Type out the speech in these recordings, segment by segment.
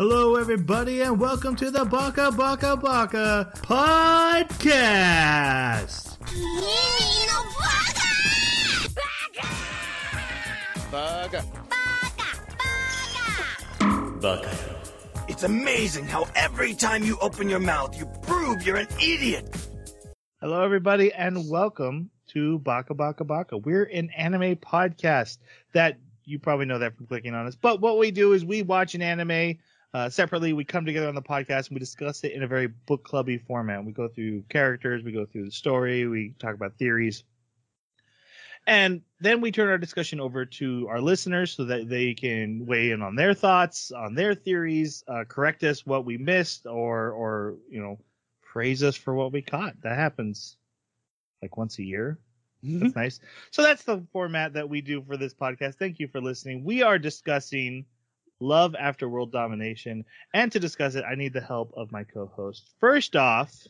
Hello, everybody, and welcome to the Baka Baka Baka podcast. Bugger. Baka. It's amazing how every time you open your mouth, you prove you're an idiot. Hello, everybody, and welcome to Baka Baka Baka. We're an anime podcast that you probably know that from clicking on us. But what we do is we watch an anime uh, separately. We come together on the podcast and we discuss it in a very book clubby format. We go through characters, we go through the story, we talk about theories. And then we turn our discussion over to our listeners so that they can weigh in on their thoughts, on their theories, uh, correct us what we missed, or or you know praise us for what we caught. That happens like once a year. That's nice. So that's the format that we do for this podcast. Thank you for listening. We are discussing love after world domination, and to discuss it, I need the help of my co-host. First off,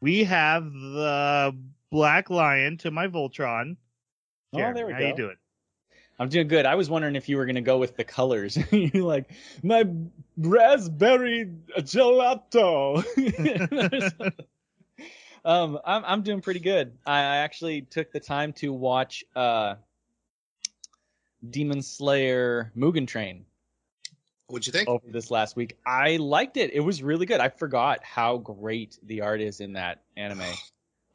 we have the Black Lion to my Voltron. Oh, Jeremy, there we go. how go. you doing? I'm doing good. I was wondering if you were going to go with the colors. You're like, my raspberry gelato. um, I'm, I'm doing pretty good. I I actually took the time to watch uh, Demon Slayer Mugen Train What'd you think? over this last week. I liked it. It was really good. I forgot how great the art is in that anime.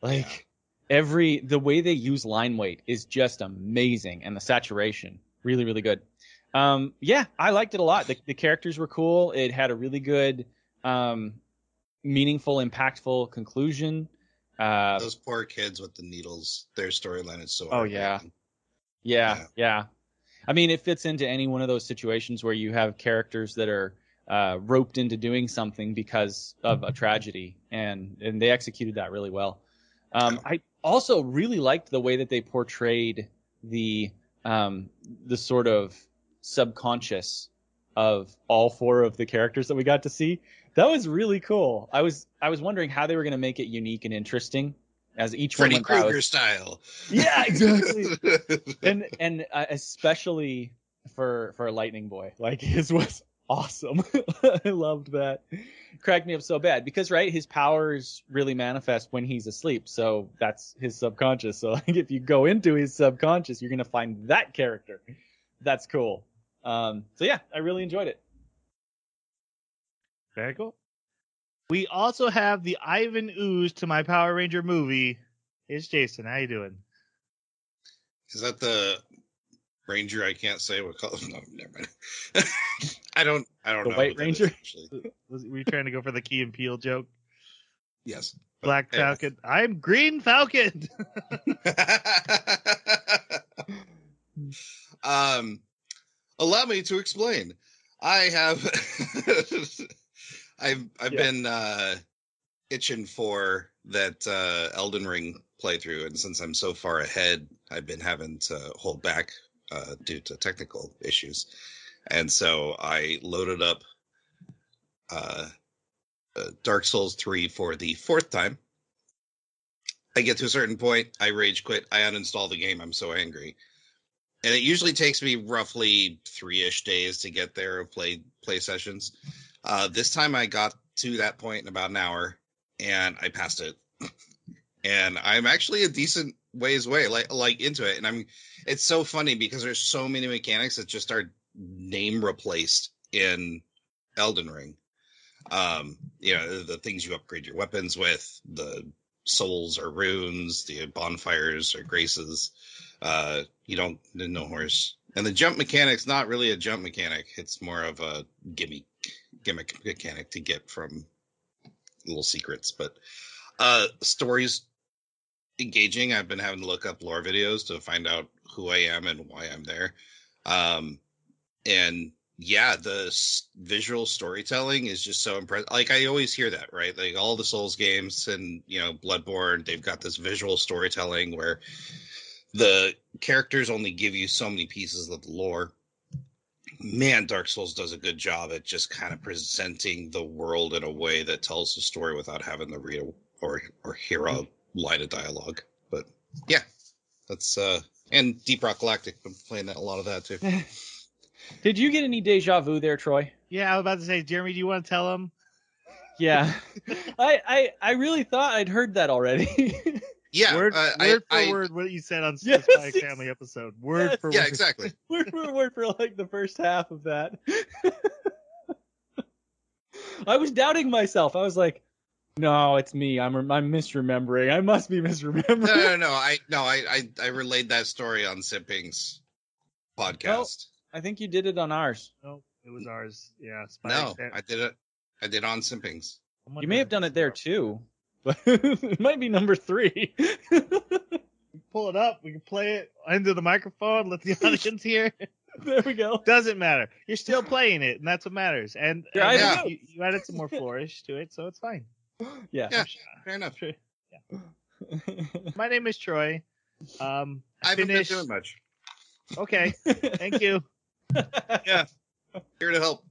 Like every the way they use line weight is just amazing, and the saturation really really good. Um, yeah, I liked it a lot. The, the characters were cool. It had a really good, um, meaningful, impactful conclusion. Uh, Those poor kids with the needles. Their storyline is so. Oh, yeah. Yeah, Yeah. yeah. I mean, it fits into any one of those situations where you have characters that are uh, roped into doing something because of a tragedy, and and they executed that really well. Um, I also really liked the way that they portrayed the um, the sort of subconscious of all four of the characters that we got to see. That was really cool. I was I was wondering how they were going to make it unique and interesting as each Freddy one went out. Krueger style. Yeah, exactly and and uh, especially for for Lightning Boy, like his was awesome. I loved that. Cracked me up so bad because right, his powers really manifest when he's asleep. So that's his subconscious. So like, if you go into his subconscious, you're gonna find that character. That's cool. Um, so yeah, I really enjoyed it. Very cool. We also have the Ivan Ooze to my Power Ranger movie. It's Jason. How you doing? Is that the Ranger? I can't say what color. No, never mind. I don't. I don't The know. White who that is, Ranger? actually. Was, were you trying to go for the Key and Peele joke? Yes. Black. Falcon. I'm Green Falcon. um, allow me to explain. I have, I've I've Yeah. been uh, itching for that uh, Elden Ring playthrough, and since I'm so far ahead, I've been having to hold back uh, due to technical issues, and so I loaded up uh, uh, Dark Souls three for the fourth time. I get to a certain point, I rage quit, I uninstall the game. I'm so angry and it usually takes me roughly three-ish days to get there of play play sessions. Uh, this time I got to that point in about an hour, and I passed it. and I'm actually a decent ways away, like like into it. And I'm it's so funny because there's so many mechanics that just are name replaced in Elden Ring. Um, you know, the things you upgrade your weapons with, the souls or runes, the bonfires or graces uh you don't no horse and the jump mechanic's not really a jump mechanic it's more of a gimmick gimmick mechanic to get from little secrets but uh stories engaging i've been having to look up lore videos to find out who i am and why i'm there um and yeah the s- visual storytelling is just so impressive like i always hear that right like all the souls games and you know bloodborne they've got this visual storytelling where the characters only give you so many pieces of the lore. Man, Dark Souls does a good job at just kind of presenting the world in a way that tells the story without having to read a, or or hear a line of dialogue. But yeah, that's uh and Deep Rock Galactic. Been playing that a lot of that too. Did you get any deja vu there, Troy? Yeah, I was about to say, Jeremy, do you want to tell him? Yeah, I, I I really thought I'd heard that already. Yeah, word, uh, word I, for I, word what you said on Yes, the Spy ex- Family episode. Word yes. for yeah, word. exactly. word for word for like the first half of that. I was doubting myself. I was like, "No, it's me. I'm I'm misremembering. I must be misremembering." No, no, no. I no, I, I, I relayed that story on Simping's podcast. I think you did it on ours. No, it was ours. Yeah, Spy no, Fam- I did it. I did on Simping's. You may have done it there too, but it might be number three. Pull it up. We can play it into the microphone. Let the audience hear. there we go. Doesn't matter. You're still playing it, and that's what matters. And, Yeah, and know. you, you added some more flourish to it, so it's fine. Yeah. Yeah, fair enough. Sure. My name is Troy. Um, I I haven't finished. been doing much. Okay, thank you. Yeah, here to help.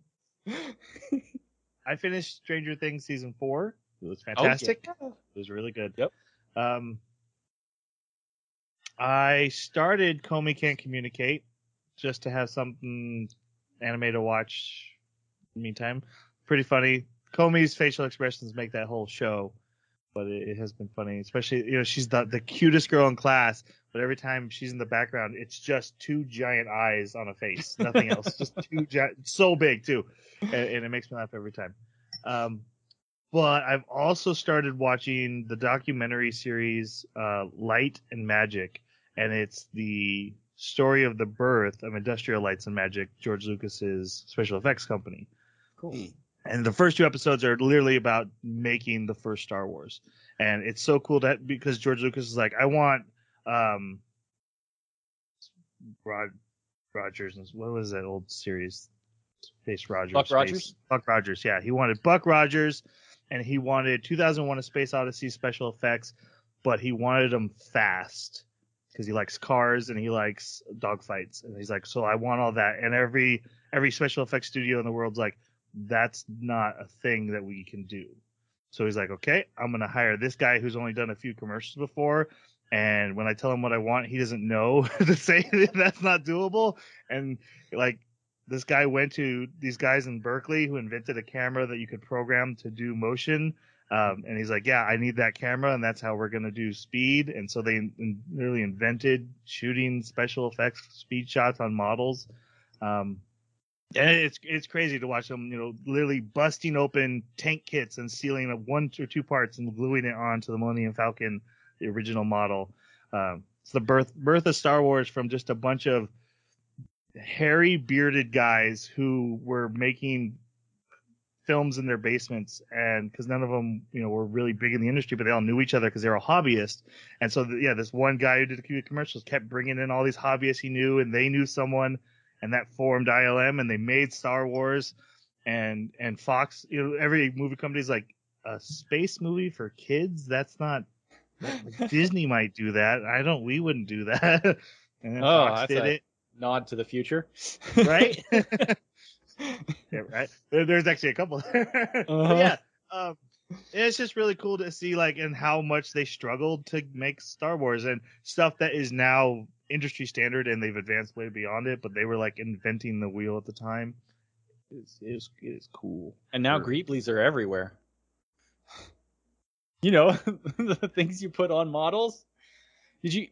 I finished Stranger Things season four. It was fantastic. It was really good. Yep. Um, I started Komi Can't Communicate just to have something anime to watch. In the meantime, pretty funny. Komi's facial expressions make that whole show, but it, it has been funny. Especially, you know, she's the the cutest girl in class, but every time she's in the background, it's just two giant eyes on a face, nothing else. just two giant, so big too, and, and it makes me laugh every time. Um, but I've also started watching the documentary series uh, Light and Magic, and it's the story of the birth of Industrial Lights and Magic, George Lucas's special effects company. Cool. And the first two episodes are literally about making the first Star Wars, and it's so cool that because George Lucas is like, I want um, Rod Rogers. and- What was that old series? Space Rogers. Buck Space- Rogers? Buck Rogers. Yeah, he wanted Buck Rogers, and he wanted 2001: A Space Odyssey special effects, but he wanted them fast because he likes cars and he likes dogfights, and he's like, so I want all that. And every every special effects studio in the world's like, that's not a thing that we can do. So he's like, okay, I'm gonna hire this guy who's only done a few commercials before. And when I tell him what I want, he doesn't know to say that that's not doable. And like this guy went to these guys in Berkeley who invented a camera that you could program to do motion. Um, and he's like, yeah, I need that camera, and that's how we're gonna do speed. And so they in, literally invented shooting special effects speed shots on models. Um, and it's it's crazy to watch them, you know, literally busting open tank kits and stealing a one or two parts and gluing it onto the Millennium Falcon, the original model. Um, it's the birth birth of Star Wars from just a bunch of hairy bearded guys who were making films in their basements and because none of them you know were really big in the industry but they all knew each other because they were all hobbyists. And so the, yeah this one guy who did the commercials kept bringing in all these hobbyists he knew and they knew someone and that formed ILM and they made Star Wars and and Fox you know every movie company's like a space movie for kids? That's not like, Disney might do that. I don't we wouldn't do that. And then Oh, Fox did a- it Nod to the future. right yeah right there, there's actually a couple there Uh-huh. yeah um it's just really cool to see like and how much they struggled to make Star Wars and stuff that is now industry standard and they've advanced way beyond it, but they were like inventing the wheel at the time. It's it's, it's cool. And now Sure. Greeblies are everywhere. You know, the things you put on models. Did you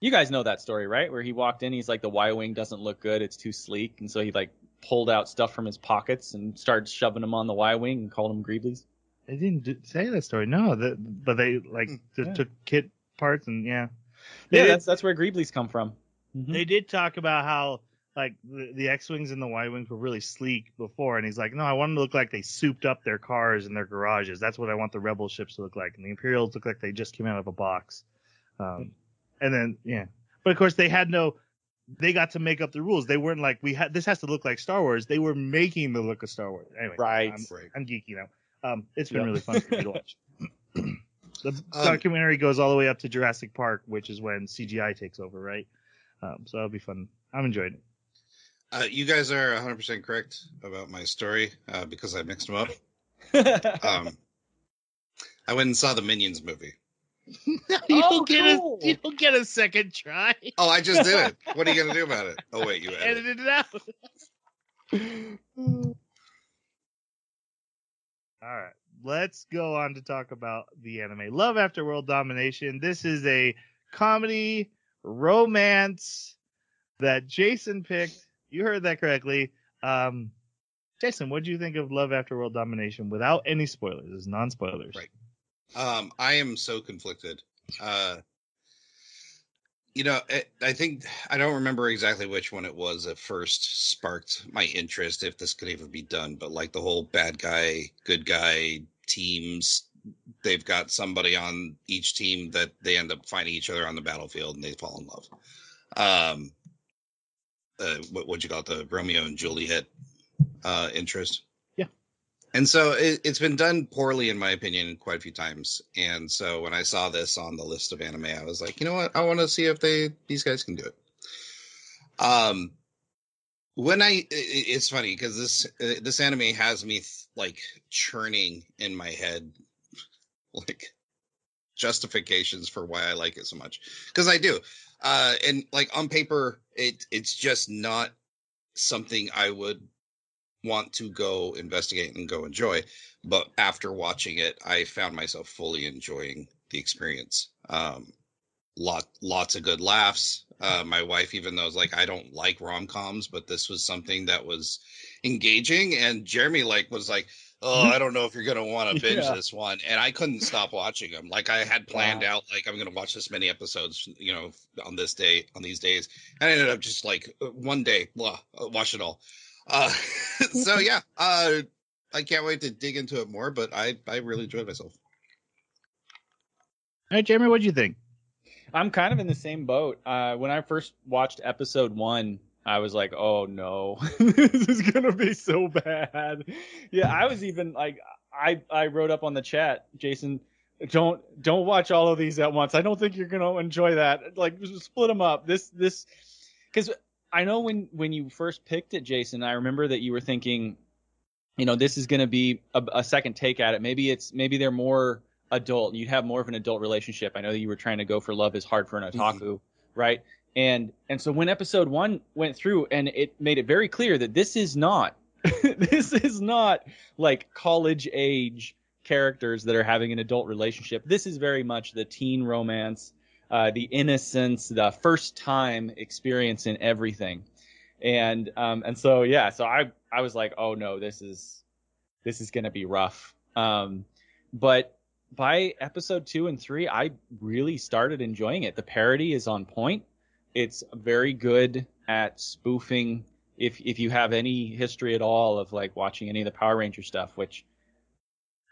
you guys know that story, right? Where he walked in, he's like the Y wing doesn't look good, it's too sleek, and so he like pulled out stuff from his pockets and started shoving them on the Y wing and called them Greeblies. They didn't do, say that story, no. That but they like t- Yeah. took kit parts and yeah. They Yeah, did- that's that's where Greeblies come from. Mhm. They did talk about how like the, the X wings and the Y wings were really sleek before, and he's like, no, I want them to look like they souped up their cars and their garages. That's what I want the Rebel ships to look like, and the Imperials look like they just came out of a box. Um, and then yeah, but of course they had no. They got to make up the rules. They weren't like we had. This has to look like Star Wars. They were making the look of Star Wars. Anyway, Right. I'm, Right. I'm geeky now. Um, it's been Yeah. really fun for me to watch. the Um, documentary goes all the way up to Jurassic Park, which is when CGI takes over, right? Um, so that'll be fun. I'm enjoying it. Uh, you guys are 100% correct about my story uh, because I mixed them up. Um, I went and saw the Minions movie. you Oh, don't get cool. a you don't get a second try. Oh, I just did it. What are you gonna do about it? Oh wait, you edited. Edited it out. All right, let's go on to talk about the anime Love After World Domination. This is a comedy romance that Jason picked. You heard that correctly. Um, Jason, what do you think of Love After World Domination without any spoilers? It's non spoilers. Right. Um, I am so conflicted. Uh, you know, I, I think I don't remember exactly which one it was that first sparked my interest, if this could even be done. But like the whole bad guy, good guy teams, they've got somebody on each team that they end up finding each other on the battlefield and they fall in love. Um, uh, what would you call it? The Romeo and Juliet uh, interest. And so it, it's been done poorly, in my opinion, quite a few times. And so when I saw this on the list of anime, I was like, you know what? I want to see if they these guys can do it. Um, when I, it, it's funny because this uh, this anime has me th- like churning in my head, like justifications for why I like it so much because I do. Uh, and like on paper, it it's just not something I would want to go investigate and go enjoy. But after watching it, I found myself fully enjoying the experience. Um, lot lots of good laughs. Uh, my wife even knows like I don't like rom coms, but this was something that was engaging. And Jeremy like was like, "Oh, I don't know if you're gonna want to binge Yeah. this one," and I couldn't stop watching them. Like I had planned Wow. out, like I'm gonna watch this many episodes, you know, on this day, on these days. And I ended up just like uh, one day, blah, uh, watch it all. Uh, so yeah, uh, I can't wait to dig into it more. But I I really enjoyed myself. All right, Jeremy, what do you think? I'm kind of in the same boat. Uh, when I first watched episode one, I was like, "Oh no, this is gonna be so bad." Yeah, I was even like, I I wrote up on the chat, Jason, don't don't watch all of these at once. I don't think you're gonna enjoy that. Like, split them up. This this, because I know when when you first picked it, Jason, I remember that you were thinking, you know, this is gonna be a, a second take at it. Maybe it's maybe they're more adult. You'd have more of an adult relationship. I know that you were trying to go for love is hard for an mm-hmm. otaku, right? And and so when episode one went through and it made it very clear that this is not this is not like college age characters that are having an adult relationship. This is very much the teen romance, uh, the innocence, the first time experience in everything. And um and so yeah, so I I was like, oh no, this is this is gonna be rough. Um but by episode two and three, I really started enjoying it. The parody is on point. It's very good at spoofing. If if you have any history at all of like watching any of the Power Ranger stuff, which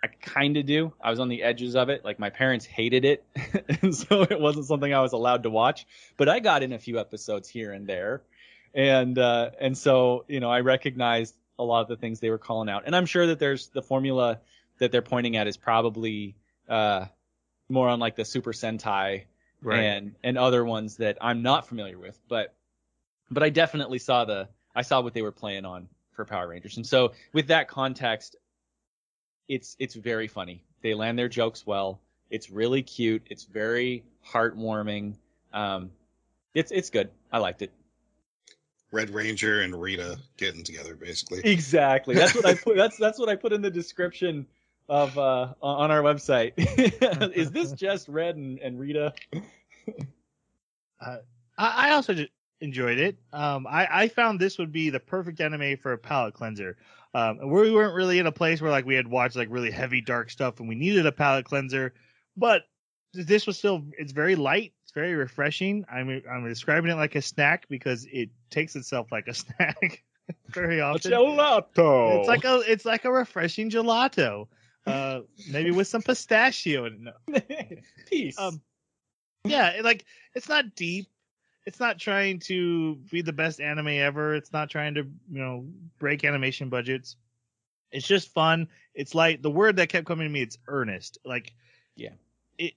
I kind of do, I was on the edges of it. Like my parents hated it, and so it wasn't something I was allowed to watch. But I got in a few episodes here and there, and uh, and so you know I recognized a lot of the things they were calling out, and I'm sure that there's the formula that they're pointing at is probably uh, more on like the Super Sentai and and other ones that I'm not familiar with, but but I definitely saw the I saw what they were playing on for Power Rangers, and so with that context, it's it's very funny. They land their jokes well. It's really cute. It's very heartwarming. Um, it's it's good. I liked it. Red Ranger and Rita getting together, basically. Exactly. That's what I put. That's that's what I put in the description of uh on our website. Is this just Red and, and Rita? I, I also just enjoyed it. Um, I, I found this would be the perfect anime for a palate cleanser. Um, we weren't really in a place where like we had watched like really heavy dark stuff and we needed a palate cleanser, but this was still it's very light. It's very refreshing. I'm I'm describing it like a snack because it takes itself like a snack very A often. gelato. It's like a it's like a refreshing gelato. Uh, maybe with some pistachio in it. No. peace. Um, yeah, it, like it's not deep. It's not trying to be the best anime ever. It's not trying to, you know, break animation budgets. It's just fun. It's like the word that kept coming to me. It's earnest. Like, Yeah. it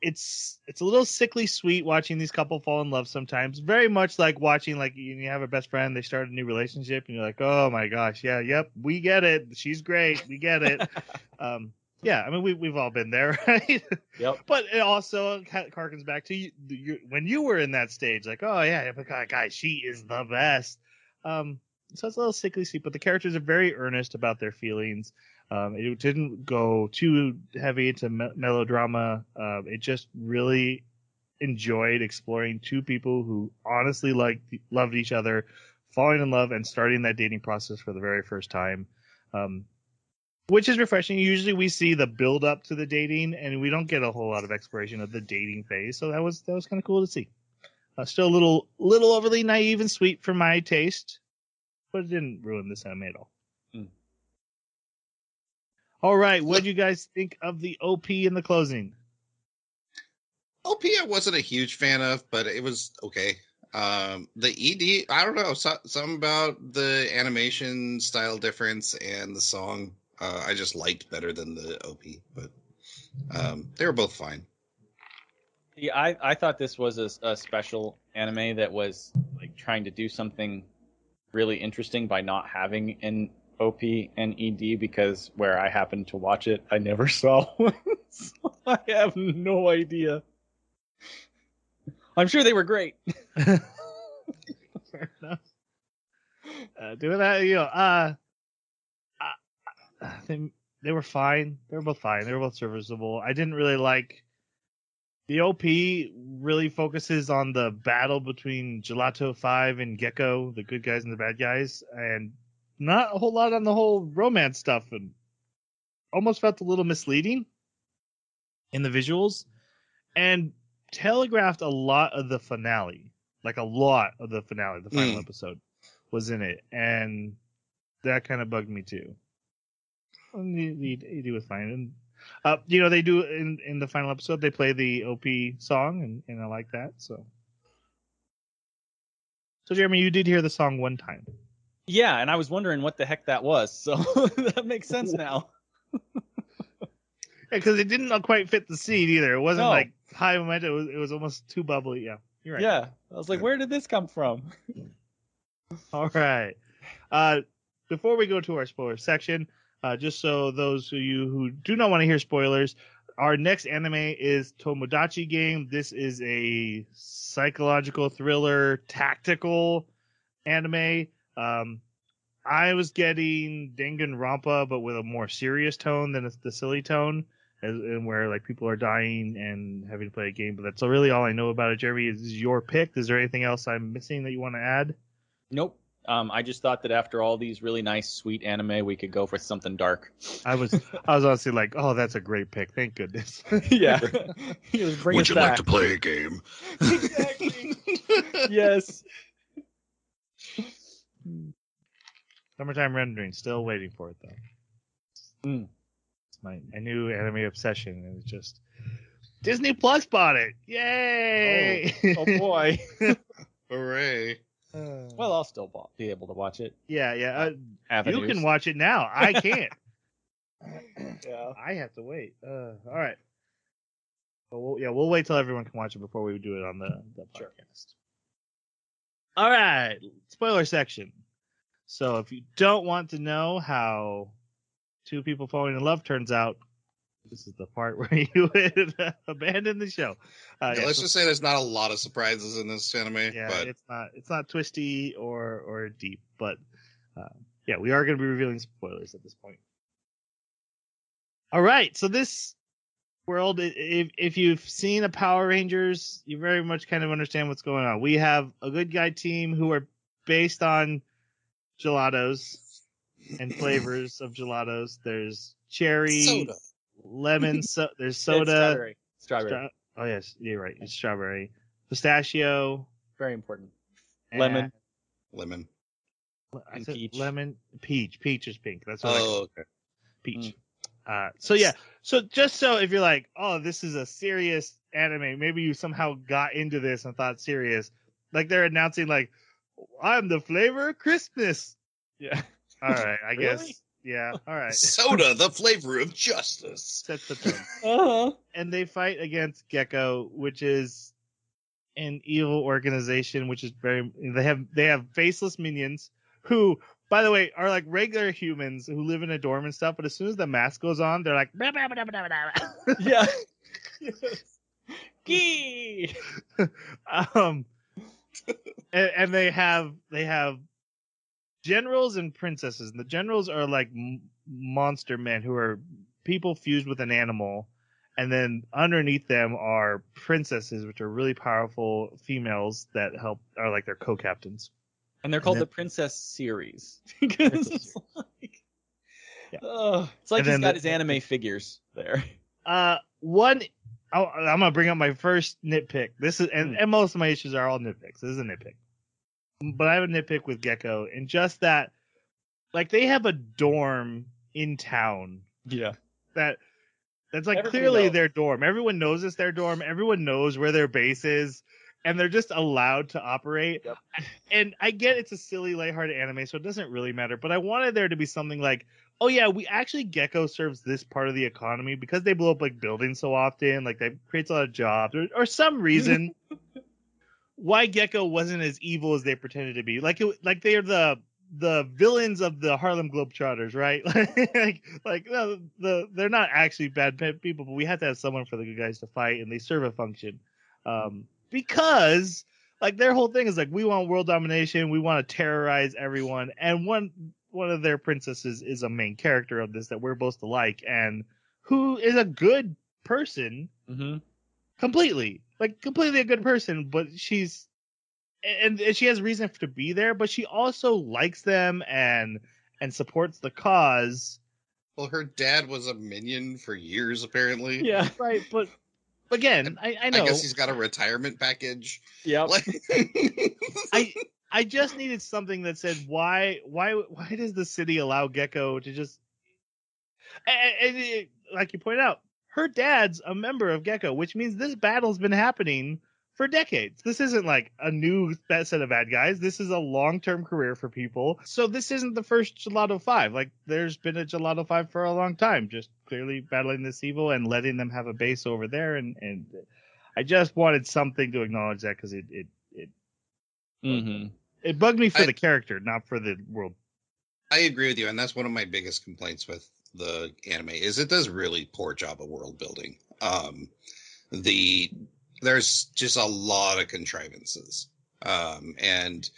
it's it's a little sickly sweet watching these couple fall in love sometimes. Very much like watching like you, have a best friend, they start a new relationship, and you're like, oh my gosh, yeah, yep, we get it. She's great, we get it. um, Yeah, I mean we we've all been there, right? Yep. But it also ha- harkens back to you, you when you were in that stage, like, oh yeah, but God, guys, she is the best. Um, so it's a little sickly sweet, but the characters are very earnest about their feelings. Um, it didn't go too heavy into me- melodrama. Uh, it just really enjoyed exploring two people who honestly liked loved each other, falling in love, and starting that dating process for the very first time. Um, which is refreshing. Usually we see the build up to the dating, and we don't get a whole lot of exploration of the dating phase. So that was that was kind of cool to see. Uh, still a little little overly naive and sweet for my taste, but it didn't ruin this anime at all. Mm. All right, what do you guys think of the OP in the closing? OP I wasn't a huge fan of, but it was okay. Um, the ED, I don't know, so, something about the animation style difference and the song, uh, I just liked better than the OP, but um, they were both fine. Yeah, I, I thought this was a, a special anime that was like trying to do something really interesting by not having an OP and ED because where I happened to watch it, I never saw one. so I have no idea. I'm sure they were great. Fair enough. Uh, doing that, you know, uh, uh, they, they were fine. They were both fine. They were both serviceable. I didn't really like the OP. Really focuses on the battle between Gelato Five and Gekko, the good guys and the bad guys, and not a whole lot on the whole romance stuff. And almost felt a little misleading in the visuals, and telegraphed a lot of the finale, like a lot of the finale, the final Mm. episode was in it, and that kind of bugged me too. And the, the, the was fine, and uh, you know they do in in the final episode they play the OP song, and and I like that. So, so Jeremy, you did hear the song one time. Yeah, and I was wondering what the heck that was. So that makes sense now. Yeah, because it didn't quite fit the scene either. It wasn't No. like high momentum. It was, it was almost too bubbly. Yeah, you're right. Yeah, I was like, where did this come from? All right. Uh, before we go to our spoiler section, uh, just so those of you who do not want to hear spoilers, our next anime is Tomodachi Game. This is a psychological thriller, tactical anime. Um, I was getting Danganronpa, but with a more serious tone than the silly tone, and where like people are dying and having to play a game. But that's really all I know about it. Jeremy, is your pick? Is there anything else I'm missing that you want to add? Nope. Um, I just thought that after all these really nice, sweet anime, we could go for something dark. I was I was honestly like, oh, that's a great pick. Thank goodness. yeah. Just bring Would you back. like to play a game? Exactly. yes. Summertime rendering, still waiting for it though. Mm. It's my, my new anime obsession, and it's just Disney Plus bought it. Yay! Oh boy. Hooray! Uh, well, I'll still be able to watch it. yeah, yeah. Uh, you can watch it now. I can't. Yeah. I have to wait. Uh, all right. Well, we'll, yeah, we'll wait till everyone can watch it before we do it on the, the Sure. podcast. All right, spoiler section. So if you don't want to know how two people falling in love turns out, this is the part where you would abandon the show. Uh, Yeah, yeah, let's so- just say there's not a lot of surprises in this anime, yeah, but it's not it's not twisty or or deep, but uh, yeah, we are going to be revealing spoilers at this point. All right, so this world, if if you've seen a Power Rangers, you very much kind of understand what's going on. We have a good guy team who are based on gelatos and flavors of gelatos. There's cherry, soda. Lemon, so there's It's soda. Strawberry. Strawberry. stra- oh yes, you're right. It's strawberry, pistachio, Very important. Lemon. Lemon. I And said peach. lemon, peach. Peach is pink. That's what I Oh, okay. peach. Uh, so yeah, so just so if you're like, oh, this is a serious anime, maybe you somehow got into this and thought serious, like they're announcing like, I'm the flavor of Christmas. Yeah. All right, I Really? guess. Yeah. All right. Soda, the flavor of justice. Sets the tone. Uh-huh. and they fight against Gekko, which is an evil organization, which is very they have they have faceless minions who by the way, are like regular humans who live in a dorm and stuff, but as soon as the mask goes on, they're like, yeah. Gee. um, and, and they have they have generals and princesses. And the generals are like m- monster men who are people fused with an animal, and then underneath them are princesses, which are really powerful females that help are like their co-captains. And they're called then- the Princess series because Princess it's like, Yeah. Ugh. it's like And he's got the- his anime figures there. Uh, one, I, I'm gonna bring up my first nitpick. This is, and, Hmm. and most of my issues are all nitpicks. This is a nitpick, but I have a nitpick with Gekko, and just that, like they have a dorm in town Yeah. that that's like Everybody clearly knows. their dorm. Everyone knows it's their dorm. Everyone knows where their base is, and they're just allowed to operate. Yep. And I get it's a silly, lighthearted anime, so it doesn't really matter. But I wanted there to be something like, oh yeah, we actually Gekko serves this part of the economy because they blow up like buildings so often. Like that creates a lot of jobs, or, or some reason. why Gekko wasn't as evil as they pretended to be. Like it, like they're the the villains of the Harlem Globetrotters, right? like like no, the they're not actually bad people, but we have to have someone for the good guys to fight, and they serve a function. Um, because like their whole thing is like we want world domination, we want to terrorize everyone, and one one of their princesses is a main character of this that we're supposed to like, and who is a good person Mm-hmm. completely like completely a good person but she's and, and she has reason to be there but she also likes them and and supports the cause Well, her dad was a minion for years, apparently. Yeah. right but again i i know I guess he's got a retirement package. Yeah. Like, i i just needed something that said why why why does the city allow Gekko to just and, and it- like you pointed out her dad's a member of Gekko which means this battle's been happening for decades. This isn't like a new set of bad guys. This is a long term career for people. So this isn't the first Gelato 5. Like there's been a Gelato 5 for a long time, just clearly battling this evil and letting them have a base over there. And, and I just wanted something to acknowledge that because it, it, it, Mm-hmm. it bugged me for I- the character, not for the world. I agree with you, and that's one of my biggest complaints with the anime is it does really poor job of world building. Um, the there's just a lot of contrivances, um, and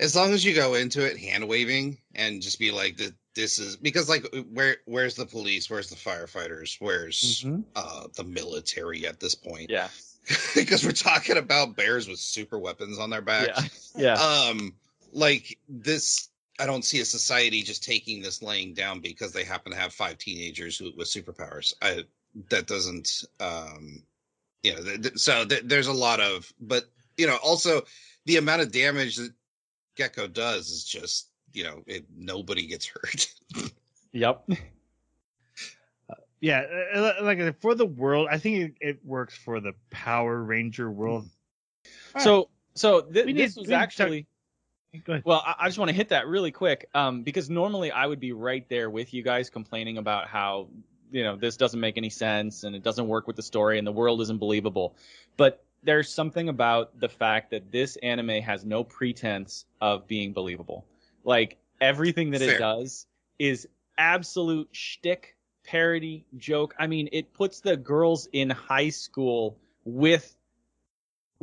as long as you go into it hand waving and just be like, "Th- "This is," because like, where where's the police? Where's the firefighters? Where's Mm-hmm. uh, the military at this point? Yeah. because we're talking about bears with super weapons on their backs Yeah. Yeah. um like this i don't see a society just taking this laying down because they happen to have five teenagers who, with superpowers i that doesn't um you know th- th- so th- there's a lot of but you know also the amount of damage that Gekko does is just you know it nobody gets hurt yep. Yeah, uh, uh, like uh, for the world, I think it, it works for the Power Ranger world. So so th- We need- this was we talk- actually Go ahead. Well, I, I just want to hit that really quick, um, because normally I would be right there with you guys complaining about how you know this doesn't make any sense and it doesn't work with the story and the world isn't believable. But there's something about the fact that this anime has no pretense of being believable. Like everything that it does is absolute shtick, parody, joke. I mean, it puts the girls in high school with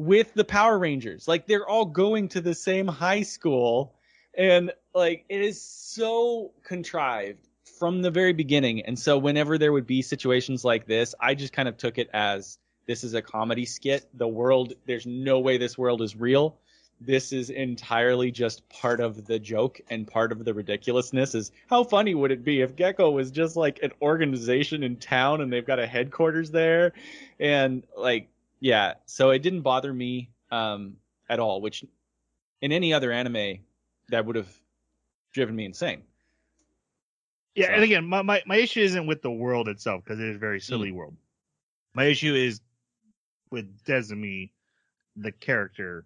with the Power Rangers. Like they're all going to the same high school and like it is so contrived from the very beginning. And so whenever there would be situations like this, I just kind of took it as this is a comedy skit. The world there's no way this world is real. This is entirely just part of the joke and part of the ridiculousness is how funny would it be if Gekko was just like an organization in town and they've got a headquarters there and like yeah, so it didn't bother me um, at all, which in any other anime that would have driven me insane. Yeah, So- and again, my, my, my issue isn't with the world itself because it is a very silly world. My issue is with Desmi, the character.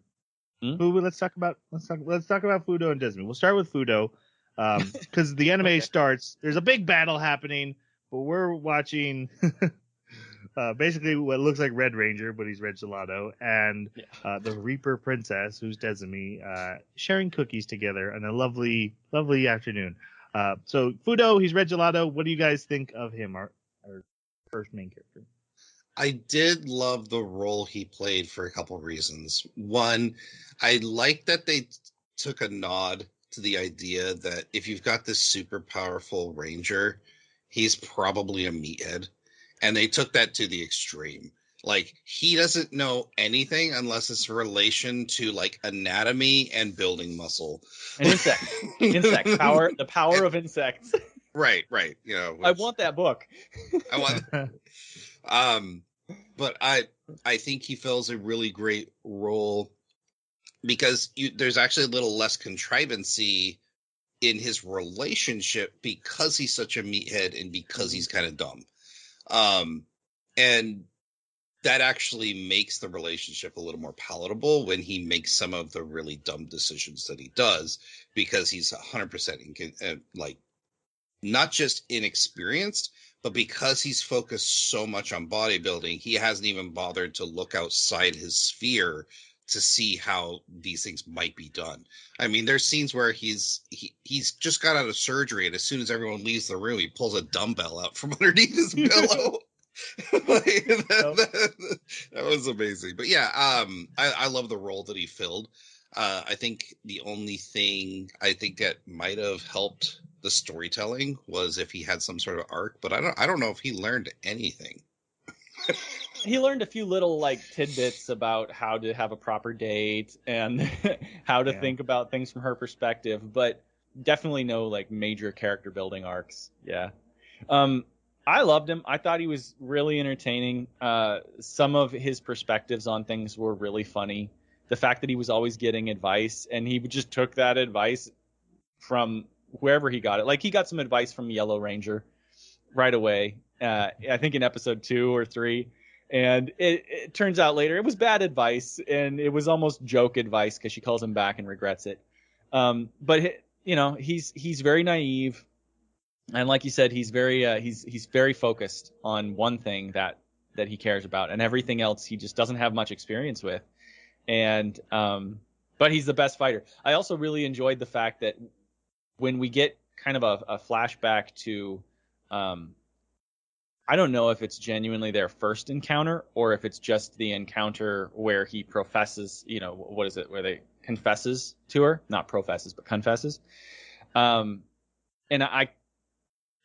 Who let's talk about let's talk let's talk about Fudo and Desmi. We'll start with Fudo. Um because the anime Okay. starts, there's a big battle happening, but we're watching uh, basically what looks like Red Ranger, but he's Red Gelato, and Yeah. uh, the Reaper Princess, who's Desmi, uh, sharing cookies together on a lovely, lovely afternoon. Uh, so Fudo, he's Red Gelato. What do you guys think of him, our, our first main character? I did love the role he played for a couple reasons. One, I like that they t- took a nod to the idea that if you've got this super powerful ranger, he's probably a meathead. And they took that to the extreme. Like he doesn't know anything unless it's relation to like anatomy and building muscle. And insects, insect power, the power of insects. Right, right. You know, I want that book. I want Um, but I I think he fills a really great role because you, there's actually a little less contrivancy in his relationship because he's such a meathead and because he's kind of dumb. Um, and that actually makes the relationship a little more palatable when he makes some of the really dumb decisions that he does because he's 100% in, uh, like not just inexperienced but because he's focused so much on bodybuilding, he hasn't even bothered to look outside his sphere to see how these things might be done. I mean, there's scenes where he's he, he's just got out of surgery, and as soon as everyone leaves the room, he pulls a dumbbell out from underneath his pillow. Like, that, that- that was amazing. But yeah, um, I, I love the role that he filled. Uh, I think the only thing I think that might have helped the storytelling was if he had some sort of arc, but I don't I don't know if he learned anything. He learned a few little like tidbits about how to have a proper date and how to Yeah. think about things from her perspective, but definitely no like major character building arcs. Yeah. Um I loved him. I thought he was really entertaining. Uh some of his perspectives on things were really funny. The fact that he was always getting advice and he just took that advice from wherever he got it. Like he got some advice from Yellow Ranger right away. Uh, I think in episode two or three, and it, it turns out later it was bad advice and it was almost joke advice because she calls him back and regrets it. Um, but you know he's he's very naive, and like you said, he's very uh, he's he's very focused on one thing that that he cares about, and everything else he just doesn't have much experience with. And um, but he's the best fighter. I also really enjoyed the fact that when we get kind of a, a flashback to um, I don't know if it's genuinely their first encounter or if it's just the encounter where he professes, you know, what is it, where they confesses to her, not professes, but confesses. Um, and I,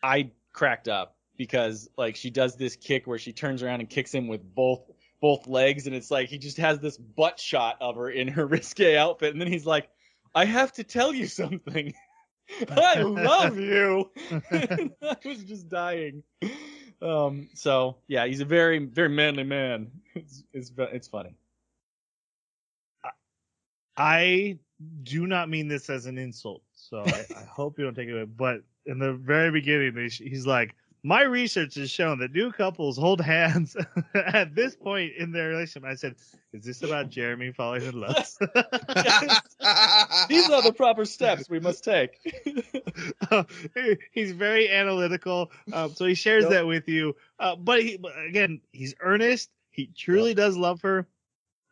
I cracked up because like she does this kick where she turns around and kicks him with both both legs, and it's like he just has this butt shot of her in her risque outfit, and then he's like, "I have to tell you something." I love you. I was just dying. Um, so yeah, he's a very, very manly man. It's, it's, it's funny. I do not mean this as an insult, so I, I hope you don't take it. away. But in the very beginning, he's like, "My research has shown that new couples hold hands at this point in their relationship." I said, "Is this about Jeremy falling in love?" These are the proper steps we must take. He- he's very analytical, um, so he shares Yep. that with you. Uh, but he, again, he's earnest. He truly does love her.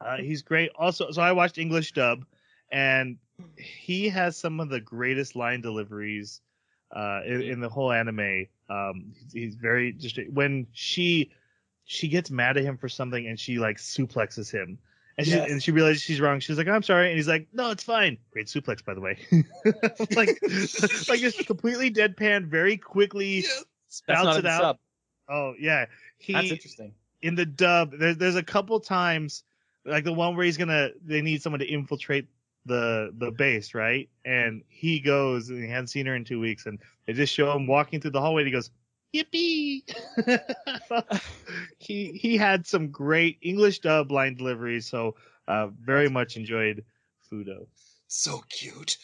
Uh, he's great. Also, so I watched English dub, and he has some of the greatest line deliveries uh, in, in the whole anime. Um, he's, he's very just when she she gets mad at him for something and she like suplexes him. And she, Yes. and she realizes she's wrong. She's like, "I'm sorry," and he's like, "No, it's fine." Great suplex, by the way. like, like just completely deadpan, very quickly Yes. Spouts it out. sub. Oh yeah, he That's interesting. in the dub. There's there's a couple times like the one where he's gonna they need someone to infiltrate the the base, right? And he goes and he hadn't seen her in two weeks, and they just show him walking through the hallway. and He goes, "Yippee!" he he had some great English dub line deliveries, so uh, very much enjoyed Fudo. so cute.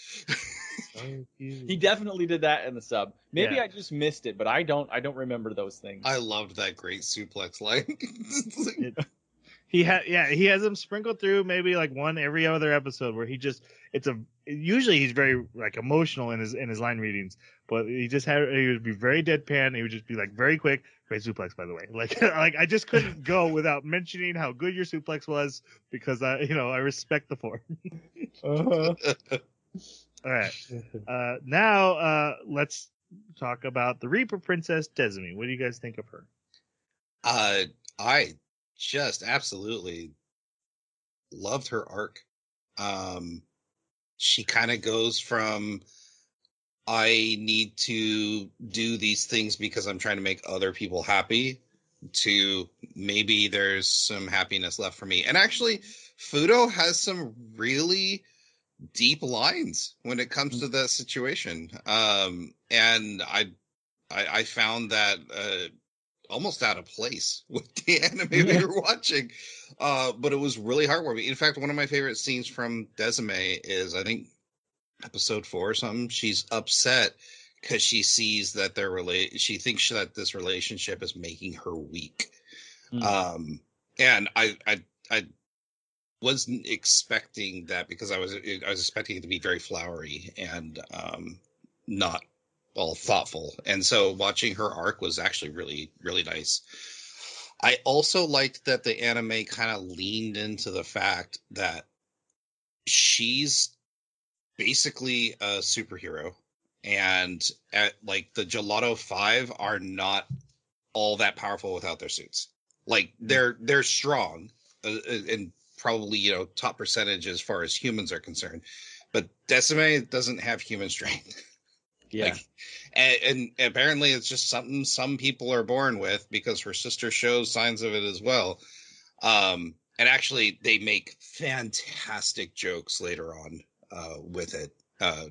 He definitely did that in the sub. Maybe Yeah. I just missed it, but I don't. I don't remember those things. I loved that great suplex line. It's like- He had yeah he has them sprinkled through maybe like one every other episode where he just it's a usually he's very like emotional in his in his line readings, but he just had he would be very deadpan. He would just be like very quick. Great suplex, by the way. Like like I just couldn't go without mentioning how good your suplex was because I you know I respect the form. Uh-huh. All right. Uh, now uh, let's talk about the Reaper Princess Desmi. What do you guys think of her? Uh, I just absolutely loved her arc. Um, she kind of goes from I need to do these things because I'm trying to make other people happy to maybe there's some happiness left for me. And actually, Fudo has some really deep lines when it comes to that situation. Um, and I, I, I found that uh, almost out of place with the anime we were watching. Uh, but it was really heartwarming. In fact, one of my favorite scenes from Desumi is I think episode four or something. She's upset because she sees that their relate. She thinks that this relationship is making her weak. Mm. Um, and I, I, I wasn't expecting that because I was, I was expecting it to be very flowery and um, not all thoughtful. And so watching her arc was actually really, really nice. I also liked that the anime kind of leaned into the fact that she's basically a superhero. And at like the gelato 5 are not all that powerful without their suits. Like they're they're strong uh, and probably you know top percentage as far as humans are concerned. But Desumi doesn't have human strength Yeah. like, and, and apparently it's just something some people are born with because her sister shows signs of it as well. Um, and actually, they make fantastic jokes later on uh, with it, uh,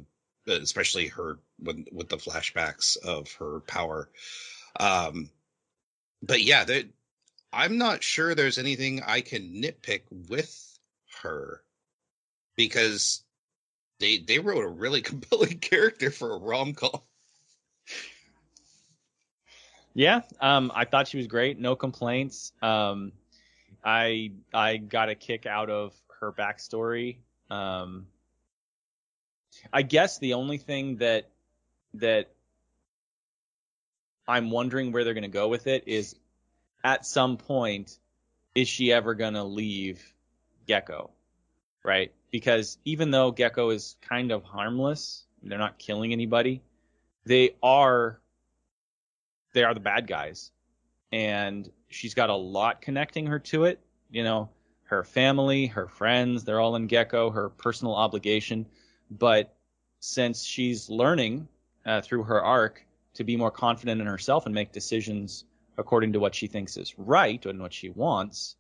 especially her with with the flashbacks of her power. Um, but yeah, there- I'm not sure there's anything I can nitpick with her because they they wrote a really compelling character for a rom com. Yeah, um, I thought she was great. No complaints. Um, I I got a kick out of her backstory. Um, I guess the only thing that that I'm wondering where they're going to go with it is, at some point, is she ever going to leave Gekko, right? Because even though Gekko is kind of harmless, they're not killing anybody. They are they are the bad guys. And she's got a lot connecting her to it. You know, her family, her friends, they're all in Gekko, her personal obligation. But since she's learning uh, through her arc to be more confident in herself and make decisions according to what she thinks is right and what she wants,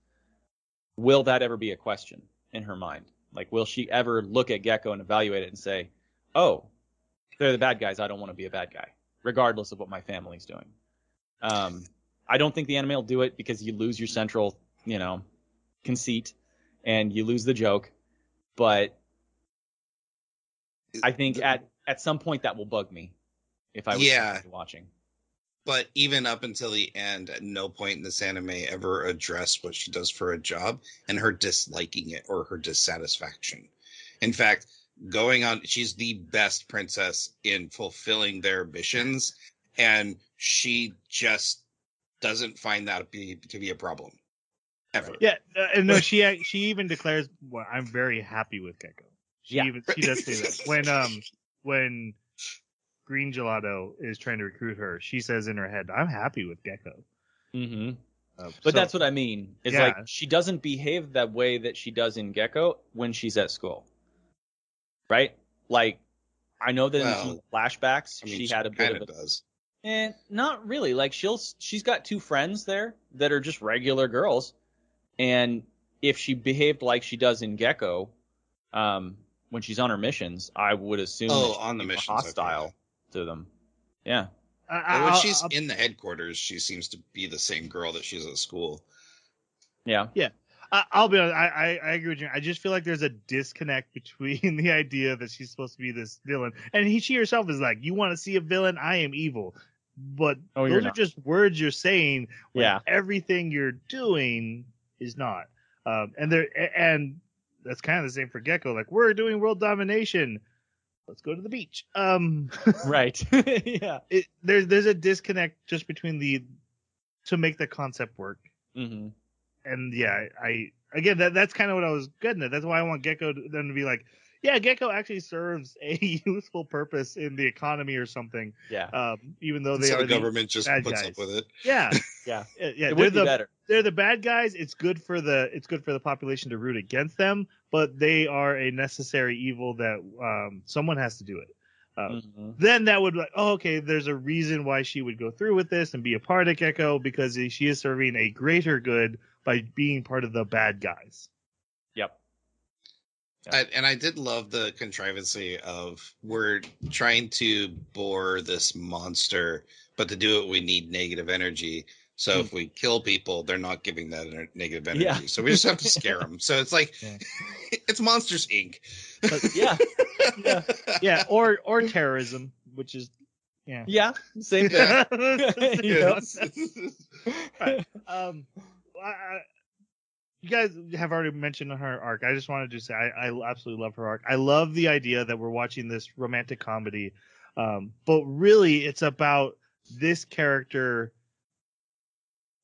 will that ever be a question in her mind? Like, will she ever look at Gekko and evaluate it and say, oh, they're the bad guys. I don't want to be a bad guy, regardless of what my family's doing. Um, I don't think the anime will do it because you lose your central, you know, conceit and you lose the joke. But I think at at some point that will bug me if I was Yeah. watching. But even up until the end, at no point in this anime ever addressed what she does for a job and her disliking it or her dissatisfaction. In fact, going on, she's the best princess in fulfilling their missions, and she just doesn't find that to be, to be a problem ever. Yeah, uh, and no, she she even declares, well, "I'm very happy with Gekko." She Yeah. even she does say that when um when Green Gelato is trying to recruit her, she says in her head, "I'm happy with Gekko." hmm Uh, But so- that's what I mean. It's Yeah. like she doesn't behave that way that she does in Gekko when she's at school, right? Like I know that in some flashbacks I mean, she she had a bit of of a does. Eh, not really. Like she'll she's got two friends there that are just regular girls, and if she behaved like she does in Gekko, um, when she's on her missions, I would assume Oh, that on the be missions, okay. Hostile to them. Yeah, I, I, when I'll- she's I'll- in the headquarters, she seems to be the same girl that she's at school. yeah, I, I'll be honest. I, I, I agree with you. I just feel like there's a disconnect between the idea that she's supposed to be this villain, and he, she herself is like, "You want to see a villain? I am evil." But Oh, those are not. just words you're saying. when Yeah. everything you're doing is not. Um, and there, and that's kind of the same for Gekko. Like we're doing world domination. Let's go to the beach. Um, right. yeah. it, there's there's a disconnect just between the to make the concept work. hmm And yeah, I again that that's kind of what I was getting at. That's why I want Gekko to, them to be like, yeah, Gekko actually serves a useful purpose in the economy or something. Yeah. Um, even though they so are the the, government just bad puts guys. up with it. yeah, Yeah. yeah, yeah. it They're would be the better. they're the bad guys. It's good for the it's good for the population to root against them, but they are a necessary evil that um, someone has to do it. Uh, Mhm. Then that would be like, oh, okay, there's a reason why she would go through with this and be a part of Gekko because she is serving a greater good by being part of the bad guys. Yep. I, and I did love the contrivancy of we're trying to bore this monster, but to do it we need negative energy. So if we kill people, they're not giving that ener- negative energy. Yeah. So we just have to scare them. So it's like Yeah. it's Monsters Inc. Yeah. Yeah. Yeah, or or terrorism, which is yeah. Yeah. Same thing. Yeah. Yes. um, I, I, you guys have already mentioned her arc. I just wanted to say I, I absolutely love her arc. I love the idea that we're watching this romantic comedy, um, but really it's about this character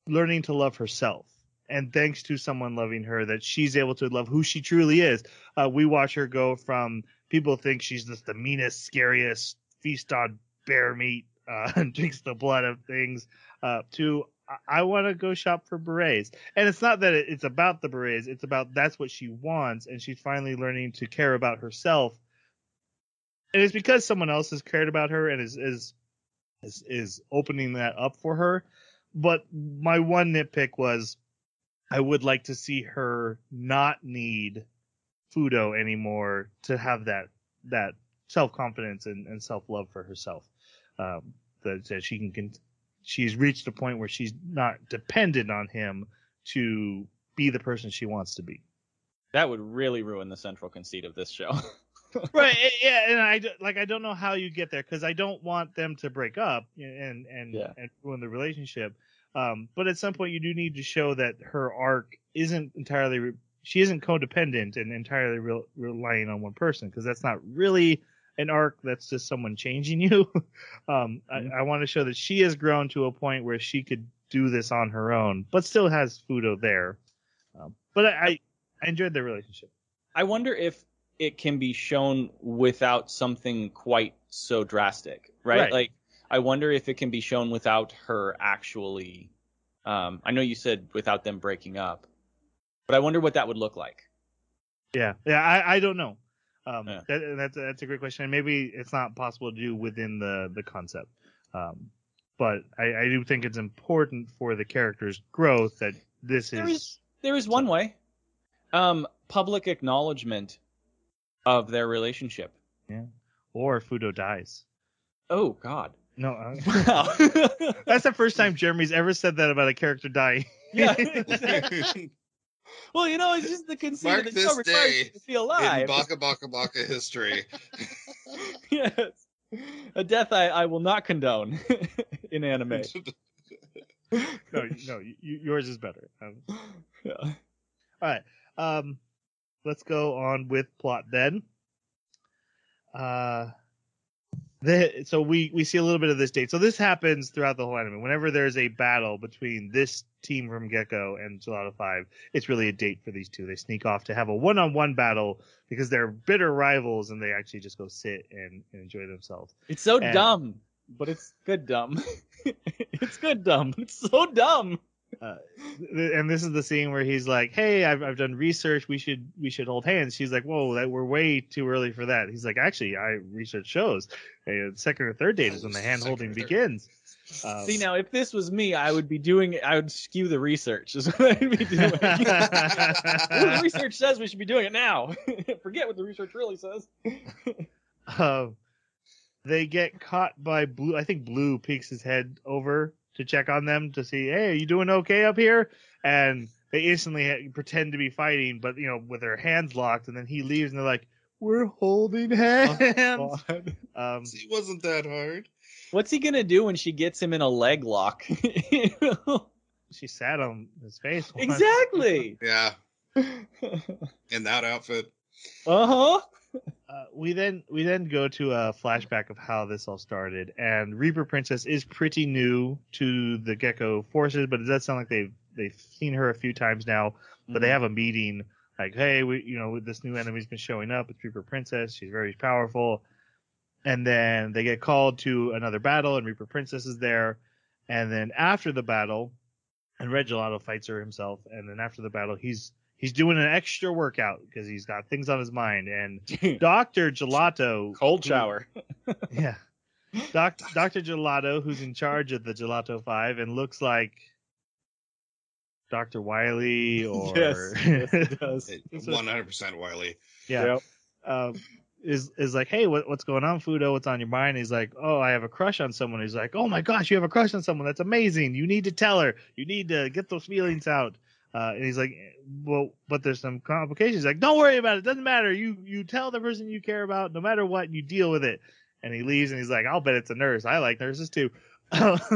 learning to love herself. And thanks to someone loving her, that she's able to love who she truly is. Uh, we watch her go from people think she's just the meanest, scariest, feast on bear meat, uh, drinks the blood of things, uh, to I, want to go shop for berets. And it's not that it's about the berets; it's about that's what she wants, and she's finally learning to care about herself. And it's because someone else has cared about her and is is is, is opening that up for her. But my one nitpick was, I would like to see her not need Fudo anymore to have that that self confidence and, and self love for herself. Um, that, that she can, can she's reached a point where she's not dependent on him to be the person she wants to be. That would really ruin the central conceit of this show. right eh, yeah and I like i don't know how you get there because i don't want them to break up and and Yeah. and ruin the relationship um but at some point you do need to show that her arc isn't entirely re- she isn't codependent and entirely re- relying on one person because that's not really an arc that's just someone changing you um Mhm. i, I want to show that she has grown to a point where she could do this on her own but still has fudo there um, but I, I i enjoyed their relationship I wonder if it can be shown without something quite so drastic, right? Right. Like, I wonder if it can be shown without her actually. Um, I know you said without them breaking up, but I wonder what that would look like. Yeah, yeah, I, I don't know. Um, Yeah. that, that's that's a great question. And maybe it's not possible to do within the the concept. Um, but I, I do think it's important for the character's growth that this There is. is there is one way, um, public acknowledgement of their relationship. Yeah, or Fudo dies. Oh God. No, uh, Wow. that's the first time Jeremy's ever said that about a character dying. yeah. exactly. Well, you know, it's just the conceit Mark of the show this requires day you to feel In. Baka Baka Baka history. yes. A death I, I will not condone in anime. no, no, y- yours is better. Um, Yeah. All right. Um, let's go on with plot then. Uh, the, so we we see a little bit of this date. So this happens throughout the whole anime. Whenever there's a battle between this team from Gekko and Gelato Five, it's really a date for these two. They sneak off to have a one-on-one battle because they're bitter rivals, and they actually just go sit and, and enjoy themselves. It's so And- dumb, but it's good dumb. it's good dumb. It's so dumb. Th- and this is the scene where he's like, "Hey, I've I've done research. We should we should hold hands." She's like, "Whoa, that we're way too early for that." He's like, "Actually, I research shows. Uh, second or third date is when the hand holding Second or third. begins." Um, See now, if this was me, I would be doing. I would skew the research. Is what I'd be doing. The research says we should be doing it now. Forget what the research really says. um, they get caught by Blue. I think Blue peeks his head over to check on them to see, "Hey, are you doing okay up here?" And they instantly pretend to be fighting, but you know, with their hands locked. And then he leaves, and they're like, "We're holding hands." um, See, it wasn't that hard. What's he gonna do when she gets him in a leg lock? she sat on his face. once. exactly. Yeah. In that outfit. Uh huh. Uh, we then we then go to a flashback of how this all started, and Reaper Princess is pretty new to the Gekko forces, but it does sound like they've they've seen her a few times now. But they have a meeting, like, hey, we you know this new enemy's been showing up. It's Reaper Princess. She's very powerful. And then they get called to another battle, and Reaper Princess is there. And then after the battle, and Red Gelato fights her himself. And then after the battle, he's he's doing an extra workout because he's got things on his mind. And Doctor Gelato, Cold shower. yeah, Doc, Doctor Gelato, who's in charge of the Gelato Five, and looks like Doctor Wily or Yes, yes, it does. This was- One hundred percent Wily. yeah. Yep. Um, is is like, hey, what, what's going on, Fudo? What's on your mind? He's like, oh, I have a crush on someone. He's like, oh my gosh, you have a crush on someone. That's amazing. You need to tell her. You need to get those feelings out. Uh, and he's like, well, but there's some complications. He's like, don't worry about it. Doesn't matter. You you tell the person you care about, no matter what, you deal with it. And he leaves, and he's like, I'll bet it's a nurse. I like nurses too.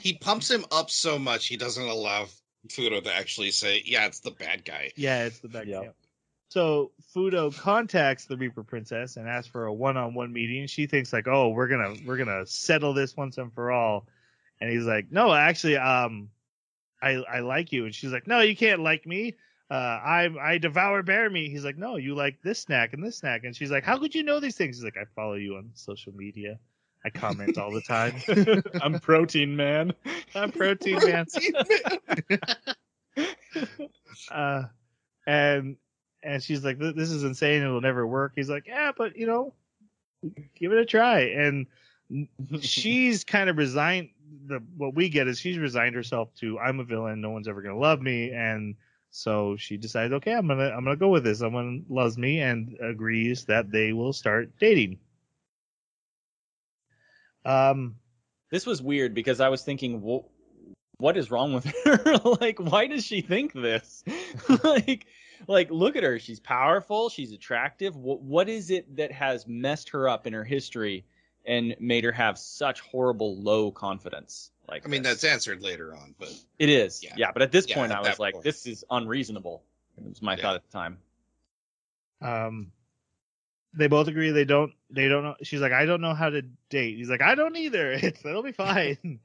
He pumps him up so much he doesn't allow Fudo to actually say, "Yeah, it's the bad guy." Yeah, it's the bad Yep. Yep. So Fudo contacts the Reaper Princess and asks for a one-on-one meeting. She thinks like, "Oh, we're gonna we're gonna settle this once and for all." And he's like, "No, actually, um, I I like you." And she's like, "No, you can't like me. Uh, I I devour bear meat." He's like, "No, you like this snack and this snack." And she's like, "How could you know these things?" He's like, "I follow you on social media. I comment all the time. I'm protein man. I'm protein man." uh, and and she's like, "This is insane. It will never work." He's like, "Yeah, but you know, give it a try." And she's kind of resigned. The what we get is she's resigned herself to I'm a villain. No one's ever gonna love me, and so she decides, okay, I'm gonna I'm gonna go with this. Someone loves me and agrees that they will start dating. Um, This was weird because I was thinking, wh- what is wrong with her? like, why does she think this? like, like, look at her. She's powerful. She's attractive. What, what is it that has messed her up in her history and made her have such horrible low confidence? Like, I mean, this? that's answered later on, but it is. Yeah. Yeah. but at this Yeah, point, at I was like, point. this is unreasonable. It was my Yeah. thought at the time. um they both agree they don't they don't know she's like i don't know how to date he's like i don't either it's it'll be fine and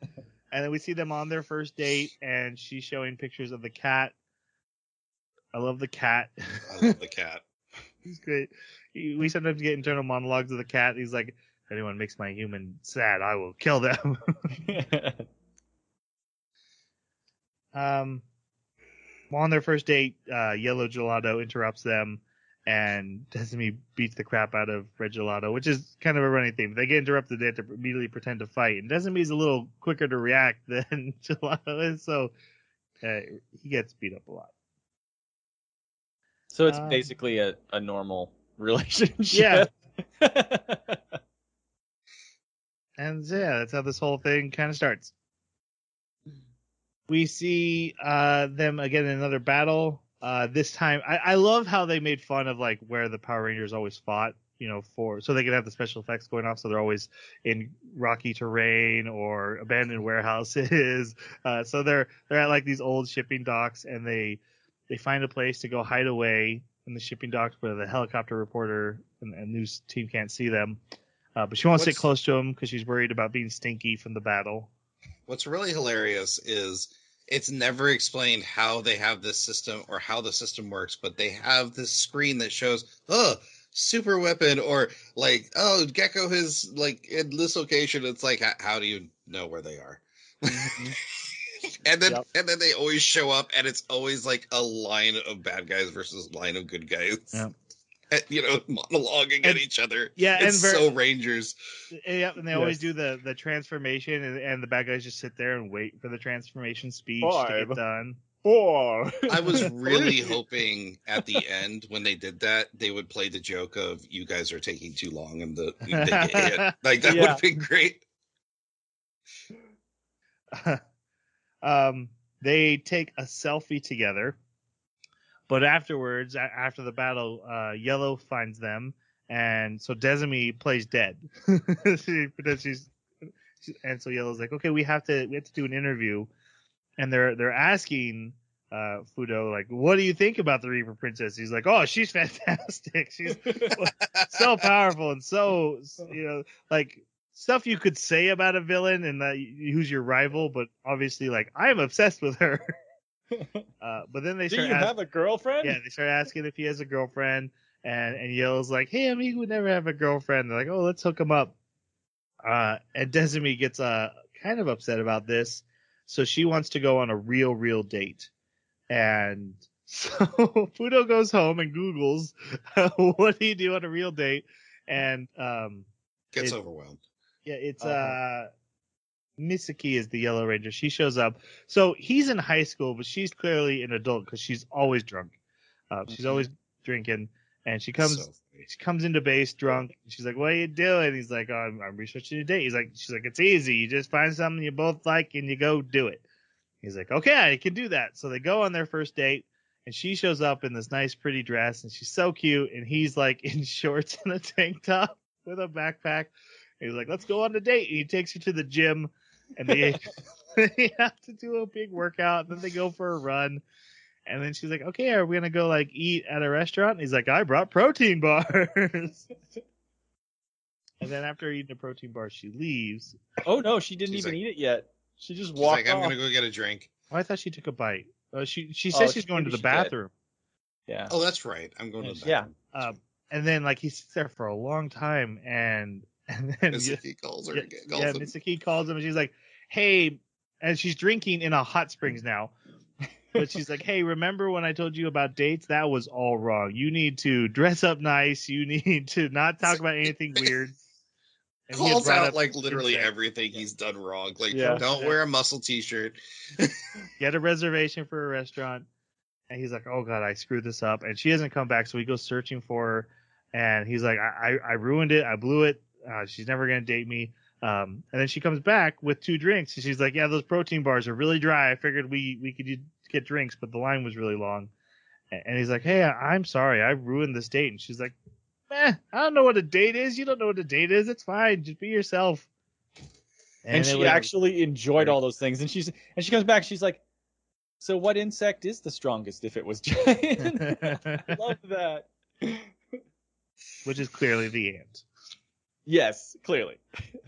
then we see them on their first date and she's showing pictures of the cat i love the cat I love the cat. he's great we sometimes get internal monologues of the cat he's like if anyone makes my human sad i will kill them um on their first date uh yellow gelato interrupts them and Desumi beats the crap out of Red Gelato, which is kind of a running theme. They get interrupted, they have to immediately pretend to fight, and Desumi's a little quicker to react than Gelato is, so uh, he gets beat up a lot. so it's Um, basically a, a normal relationship. And yeah, that's how this whole thing kind of starts. We see uh, them again in another battle. Uh, this time, I, I love how they made fun of like where the Power Rangers always fought. You know, for so they could have the special effects going off. So they're always in rocky terrain or abandoned warehouses. Uh, so they're they're at like these old shipping docks, and they they find a place to go hide away in the shipping docks where the helicopter reporter and, and news team can't see them. Uh, but she won't sit close to him because she's worried about being stinky from the battle. What's really hilarious is it's never explained how they have this system or how the system works, but they have this screen that shows, oh, super weapon, or like, oh, Gekko is like in this location. It's like, how, how do you know where they are? and then Yep. and then they always show up, and it's always like a line of bad guys versus line of good guys. Yep. You know, monologuing And- at each other. Yeah, it's and ver- so Rangers. Yeah, and they always Yes. do the the transformation, and, and the bad guys just sit there and wait for the transformation speech to get done. Four. I was really hoping at the end when they did that they would play the joke of you guys are taking too long and the they get hit. Like that would Yeah. have been great. um, they take a selfie together, but afterwards, after the battle, uh, Yellow finds them, and so Desumi plays dead. she, she's, she- and so Yellow's like, okay, we have to we have to do an interview, and they're they're asking uh, Fudo, like, what do you think about the Reaper Princess? He's like, oh, she's fantastic. She's so powerful and so, you know, like stuff you could say about a villain and that who's your rival, but obviously, like, I'm obsessed with her. Uh, but then they Do start you ask- have a girlfriend? yeah, they start asking if he has a girlfriend, and and Yell's like, "Hey, I mean, would never have a girlfriend." They're like, "Oh, let's hook him up." Uh, and Desumi gets uh kind of upset about this, so she wants to go on a real, real date, and so Fudo goes home and Google's what do you do on a real date, and um, Gets It- overwhelmed. yeah, it's Uh-huh. uh Misaki is the Yellow Ranger. She shows up. So he's in high school, but she's clearly an adult because she's always drunk. Uh, she's Mhm. always drinking, and she comes So she comes into base drunk. And she's like, "What are you doing?" He's like, oh, "I'm, I'm researching a date." He's like, "She's like, it's easy. You just find something you both like and you go do it." He's like, "Okay, I can do that." So they go on their first date, and she shows up in this nice, pretty dress, and she's so cute, and he's like in shorts and a tank top with a backpack. And he's like, "Let's go on a date." And he takes her to the gym, and they they have to do a big workout. Then they go for a run. And then she's like, okay, are we going to go like eat at a restaurant? And he's like, I brought protein bars. and then after eating a protein bar, she leaves. Oh no, she didn't She's even like- eat it yet. She just She's walked like, I'm gonna go get a drink. Oh, I thought she took a bite. Uh, she she Oh, says she's she- going to the she did. bathroom. Yeah. Oh, that's right. I'm going to the Yeah. bathroom. Um, and then like he sits there for a long time, and and then Misaki calls her. yeah, again, calls yeah, him. Misaki calls him, and she's like, "Hey," and she's drinking in a hot springs now. But she's like, "Hey, remember when I told you about dates? That was all wrong. You need to dress up nice. You need to not talk about anything weird." And calls out like literally insect. everything he's done wrong. Like, Yeah. don't wear a muscle t-shirt. get a reservation for a restaurant. And he's like, "Oh God, I screwed this up." And she hasn't come back, so he goes searching for her. And he's like, "I, I, I ruined it. I blew it. Uh, she's never gonna date me." Um, and then she comes back with two drinks, and she's like, "Yeah, those protein bars are really dry. I figured we we could get drinks, but the line was really long." And he's like, "Hey, I'm sorry. I ruined this date." And she's like, "Eh, I don't know what a date is. You don't know what a date is. It's fine. Just be yourself." and, it she was- actually enjoyed all those things. And she's and she comes back. She's like, "So what insect is the strongest? If it was giant, I love that." which is clearly the ant. Yes, clearly.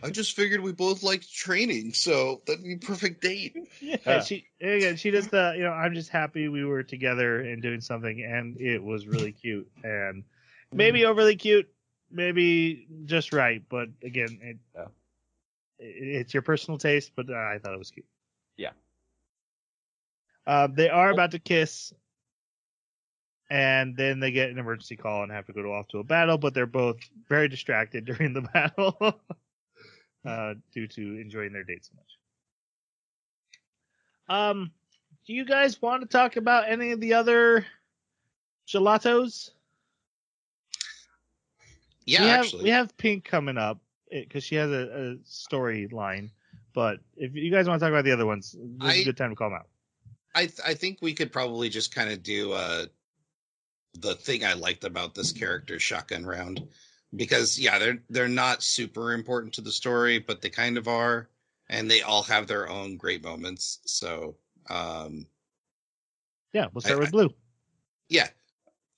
I just figured we both liked training, so that'd be a perfect date. Yeah. And she again, she does the you know I'm just happy we were together and doing something, and it was really cute and maybe overly cute, maybe just right, but again, it, Yeah. it- it's your personal taste, but uh, I thought it was cute. Yeah. Uh, they are about to kiss, and then they get an emergency call and have to go off to a battle, but they're both very distracted during the battle uh, due to enjoying their date so much. Um, do you guys want to talk about any of the other gelatos? Yeah, we have, actually. we have Pink coming up because she has a, a storyline. But if you guys want to talk about the other ones, this is I- a good time to call them out. I th- I think we could probably just kind of do uh the thing I liked about this character shotgun round because yeah they're they're not super important to the story but they kind of are and they all have their own great moments so um Yeah, we'll start I- with Blue. yeah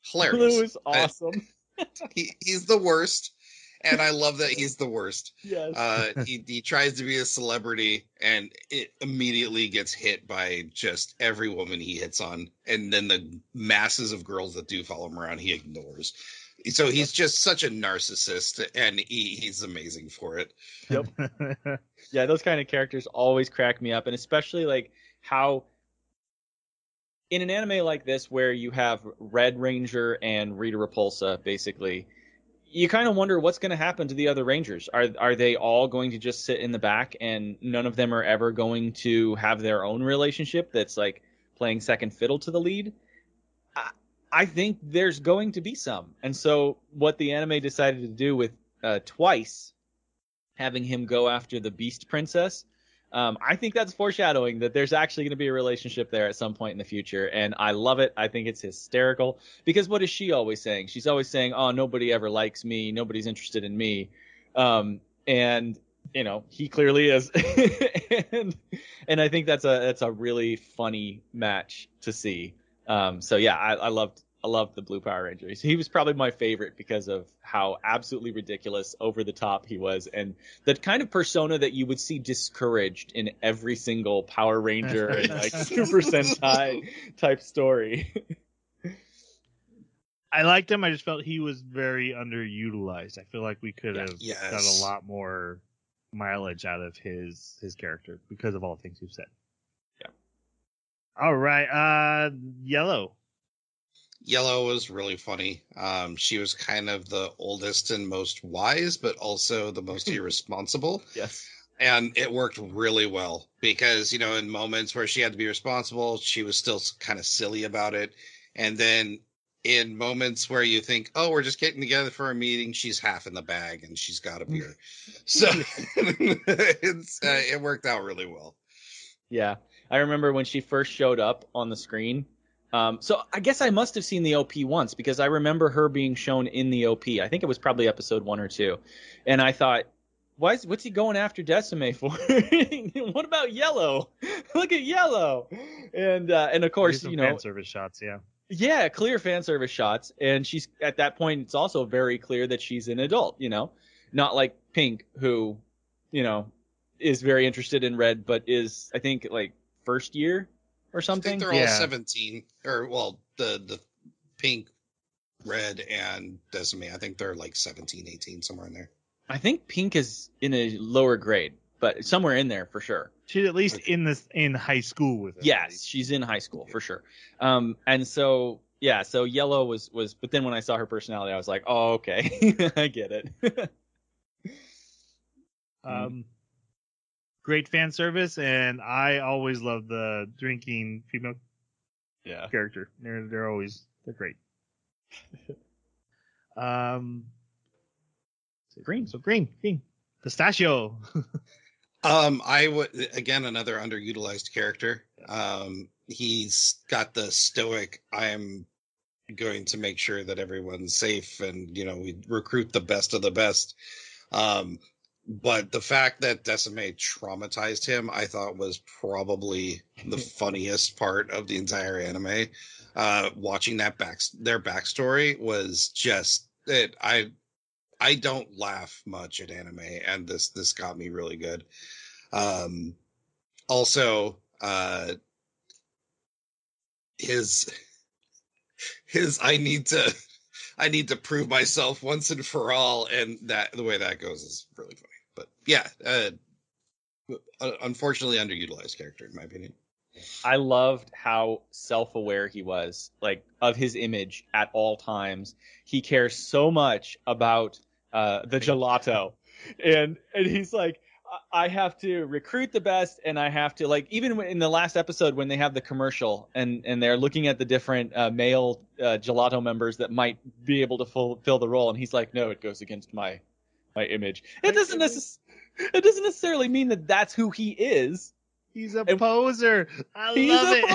hilarious Blue is I- awesome. he, he's the worst and I love that he's the worst. Yes. uh he, he tries to be a celebrity and it immediately gets hit by just every woman he hits on. And then the masses of girls that do follow him around he ignores. So he's just such a narcissist and he, he's amazing for it. Yep. yeah, those kind of characters always crack me up, and especially like how in an anime like this where you have Red Ranger and Rita Repulsa, basically, you kind of wonder what's going to happen to the other Rangers. Are are they all going to just sit in the back, and none of them are ever going to have their own relationship that's like playing second fiddle to the lead? I, I think there's going to be some, and so what the anime decided to do with uh, twice having him go after the Beast Princess. Um, I think that's foreshadowing that there's actually going to be a relationship there at some point in the future, and I love it. I think it's hysterical because what is she always saying? She's always saying, "Oh, nobody ever likes me. Nobody's interested in me," um, and you know, he clearly is, and and I think that's a that's a really funny match to see. Um, so yeah, I, I loved I loved the Blue Power Ranger. He was probably my favorite because of how absolutely ridiculous, over the top he was, and the kind of persona that you would see discouraged in every single Power Ranger and like Super Sentai type story. I liked him. I just felt he was very underutilized. I feel like we could Yeah. have got a lot more mileage out of his his character because of all the things you've said. Yeah. All right. Uh, yellow. Yellow was really funny. Um, she was kind of the oldest and most wise, but also the most irresponsible. yes. And it worked really well because, you know, in moments where she had to be responsible, she was still kind of silly about it. And then in moments where you think, oh, we're just getting together for a meeting, she's half in the bag and she's got a beer. so it's, uh, it worked out really well. Yeah, I remember when she first showed up on the screen. Um, so I guess I must have seen the OP once because I remember her being shown in the OP. I think it was probably episode one or two, and I thought, why is what's he going after Desumi for? what about Yellow? Look at Yellow, and uh, and of course you know fan service shots. Yeah. yeah, clear fan service shots, and she's at that point. It's also very clear that she's an adult. You know, not like Pink, who, you know, is very interested in Red, but is I think like first year or I something. think they're all Yeah. 17 or well, the, the pink, red and Desumi. I think they're like 17, 18, somewhere in there. I think Pink is in a lower grade, but somewhere in there for sure. She's at least Okay. in this in high school with it. Yes, she's in high school for sure. Um, and so yeah, so Yellow was was, but then when I saw her personality, I was like, oh okay, I get it. Um, great fan service, and I always love the drinking female yeah. character. They're they're always they're great. um, green. So green, green, pistachio. Um, I would again another underutilized character. Um, he's got the stoic. I am going to make sure that everyone's safe, and you know we recruit the best of the best. Um, but the fact that Desumi traumatized him, I thought was probably the funniest part of the entire anime. Uh, watching that back their backstory was just it. I I don't laugh much at anime, and this this got me really good. Um, also, uh, his his I need to I need to prove myself once and for all, and that the way that goes is really funny. But yeah, uh, unfortunately underutilized character in my opinion. I loved how self-aware he was, like of his image at all times. He cares so much about uh, the gelato, and and he's like, I I have to recruit the best, and I have to like even in the last episode when they have the commercial and and they're looking at the different uh, male uh, gelato members that might be able to fulfill the role, and he's like, no, it goes against my my image. It doesn't necess- It doesn't necessarily mean that that's who he is. He's a And- poser. I He's love a it.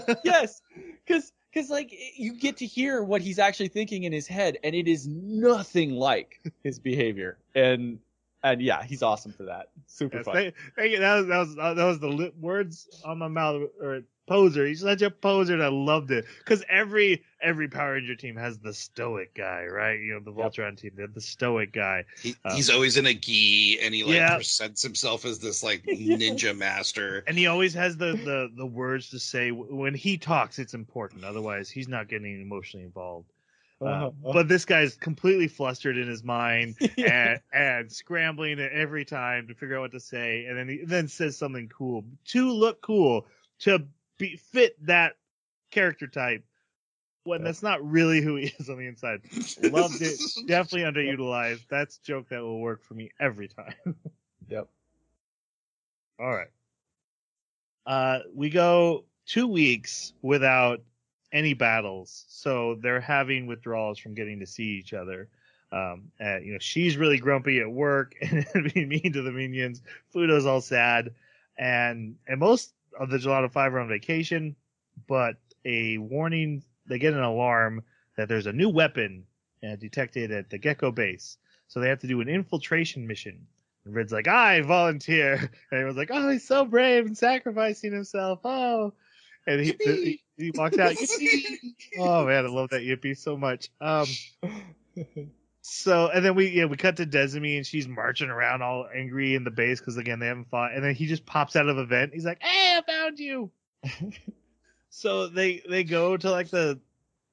poser. yes, because because like you get to hear what he's actually thinking in his head, and it is nothing like his behavior. And and yeah, he's awesome for that. Super Yes, fun. thank- thank you. That was that was that was the lip words on my mouth. Or poser. He's such a poser, and I loved it because every every Power Ranger team has the stoic guy, right? You know, the Yep. Voltron team, they have the stoic guy. He, Uh, he's always in a gi, and he like Yeah. presents himself as this like ninja master. And he always has the, the, the words to say when he talks. It's important. Otherwise, he's not getting emotionally involved. Uh, Uh-huh. but this guy's completely flustered in his mind Yeah. and, and scrambling every time to figure out what to say, and then he then says something cool to look cool to be fit that character type when Yeah. that's not really who he is on the inside. Loved it. Definitely underutilized. That's a joke that will work for me every time. Yep. All right. Uh, we go two weeks without any battles, so they're having withdrawals from getting to see each other. Um, and, you know, she's really grumpy at work and being mean to the minions. Fudo's all sad, and and most of the Gelato Five are on vacation, but a warning, they get an alarm that there's a new weapon uh, detected at the Gekko base, so they have to do an infiltration mission And Red's like, I volunteer. And everyone's like, oh, he's so brave and sacrificing himself. Oh. And he, he, he walks out. oh man, I love that yippee so much. Um, so and then we yeah we cut to Desumi and she's marching around all angry in the base because again they haven't fought. And then he just pops out of a vent. He's like, "Hey, I found you." so they they go to like the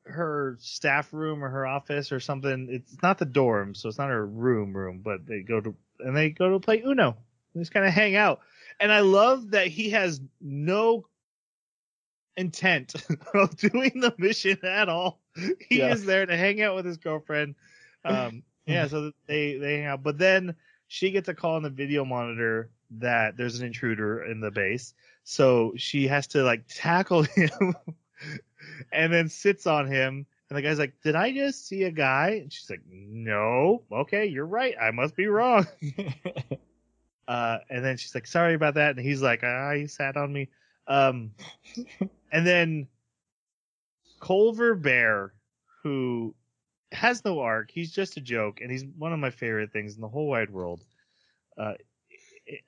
her staff room or her office or something. It's not the dorm, so it's not her room room, but they go to and they go to play Uno. They just kind of hang out. And I love that he has no intent of doing the mission at all. He Yeah. is there to hang out with his girlfriend. Um, yeah, so they they hang out, but then she gets a call on the video monitor that there's an intruder in the base, so she has to like tackle him, and then sits on him. And the guy's like, "Did I just see a guy?" And she's like, "No. Okay, you're right. I must be wrong." Uh, and then she's like, "Sorry about that." And he's like, "Ah, you sat on me." Um, and then Culver Bear, who has no arc, he's just a joke, and he's one of my favorite things in the whole wide world. Uh,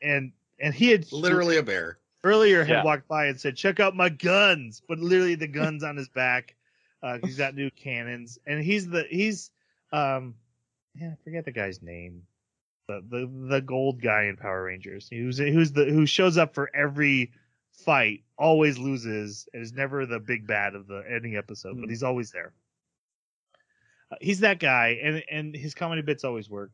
and and he had Literally a bear. earlier had Yeah. walked by and said, "Check out my guns," but literally the guns on his back. Uh, he's got new cannons, and he's the he's um, yeah, I forget the guy's name, the the the gold guy in Power Rangers. Who's who's the who shows up for every fight, always loses, and is never the big bad of the any episode, but Hmm. he's always there. Uh, he's that guy, and and his comedy bits always work.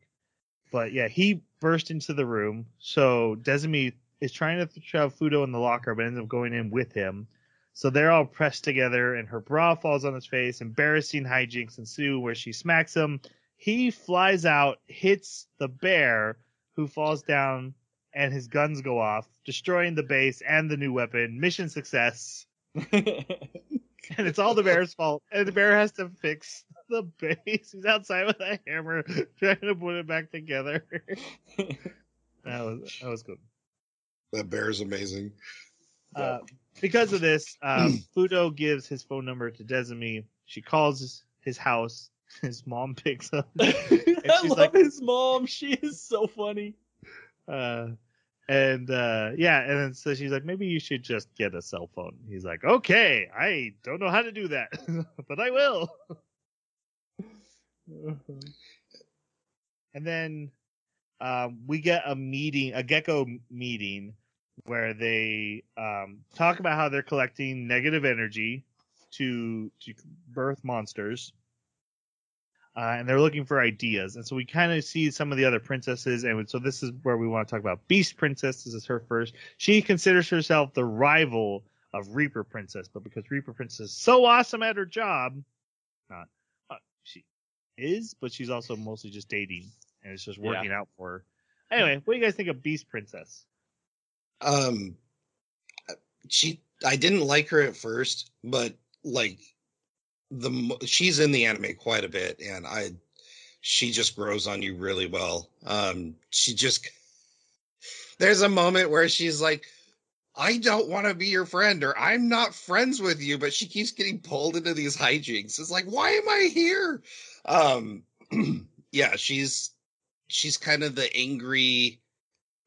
But yeah, he burst into the room. So Desumi is trying to shove Fudo in the locker, but ends up going in with him. So they're all pressed together, and her bra falls on his face. Embarrassing hijinks ensue where she smacks him. He flies out, hits the bear, who falls down, and his guns go off, destroying the base and the new weapon. Mission success. And it's all the bear's fault. And the bear has to fix the base. He's outside with a hammer trying to put it back together. that was that was good. That bear is amazing. Uh, because of this, um, Fudo gives his phone number to Desumi. She calls his, his house. His mom picks up. I love like- his mom. She is so funny. Uh, and uh, yeah, and then so she's like, maybe you should just get a cell phone. He's like, okay, I don't know how to do that, but I will. and then um, we get a meeting, a Gekko meeting, where they um, talk about how they're collecting negative energy to to birth monsters. Uh, and they're looking for ideas, and so we kind of see some of the other princesses, and so this is where we want to talk about Beast Princess. This is her first. She considers herself the rival of Reaper Princess, but because Reaper Princess is so awesome at her job, not uh, she is, but she's also mostly just dating, and it's just Yeah. working out for her. Anyway, what do you guys think of Beast Princess? Um, she, I didn't like her at first, but like the she's in the anime quite a bit, and I, she just grows on you really well. Um, she just there's a moment where she's like, I don't want to be your friend, or I'm not friends with you, but she keeps getting pulled into these hijinks. It's like, why am I here? Um, yeah, she's she's kind of the angry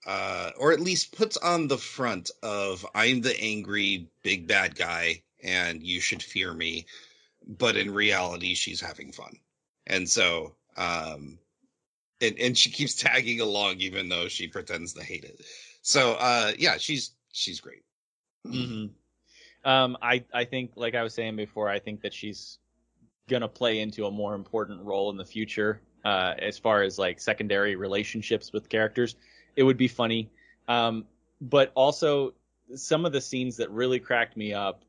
uh, or at least puts on the front of I'm the angry big bad guy and you should fear me. But in reality, she's having fun. And so, um, and, and she keeps tagging along even though she pretends to hate it. So, uh, yeah, she's, she's great. hmm Um, I I think, like I was saying before, I think that she's gonna play into a more important role in the future, uh, as far as like secondary relationships with characters. It would be funny, um, but also some of the scenes that really cracked me up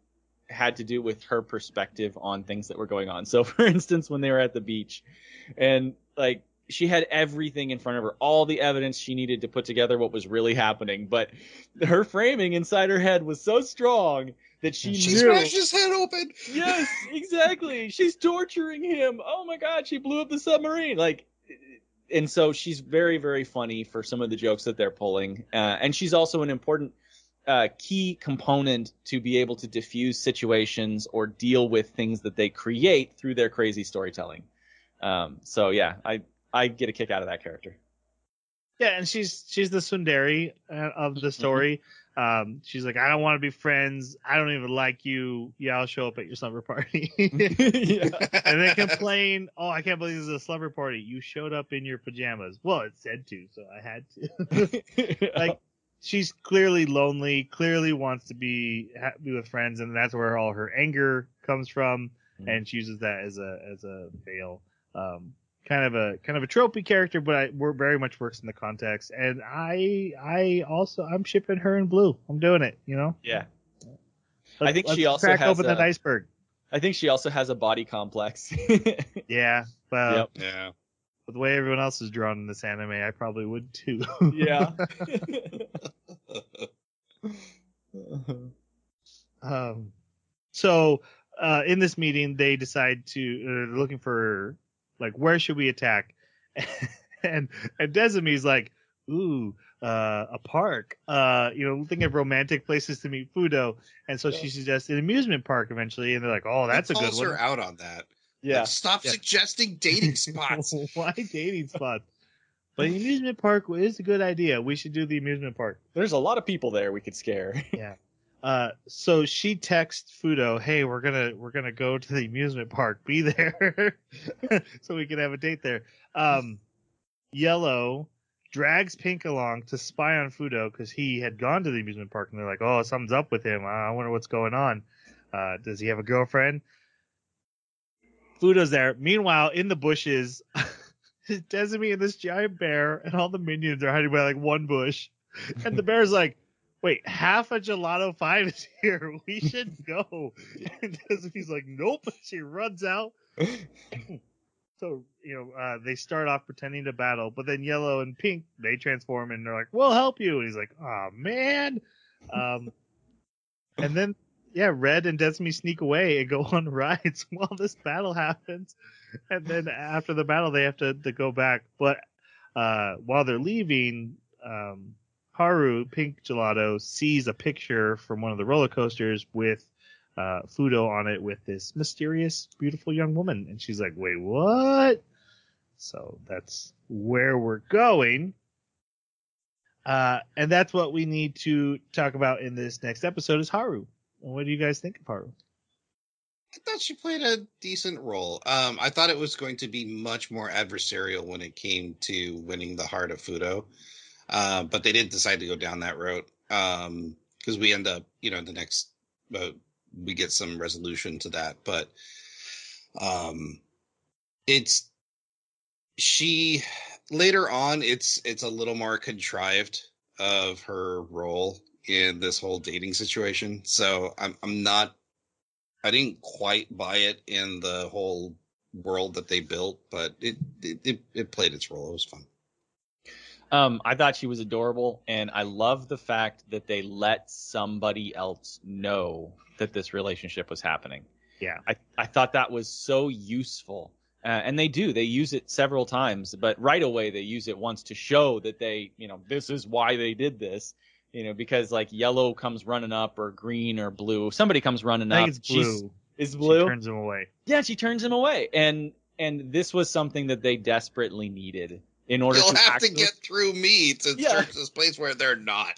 had to do with her perspective on things that were going on. So, for instance, when they were at the beach, and like she had everything in front of her, all the evidence she needed to put together what was really happening, but her framing inside her head was so strong that she, She knew. smashed his head open. yes, exactly. She's torturing him. Oh my god, she blew up the submarine. Like, and so she's very, very funny for some of the jokes that they're pulling, uh, and she's also an important uh, key component to be able to diffuse situations or deal with things that they create through their crazy storytelling. Um, so yeah, I I get a kick out of that character. Yeah, and she's she's the tsundere uh, of Mm-hmm. the story. Um, she's like, I don't want to be friends. I don't even like you. Yeah, I'll show up at your slumber party. yeah. and they complain, oh, I can't believe this is a slumber party. You showed up in your pajamas. Well, it said to, so I had to. like, she's clearly lonely, clearly wants to be happy with friends, and that's where all her anger comes from. Mhm. And she uses that as a as a veil. Um, kind of a kind of a tropey character, but I we're very much works in the context. And I I also I'm shipping her in blue. I'm doing it. You know. yeah. Let's- I think she also crack has open that iceberg. I think she also has a body complex. Yeah. Well, Yep. Yeah. With the way everyone else is drawn in this anime, I probably would too. yeah. Um, so uh, in this meeting, they decide to uh, looking for like where should we attack, and and Desumi's like, ooh, uh, a park. Uh, you know, thinking of romantic places to meet Fudo, and so she suggests an amusement park eventually, and they're like, oh, that's a He good one. her out on that. Yeah. Like, stop Yeah. suggesting dating spots. Why dating spots? But the amusement park is a good idea. We should do the amusement park. There's a lot of people there we could scare. Yeah. Uh, so she texts Fudo, "Hey, we're gonna we're gonna go to the amusement park. Be there, so we can have a date there." Um, Yellow drags Pink along to spy on Fudo because he had gone to the amusement park, and they're like, "Oh, something's up with him. I wonder what's going on. Uh, does he have a girlfriend?" Fudo's there. Meanwhile, in the bushes, Desumi and this giant bear and all the minions are hiding by like one bush, and the bear's like wait, half a gelato five is here. We should go. And Desumi's like, nope. She runs out. so, you know, uh, they start off pretending to battle, but then yellow and pink, they transform and they're like, we'll help you. And he's like, oh man. Um, and then, yeah, Red and Desumi sneak away and go on rides while this battle happens. And then after the battle, they have to, to go back. But, uh, while they're leaving, um, Haru, Pink Gelato, sees a picture from one of the roller coasters with uh, Fudo on it with this mysterious, beautiful young woman. And she's like, wait, what? So that's where we're going. Uh, and that's what we need to talk about in this next episode is Haru. What do you guys think of Haru? I thought she played a decent role. Um, I thought it was going to be much more adversarial when it came to winning the heart of Fudo, uh, but they didn't decide to go down that route because we end up, you know, the next uh, we get some resolution to that. But um, it's she later on. It's it's a little more contrived of her role in this whole dating situation. So I'm I'm not I didn't quite buy it in the whole world that they built, but it it, it, it played its role. It was fun. Um, I thought she was adorable, and I love the fact that they let somebody else know that this relationship was happening. Yeah. I, I thought that was so useful. Uh, and they do. They use it several times, but right away they use it once to show that they, you know, this is why they did this. You know, because like yellow comes running up or green or blue. Somebody comes running I up. think it's She's- blue. Is She blue? turns him away. yeah, she turns him away. And and this was something that they desperately needed in order You'll to have actually to get through me to Yeah. search this place where they're not.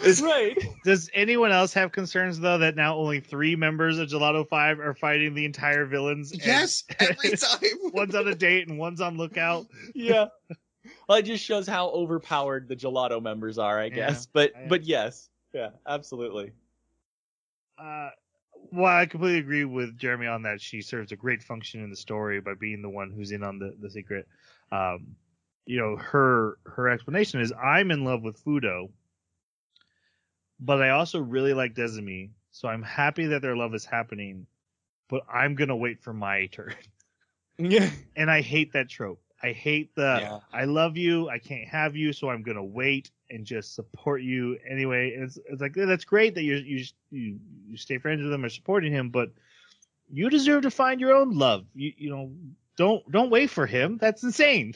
It's... Right. Does anyone else have concerns though that now only three members of Gelato Five are fighting the entire villains? and Yes, every time. one's on a date and one's on lookout. yeah. Well, it just shows how overpowered the gelato members are, I Yeah, guess. But I- but yes, yeah, absolutely. Uh, well, I completely agree with Jeremy on that. She serves a great function in the story by being the one who's in on the, the secret. Um, you know, her her explanation is I'm in love with Fudo, but I also really like Desumi, so I'm happy that their love is happening, but I'm gonna wait for my turn. Yeah. and I hate that trope. I hate the Yeah. I love you, I can't have you, so I'm gonna wait and just support you anyway. And it's it's like that's great that you you you you stay friends with him or supporting him, but you deserve to find your own love. You you know don't don't wait for him. That's insane.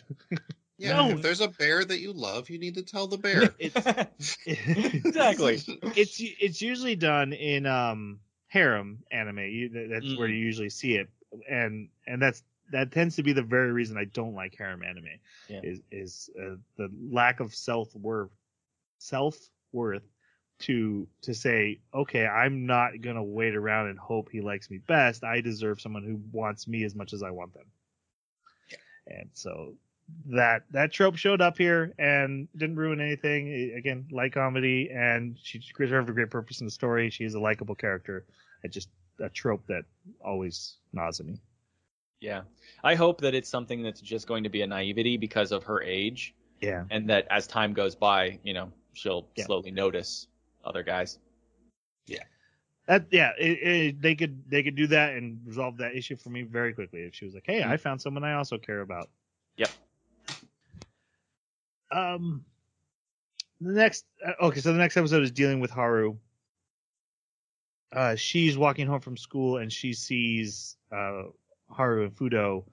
Yeah, No. if there's a bear that you love, you need to tell the bear. exactly. it's it's usually done in um harem anime. You, that- that's where Mhm. you usually see it, and and that's that tends to be the very reason I don't like harem anime. Yeah. Is is uh, the lack of self worth, self worth to to say, okay, I'm not gonna wait around and hope he likes me best. I deserve someone who wants me as much as I want them. And so that that trope showed up here and didn't ruin anything. Again, light comedy, and she served a great purpose in the story. She is a likable character. Just a trope that always gnaws at me. Yeah. I hope that it's something that's just going to be a naivety because of her age, Yeah. and that as time goes by, you know, she'll Yeah. slowly notice other guys. Yeah. That yeah, it, it, they could they could do that and resolve that issue for me very quickly if she was like, "Hey, I found someone I also care about." Yep. Um, the next uh, okay, so the next episode is dealing with Haru. Uh, she's walking home from school and she sees uh Haru and Fudo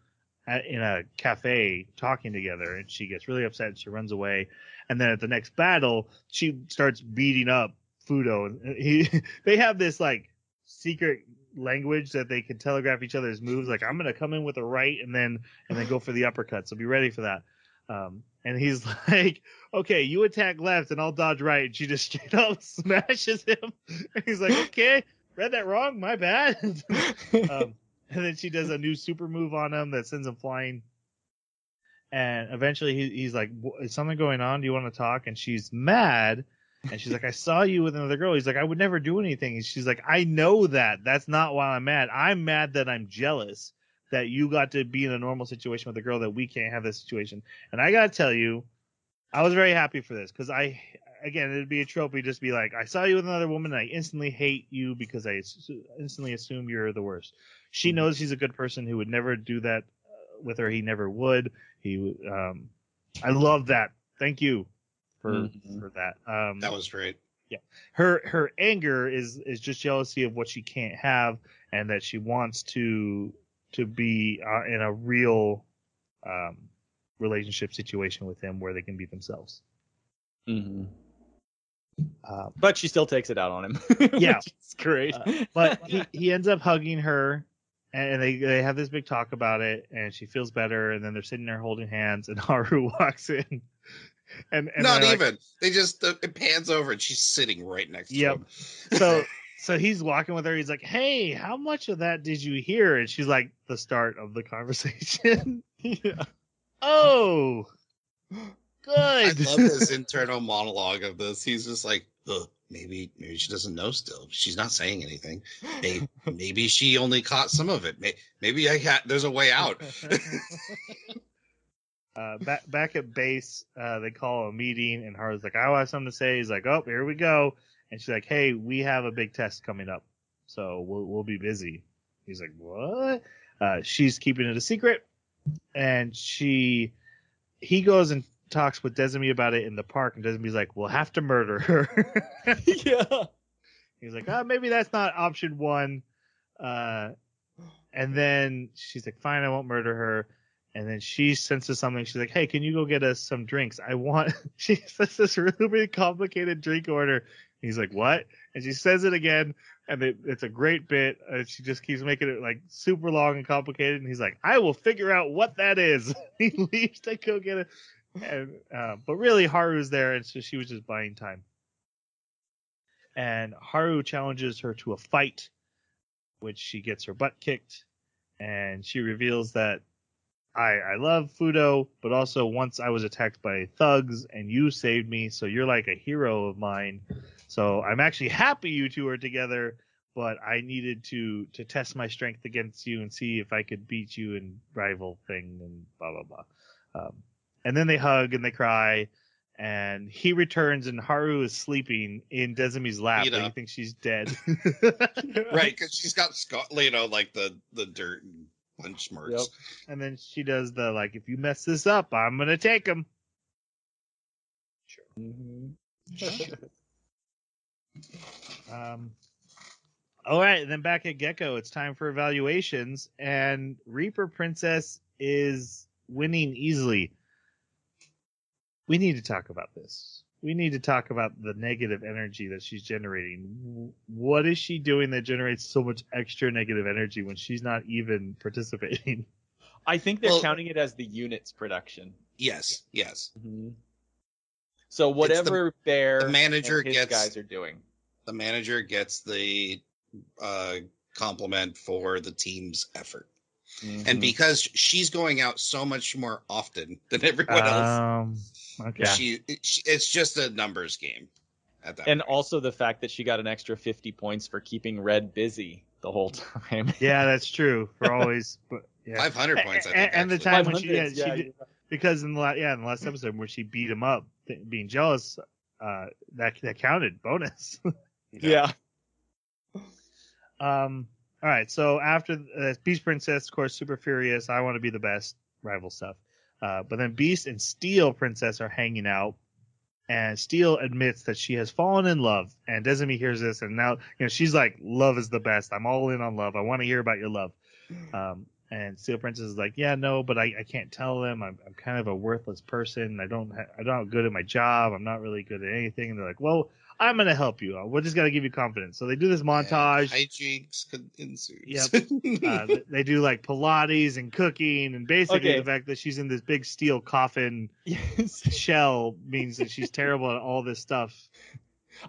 at, in a cafe talking together, and she gets really upset. and She runs away, and then at the next battle, she starts beating up Fudo. And he they have this like secret language that they can telegraph each other's moves. Like I'm gonna come in with a right and then and then go for the uppercut. So be ready for that. Um, and he's like, okay, you attack left and I'll dodge right. And she just straight up smashes him. And he's like, okay, read that wrong. My bad. um, and then she does a new super move on him that sends him flying. And eventually he, he's like, is something going on? Do you want to talk? And she's mad. And she's like, I saw you with another girl. He's like, I would never do anything. And she's like, I know that. That's not why I'm mad. I'm mad that I'm jealous that you got to be in a normal situation with a girl that we can't have this situation. And I gotta tell you, I was very happy for this because I, again, it'd be a trope. You'd just be like, I saw you with another woman, and I instantly hate you because I instantly assume you're the worst. She Mhm. knows he's a good person who would never do that uh, with her. He never would. He, um, I love that. Thank you for Mhm. for that. Um, That was great. Yeah, her her anger is is just jealousy of what she can't have and that she wants to to be uh, in a real um relationship situation with him where they can be themselves hmm uh, But she still takes it out on him. Yeah. it's great. Uh, but he, he ends up hugging her and they they have this big talk about it and she feels better and then they're sitting there holding hands and haru walks in and, and Not they're like- even. They just uh, it pans over and she's sitting right next Yep. to him. so so he's walking with her. He's like, "Hey, how much of that did you hear?" And she's like, "The start of the conversation." yeah. oh, I love his internal monologue of this. He's just like, Ugh, maybe maybe she doesn't know still. She's not saying anything. Maybe, maybe she only caught some of it. May- Maybe I got there's a way out. uh, back back at base, uh, they call a meeting, and Haru's like, "I have something to say." He's like, "Oh, here we go." And she's like, "Hey, we have a big test coming up, so we'll we'll be busy." He's like, "What?" Uh, she's keeping it a secret, and she he goes and talks with Desumi about it in the park, and Desumi's like, "We'll have to murder her." yeah. He's like, "Oh, maybe that's not option one." Uh, and then she's like, "Fine, I won't murder her." And then she senses something. She's like, "Hey, can you go get us some drinks? I want." She says this really, really complicated drink order. He's like, "What?" And she says it again, and it, it's a great bit. And she just keeps making it like super long and complicated. And he's like, "I will figure out what that is." he leaves to go get it. And uh, but really, Haru's there, and so she was just buying time. And Haru challenges her to a fight, which she gets her butt kicked, and she reveals that I I love Fudo, but also once I was attacked by thugs and you saved me, so you're like a hero of mine. So I'm actually happy you two are together, but I needed to to test my strength against you and see if I could beat you in rival thing and blah blah blah. Um, and then they hug and they cry, and he returns and Haru is sleeping in Desumi's lap. Beat and he thinks she's dead. right, because she's got scar- you know, like the the dirt and punch marks. Yep. And then she does the like, if you mess this up, I'm gonna take him. Sure. Um. All right, and then back at Gekko, it's time for evaluations, and Reaper Princess is winning easily. We need to talk about this. We need to talk about the negative energy that she's generating. What is she doing that generates so much extra negative energy when she's not even participating? I think they're Well- counting it as the unit's production. Yes, yes. Mm-hmm. So whatever Bear the manager and his gets- guys are doing. The manager gets the uh, compliment for the team's effort, Mhm. and because she's going out so much more often than everyone else, Um, okay. she, she it's just a numbers game. At that and point. also the fact that she got an extra 50 points for keeping Red busy the whole time. Yeah, that's true. For always, but yeah. 500 points. I think, And- and the time when she- yeah, 500s, she did- because in the last, yeah, in the last episode where she beat him up, th- being jealous, uh, that that counted bonus. yeah. um, all right. So after uh, Beast Princess, of course, super furious. I want to be the best. Rival stuff. Uh, but then Beast and Steel Princess are hanging out, and Steel admits that she has fallen in love. And Desumi hears this, and now you know she's like, "Love is the best. I'm all in on love. I want to hear about your love." Um, and Steel Princess is like, "Yeah, no, but I, I can't tell them. I'm, I'm kind of a worthless person. I don't ha- I'm not good at my job. I'm not really good at anything." And they're like, "Well, I'm gonna help you. We're just gonna give you confidence." So they do this montage. And hijinks could ensue. Yep. uh, they do like Pilates and cooking, and basically Okay. the fact that she's in this big steel coffin Yes. shell means that she's terrible at all this stuff.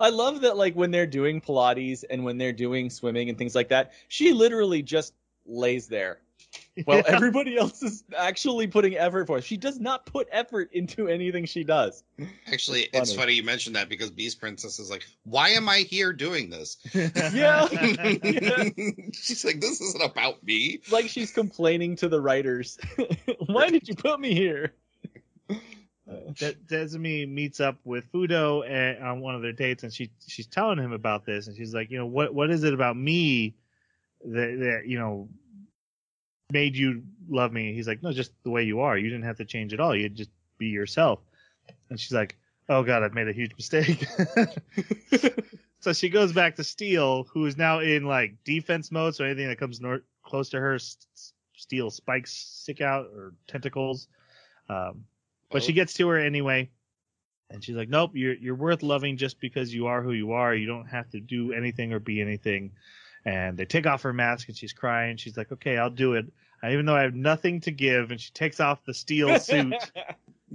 I love that like when they're doing Pilates and when they're doing swimming and things like that, she literally just lays there. Well, Yeah. everybody else is actually putting effort for it. She does not put effort into anything she does. Actually, It's it's funny. funny you mentioned that because Beast Princess is like, "Why am I here doing this?" Yeah. She's like, "This isn't about me." Like she's complaining to the writers. Why did you put me here? De- Desumi meets up with Fudo and, on one of their dates, and she she's telling him about this, and she's like, you know, what what is it about me that that you know made you love me? He's like, no, just the way you are. You didn't have to change at all. You just be yourself. And she's like, oh god, I've made a huge mistake. so she goes back to Steel, who is now in like defense mode. So anything that comes nor- close to her, Steel spikes stick out or tentacles. Um, but she Oh. gets to her anyway, and she's like, "Nope, you're you're worth loving just because you are who you are. You don't have to do anything or be anything." And they take off her mask, and she's crying. She's like, "Okay, I'll do it, even though I have nothing to give." And she takes off the steel suit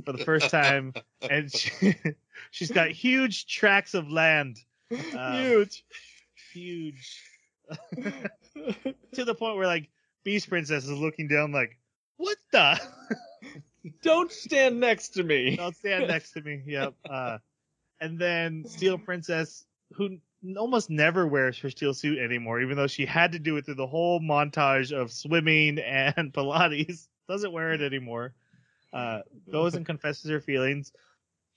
for the first time, and she, she's got huge tracts of land, Um, Huge. huge, to the point where like Beast Princess is looking down, like, "What the?" Don't stand next to me. Don't stand next to me. Yep. Uh, and then Steel Princess, who almost never wears her steel suit anymore, even though she had to do it through the whole montage of swimming and Pilates, doesn't wear it anymore. Uh, goes and confesses her feelings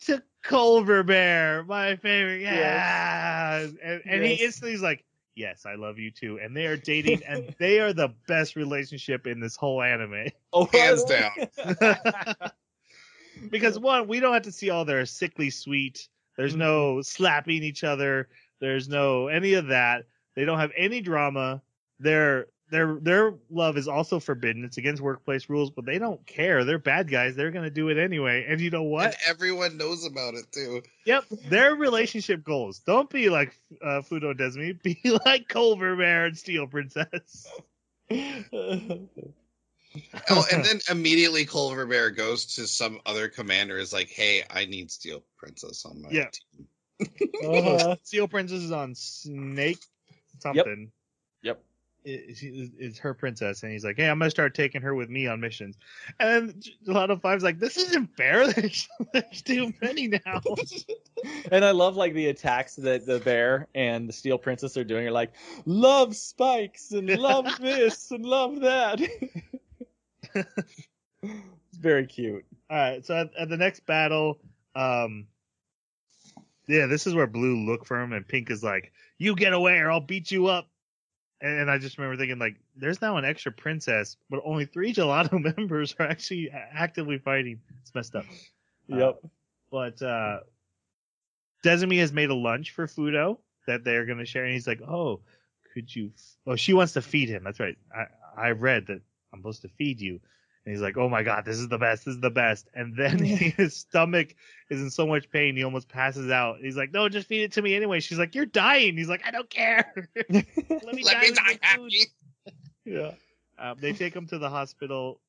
to Culver Bear, my favorite. Yeah. And, and he Yes. instantly is like, Yes, I love you too. And they are dating, and they are the best relationship in this whole anime. Oh, Hands down. because one, we don't have to see all their sickly sweet. There's no slapping each other. There's no any of that. They don't have any drama. Their their their love is also forbidden. It's against workplace rules, but they don't care. They're bad guys. They're gonna do it anyway. And you know what? And everyone knows about it too. Yep, their relationship goals. Don't be like uh, Fudo Desumi. Be like Culver Bear and Steel Princess. Oh, and then immediately Culver Bear goes to some other commander is like, "Hey, I need Steel Princess on my Yeah. team." Uh-huh. Steel Princess is on Snake something. Yep. It, she is- is her princess, and he's like, "Hey, I'm gonna start taking her with me on missions." And then a lot of five's like, "This isn't fair. There's, there's too many now." And I love like the attacks that the bear and the steel princess are doing are like love spikes and love this and love that. it's very cute. All right, so at, at the next battle, um, yeah, this is where Blue look for him, and Pink is like, "You get away, or I'll beat you up." And, and I just remember thinking, like, there's now an extra princess, but only three gelato members are actually actively fighting. It's messed up. Yep. but uh Desumi has made a lunch for Fudo that they're going to share, and he's like, "Oh, could you?" F- oh, she wants to feed him. That's right. I I read that I'm supposed to feed you, and he's like, "Oh my god, this is the best. This is the best." And then his stomach is in so much pain, he almost passes out. He's like, "No, just feed it to me anyway." She's like, "You're dying." He's like, "I don't care. Let me Let die me die happy. yeah. Um, they take him to the hospital.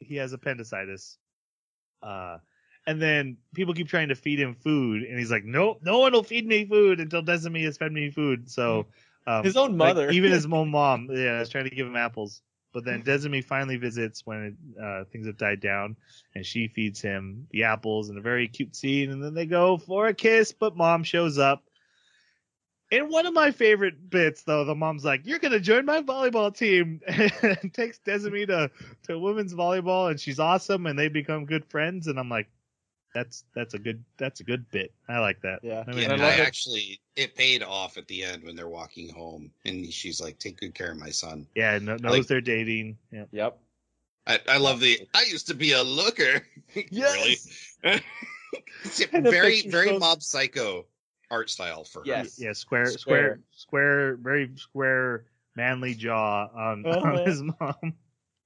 he has appendicitis. Uh, and then people keep trying to feed him food, and he's like, "Nope, no one will feed me food until Desumi has fed me food." So um, His own like, mother. even his own mom, yeah, is trying to give him apples. But then Desumi finally visits when uh, things have died down, and she feeds him the apples in a very cute scene. And then they go for a kiss, but mom shows up. In one of my favorite bits, though, the mom's like, "You're gonna join my volleyball team," and takes Desumi to to women's volleyball, and she's awesome, and they become good friends. And I'm like, "That's that's a good that's a good bit. I like that." Yeah. I mean, Yeah, I I, love it. actually it paid off at the end when they're walking home, and she's like, "Take good care of my son." yeah, no, knows like- they're dating. Yeah. Yep. I, I love the. I used to be a looker. Yes. It's a And the very very shows- mob psycho art style for her. Yes. Yeah, square, Square. square, square, very square, manly jaw on, Uh-huh. on his mom.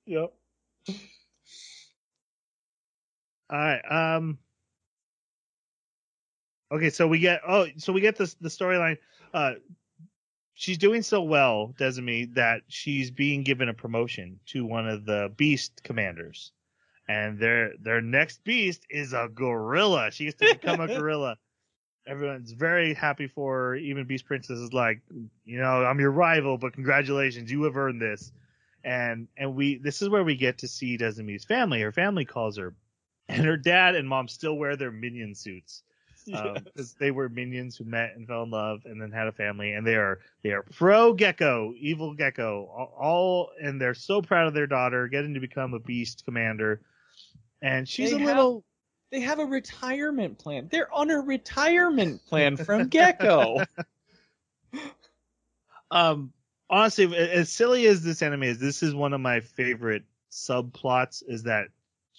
Yep. All right. Um. Okay, so we get oh, so we get this the storyline. Uh, she's doing so well, Desumi, that she's being given a promotion to one of the beast commanders, and their their next beast is a gorilla. She gets to become a gorilla. Everyone's very happy for her. Even Beast Princess is like, you know, I'm your rival, but congratulations, you have earned this. And and we this is where we get to see Desumi's family. Her family calls her, and her dad and mom still wear their minion suits because they were minions who met and fell in love and then had a family and they are they are pro Gekko evil Gekko all, all and they're so proud of their daughter getting to become a beast commander and she's They a have- little They have a retirement plan. They're on a retirement plan from Gekko. um honestly as silly as this anime is this is one of my favorite subplots is that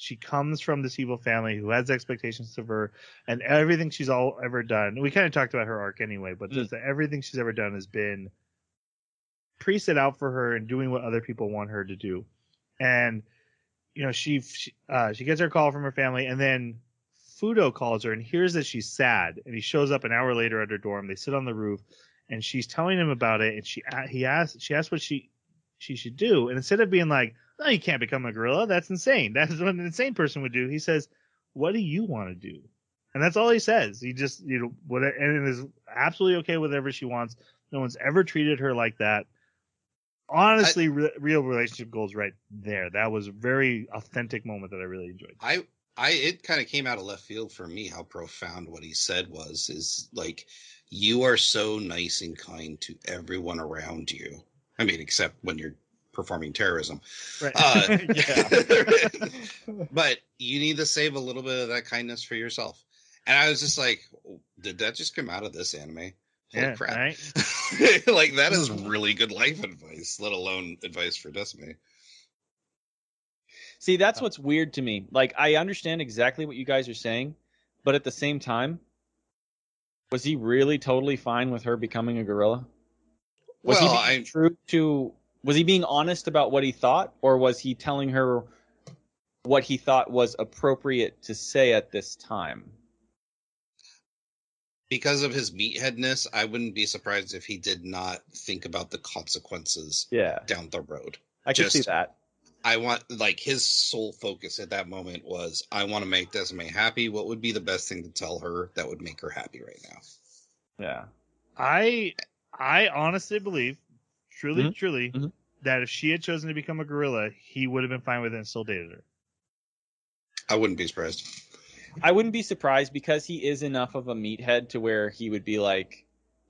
she comes from this evil family who has expectations of her and everything she's all ever done. We kind of talked about her arc anyway but just that everything she's ever done has been pre-set out for her and doing what other people want her to do. And you know she she, uh, she gets her call from her family and then fudo calls her and hears that she's sad and he shows up an hour later at her dorm. They sit on the roof and she's telling him about it and she he asks she asks what she she should do. And instead of being like no you can't become a gorilla. That's insane. That's what an insane person would do. He says what do you want to do? And that's all he says. He just you know what and is absolutely okay with whatever she wants. No one's ever treated her like that. Honestly re- real relationship goals right there. That was a very authentic moment that i really enjoyed. I I it kind of came out of left field for me how profound what he said was is like you are so nice and kind to everyone around you. I mean, except when you're performing terrorism. right Uh, Yeah. but you need to save a little bit of that kindness for yourself. And I was just like, did that just come out of this anime? Holy yeah crap. right like that is really good life advice, let alone advice for Desumi. See, that's what's weird to me. Like, I understand exactly what you guys are saying, but at the same time, was he really totally fine with her becoming a gorilla? Was Well, he being I- true to? Was he being honest about what he thought, or was he telling her what he thought was appropriate to say at this time? Because of his meatheadness, I wouldn't be surprised if he did not think about the consequences Yeah, down the road. I can see that. I want like his sole focus at that moment was I want to make Desumi happy. What would be the best thing to tell her that would make her happy right now? Yeah, I I honestly believe, truly, Mhm. truly, Mhm. that if she had chosen to become a gorilla, he would have been fine with it and still dated her. I wouldn't be surprised. I wouldn't be surprised because he is enough of a meathead to where he would be like,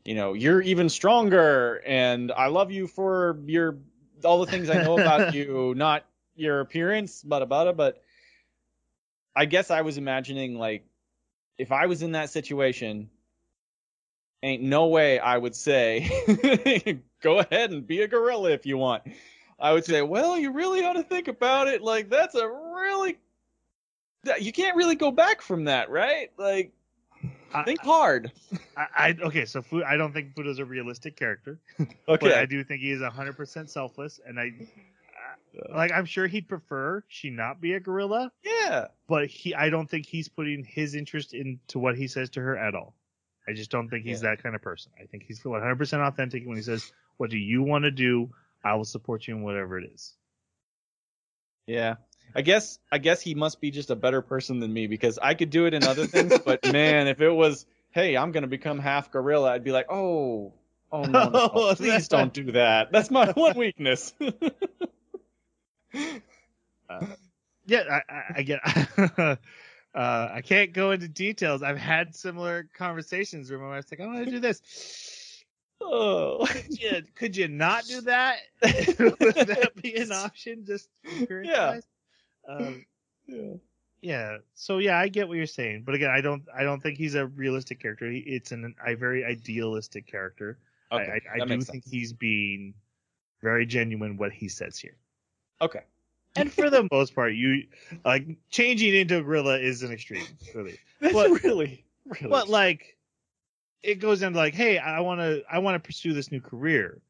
you know, you're even stronger, and I love you for your all the things I know about you, not your appearance, bada bada. But I guess I was imagining like, if I was in that situation, ain't no way I would say, go ahead and be a gorilla if you want. I would say, well, you really ought to think about it. Like that's a really you can't really go back from that, right? Like, I, think hard. I, I okay, so Fu, I don't think Fudo's a realistic character, Okay. but I do think he is hundred percent selfless, and I. Like I'm sure he'd prefer she not be a gorilla, yeah. but he I don't think he's putting his interest into what he says to her at all. I just don't think he's Yeah. that kind of person. I think he's 100% authentic when he says, "What do you want to do? I will support you in whatever it is." Yeah. I guess I guess he must be just a better person than me because I could do it in other things, but man, if it was, hey, I'm gonna become half gorilla, I'd be like, oh, oh no, no, Oh, please don't do that. That's my one weakness. Uh, yeah, I, I, I get. Uh, I can't go into details. I've had similar conversations where my wife's like, "I want to do this." oh, Could you, could you not do that? Would that be an option? Just Yeah. Um, yeah. yeah. So yeah, I get what you're saying, but again, I don't. I don't think he's a realistic character. He, it's an a very idealistic character. Okay, I, I, I do think he's being very genuine what he says here. Okay. And for the most part, you like changing into a gorilla is an extreme, really. That's But- really, really. But like, it goes into like, hey, I want to, I want to pursue this new career,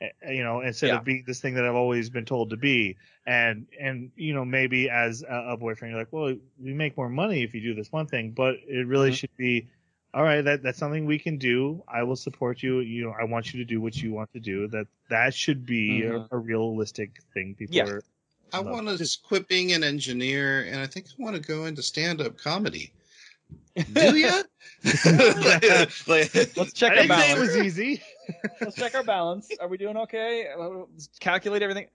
eh, you know, instead Yeah. of being this thing that I've always been told to be. And and you know, maybe as a, a boyfriend, you're like, well, we make more money if you do this one thing, but it really Mhm. should be. All right, that that's something we can do. I will support you. You know, I want you to do what you want to do. That that should be Mhm. a, a realistic thing. People Yeah. are I No. want to quit being an engineer, and I think I want to go into stand-up comedy. Do you? like, Let's check our didn't it was easy. Let's check our balance. Are we doing okay? Let's calculate everything.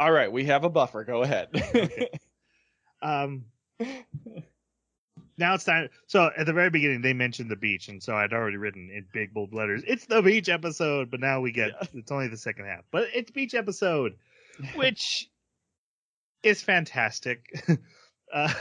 All right, we have a buffer. Go ahead. Um, now it's time. So at the very beginning, they mentioned the beach, and so I'd already written in big bold letters, "It's the beach episode." But now we get it's only the second half, but it's beach episode, which is fantastic. uh,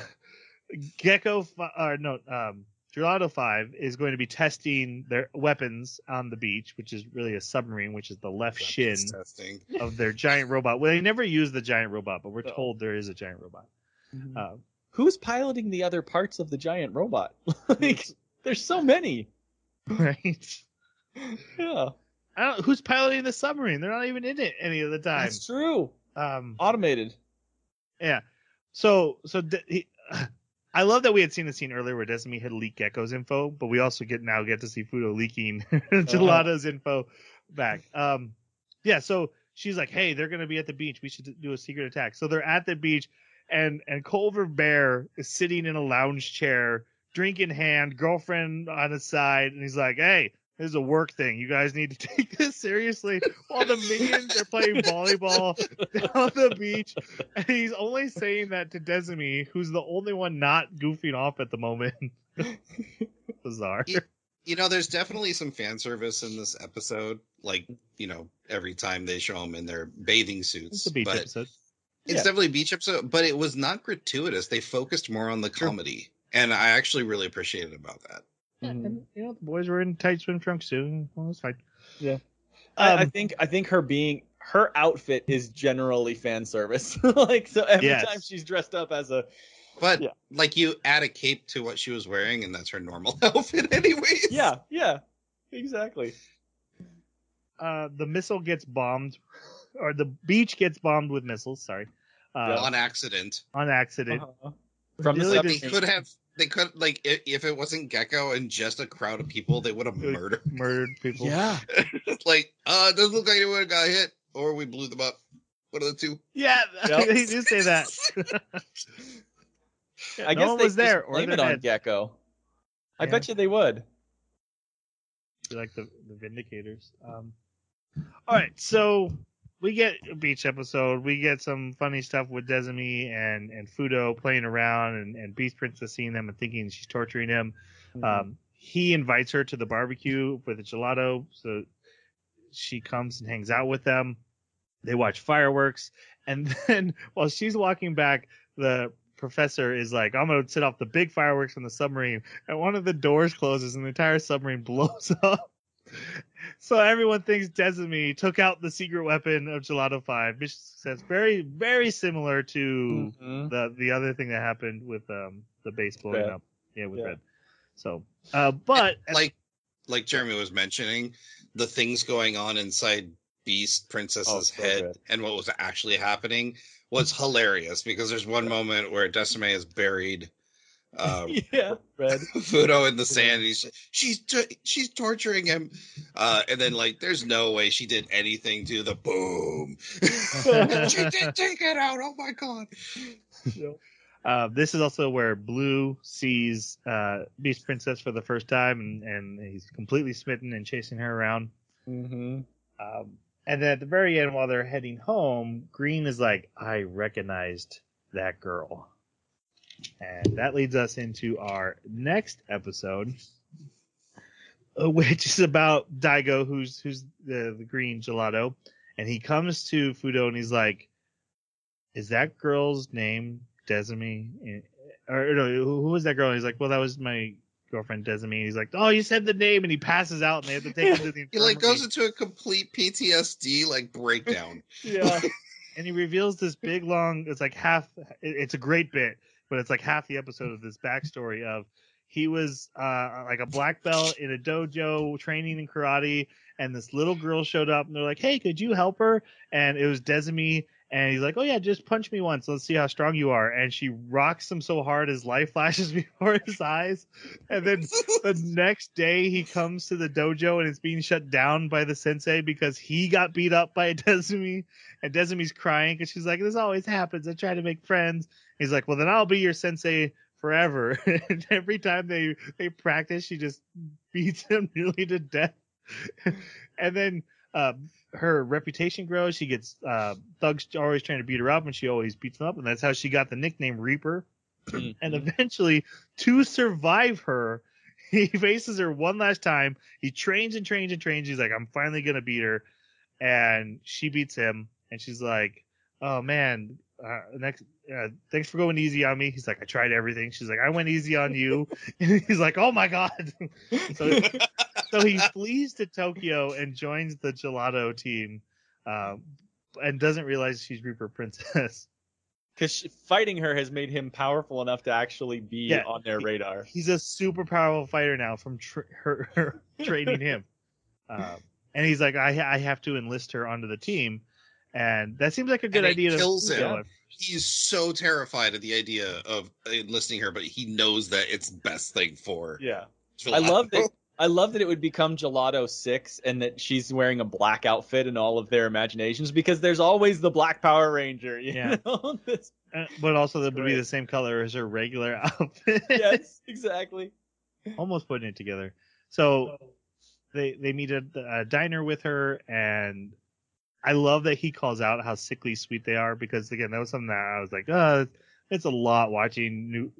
Gekko, or no, um, Gelato Five is going to be testing their weapons on the beach, which is really a submarine, which is the left shin testing. of their giant robot. Well, they never use the giant robot, but we're No. told there is a giant robot. Uh, Who's piloting the other parts of the giant robot? like, there's so many. right? Yeah, I don't. Who's piloting the submarine? They're not even in it any of the time. that's true. Um, Automated. Yeah. So, so D- he, I love that we had seen the scene earlier where Desumi had leaked Gekko's info, but we also get now get to see Fudo leaking Gelato's info back. Um, yeah. So she's like, "Hey, they're gonna be at the beach. We should do a secret attack." So they're at the beach, and and Culver Bear is sitting in a lounge chair, drink in hand, girlfriend on his side, and he's like, "Hey." This is a work thing. You guys need to take this seriously. While the minions are playing volleyball down the beach, and he's only saying that to Desumi, who's the only one not goofing off at the moment. Bizarre. Yeah. You know, there's definitely some fan service in this episode. Like, you know, every time they show them in their bathing suits. It's a beach but episode. It's Yeah. definitely a beach episode, but it was not gratuitous. They focused more on the Sure. comedy, and I actually really appreciated about that. Yeah, Mhm. and, you know, the boys were in tight swim trunks too. Well, it's fine. Yeah. I, I Um, think I think her being her outfit is generally fan service. like so every Yes. time she's dressed up as a But Yeah. like, you add a cape to what she was wearing, and that's her normal outfit, anyways. yeah yeah exactly. Uh, the missile gets bombed, or the beach gets bombed with missiles. Sorry, uh, on accident. on accident. Uh-huh. From the Really But they did- could have. They could like i- if it wasn't Gekko and just a crowd of people, they would have murdered. murdered people. Yeah. like, uh, it doesn't look like anyone got hit, or we blew them up. One of the two. yeah, Yep. they do say that. I no guess one they was there, just or blame it on dead. Gekko. I Yeah. bet you they would. Be like the, the Vindicators. Um, all right, so we get a beach episode. We get some funny stuff with Desumi and and Fudo playing around, and, and Beast Princess seeing them and thinking she's torturing him. Um, he invites her to the barbecue for the gelato, so she comes and hangs out with them. They watch fireworks, and then while she's walking back, the professor is like, "I'm gonna set off the big fireworks from the submarine," and one of the doors closes, and the entire submarine blows up. So everyone thinks Desumi took out the secret weapon of Gelato Five. Mission success. Very, very similar to Mhm. the the other thing that happened with um the base blowing Red. up. Yeah, with Yeah. red. So, uh, but like like Jeremy was mentioning, the things going on inside Beast Princess's Oh, head good. and what was actually happening was hilarious because there's one moment where Desumi is buried um, yeah, red. Fudo in the sand. He's she's t- she's torturing him, uh, and then like there's no way she did anything to the boom. she did take it out. Oh my god! Uh, this is also where Blue sees uh, Beast Princess for the first time, and, and he's completely smitten and chasing her around. Mm-hmm. Um, and then at the very end, while they're heading home, Green is like, "I recognized that girl," and that leads us into our next episode, uh, which is about Daigo, who's who's the the green gelato, and he comes to Fudo and he's like, "Is that girl's name Desumi?" Or no, who who was that girl? And he's like, "Well, that was my girlfriend Desumi." He's like, "Oh, you said the name," and he passes out, and they have to take him to the He like goes into a complete PTSD like breakdown. Yeah. and he reveals this big long it's like half it- it's a great bit but it's like half the episode of this backstory of he was uh like a black belt in a dojo training in karate and this little girl showed up and they're like hey could you help her? And it was Desumi and he's like oh yeah just punch me once let's see how strong you are and she rocks him so hard his life flashes before his eyes and then the next day he comes to the dojo and it's being shut down by the sensei because he got beat up by Desumi and Desumi's crying because she's like, "This always happens. I try to make friends." He's like, "Well, then I'll be your sensei forever." and every time they they practice, she just beats him nearly to death. and then uh, her reputation grows. She gets uh, thugs always trying to beat her up, and she always beats them up, and that's how she got the nickname Reaper. Mm-hmm. And eventually, to survive her, he faces her one last time. He trains and trains and trains. He's like, I'm finally gonna beat her, and she beats him. And she's like, Oh man, uh, next, uh, thanks for going easy on me. He's like, I tried everything. She's like, I went easy on you. and he's like, Oh my god. so, so he flees to Tokyo and joins the Gelato team, um, and doesn't realize she's Reaper Princess. Because fighting her has made him powerful enough to actually be Yeah. on their radar. he's a super powerful fighter now from tra- her, her training him. Um, and he's like, I, I have to enlist her onto the team. And that seems like a good And it idea. to kills him. go. He's so terrified at the idea of enlisting her, but he knows that it's best thing for. Yeah. for I love Lotto. that. I love that it would become Gelato Six, and that she's wearing a black outfit in all of their imaginations because there's always the Black Power Ranger. Yeah. This- Uh, but also that would be the same color as her regular outfit. yes, exactly. Almost putting it together. So they they meet at a diner with her, and I love that he calls out how sickly sweet they are because again that was something that I was like, oh, it's a lot watching new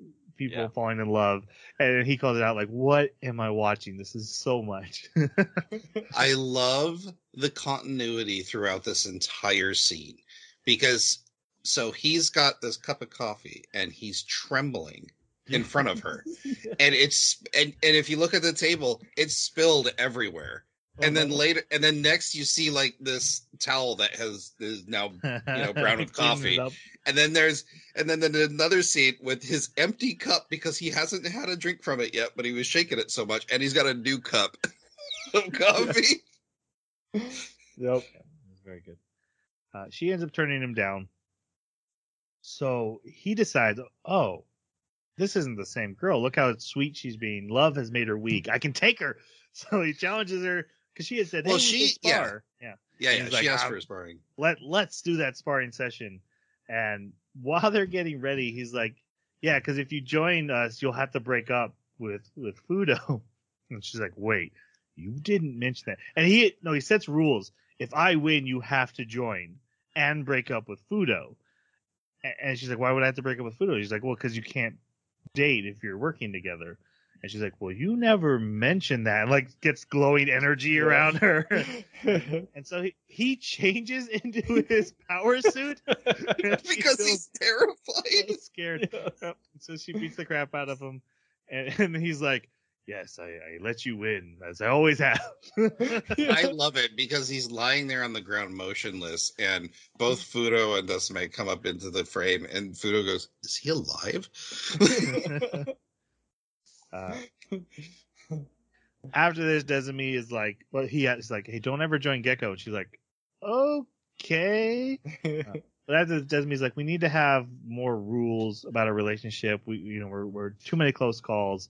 people Yeah. falling in love, and he calls it out like, what am I watching? This is so much. I love the continuity throughout this entire scene because so he's got this cup of coffee and he's trembling in front of her and it's and, and if you look at the table it's spilled everywhere and then later and then next you see like this towel that has is now you know, brown with coffee. and then there's and then then another scene with his empty cup because he hasn't had a drink from it yet but he was shaking it so much and he's got a new cup of coffee Yep. Yeah, very good. Uh, she ends up turning him down. So he decides, oh, this isn't the same girl. Look how sweet she's being. Love has made her weak. I can take her. So he challenges her because she had said, Well, hey, she- she, yeah. spar. Yeah. yeah yeah she like, asked um, for a sparring Let let's do that sparring session. And while they're getting ready, he's like, yeah, because if you join us, you'll have to break up with with Fudo. And she's like, wait, you didn't mention that. And he no, he sets rules. If I win, you have to join and break up with Fudo. And she's like, why would I have to break up with Fudo? He's like, well, because you can't date if you're working together. And she's like, well, you never mentioned that. And like gets glowing energy Yeah. around her. And so he, he changes into his power suit because he's so terrified scared. Yep. So she beats the crap out of him, and, and he's like, "Yes, I, I let you win, as I always have." I love it because he's lying there on the ground motionless, and both Fudo and Desumi come up into the frame, and Fudo goes, "Is he alive?" Uh, after this, Desumi is like, "Well, he is like, hey, don't ever join Gekko." And she's like, "Okay." But after Desumi's like, we need to have more rules about a relationship. We, you know, we're, we're too many close calls.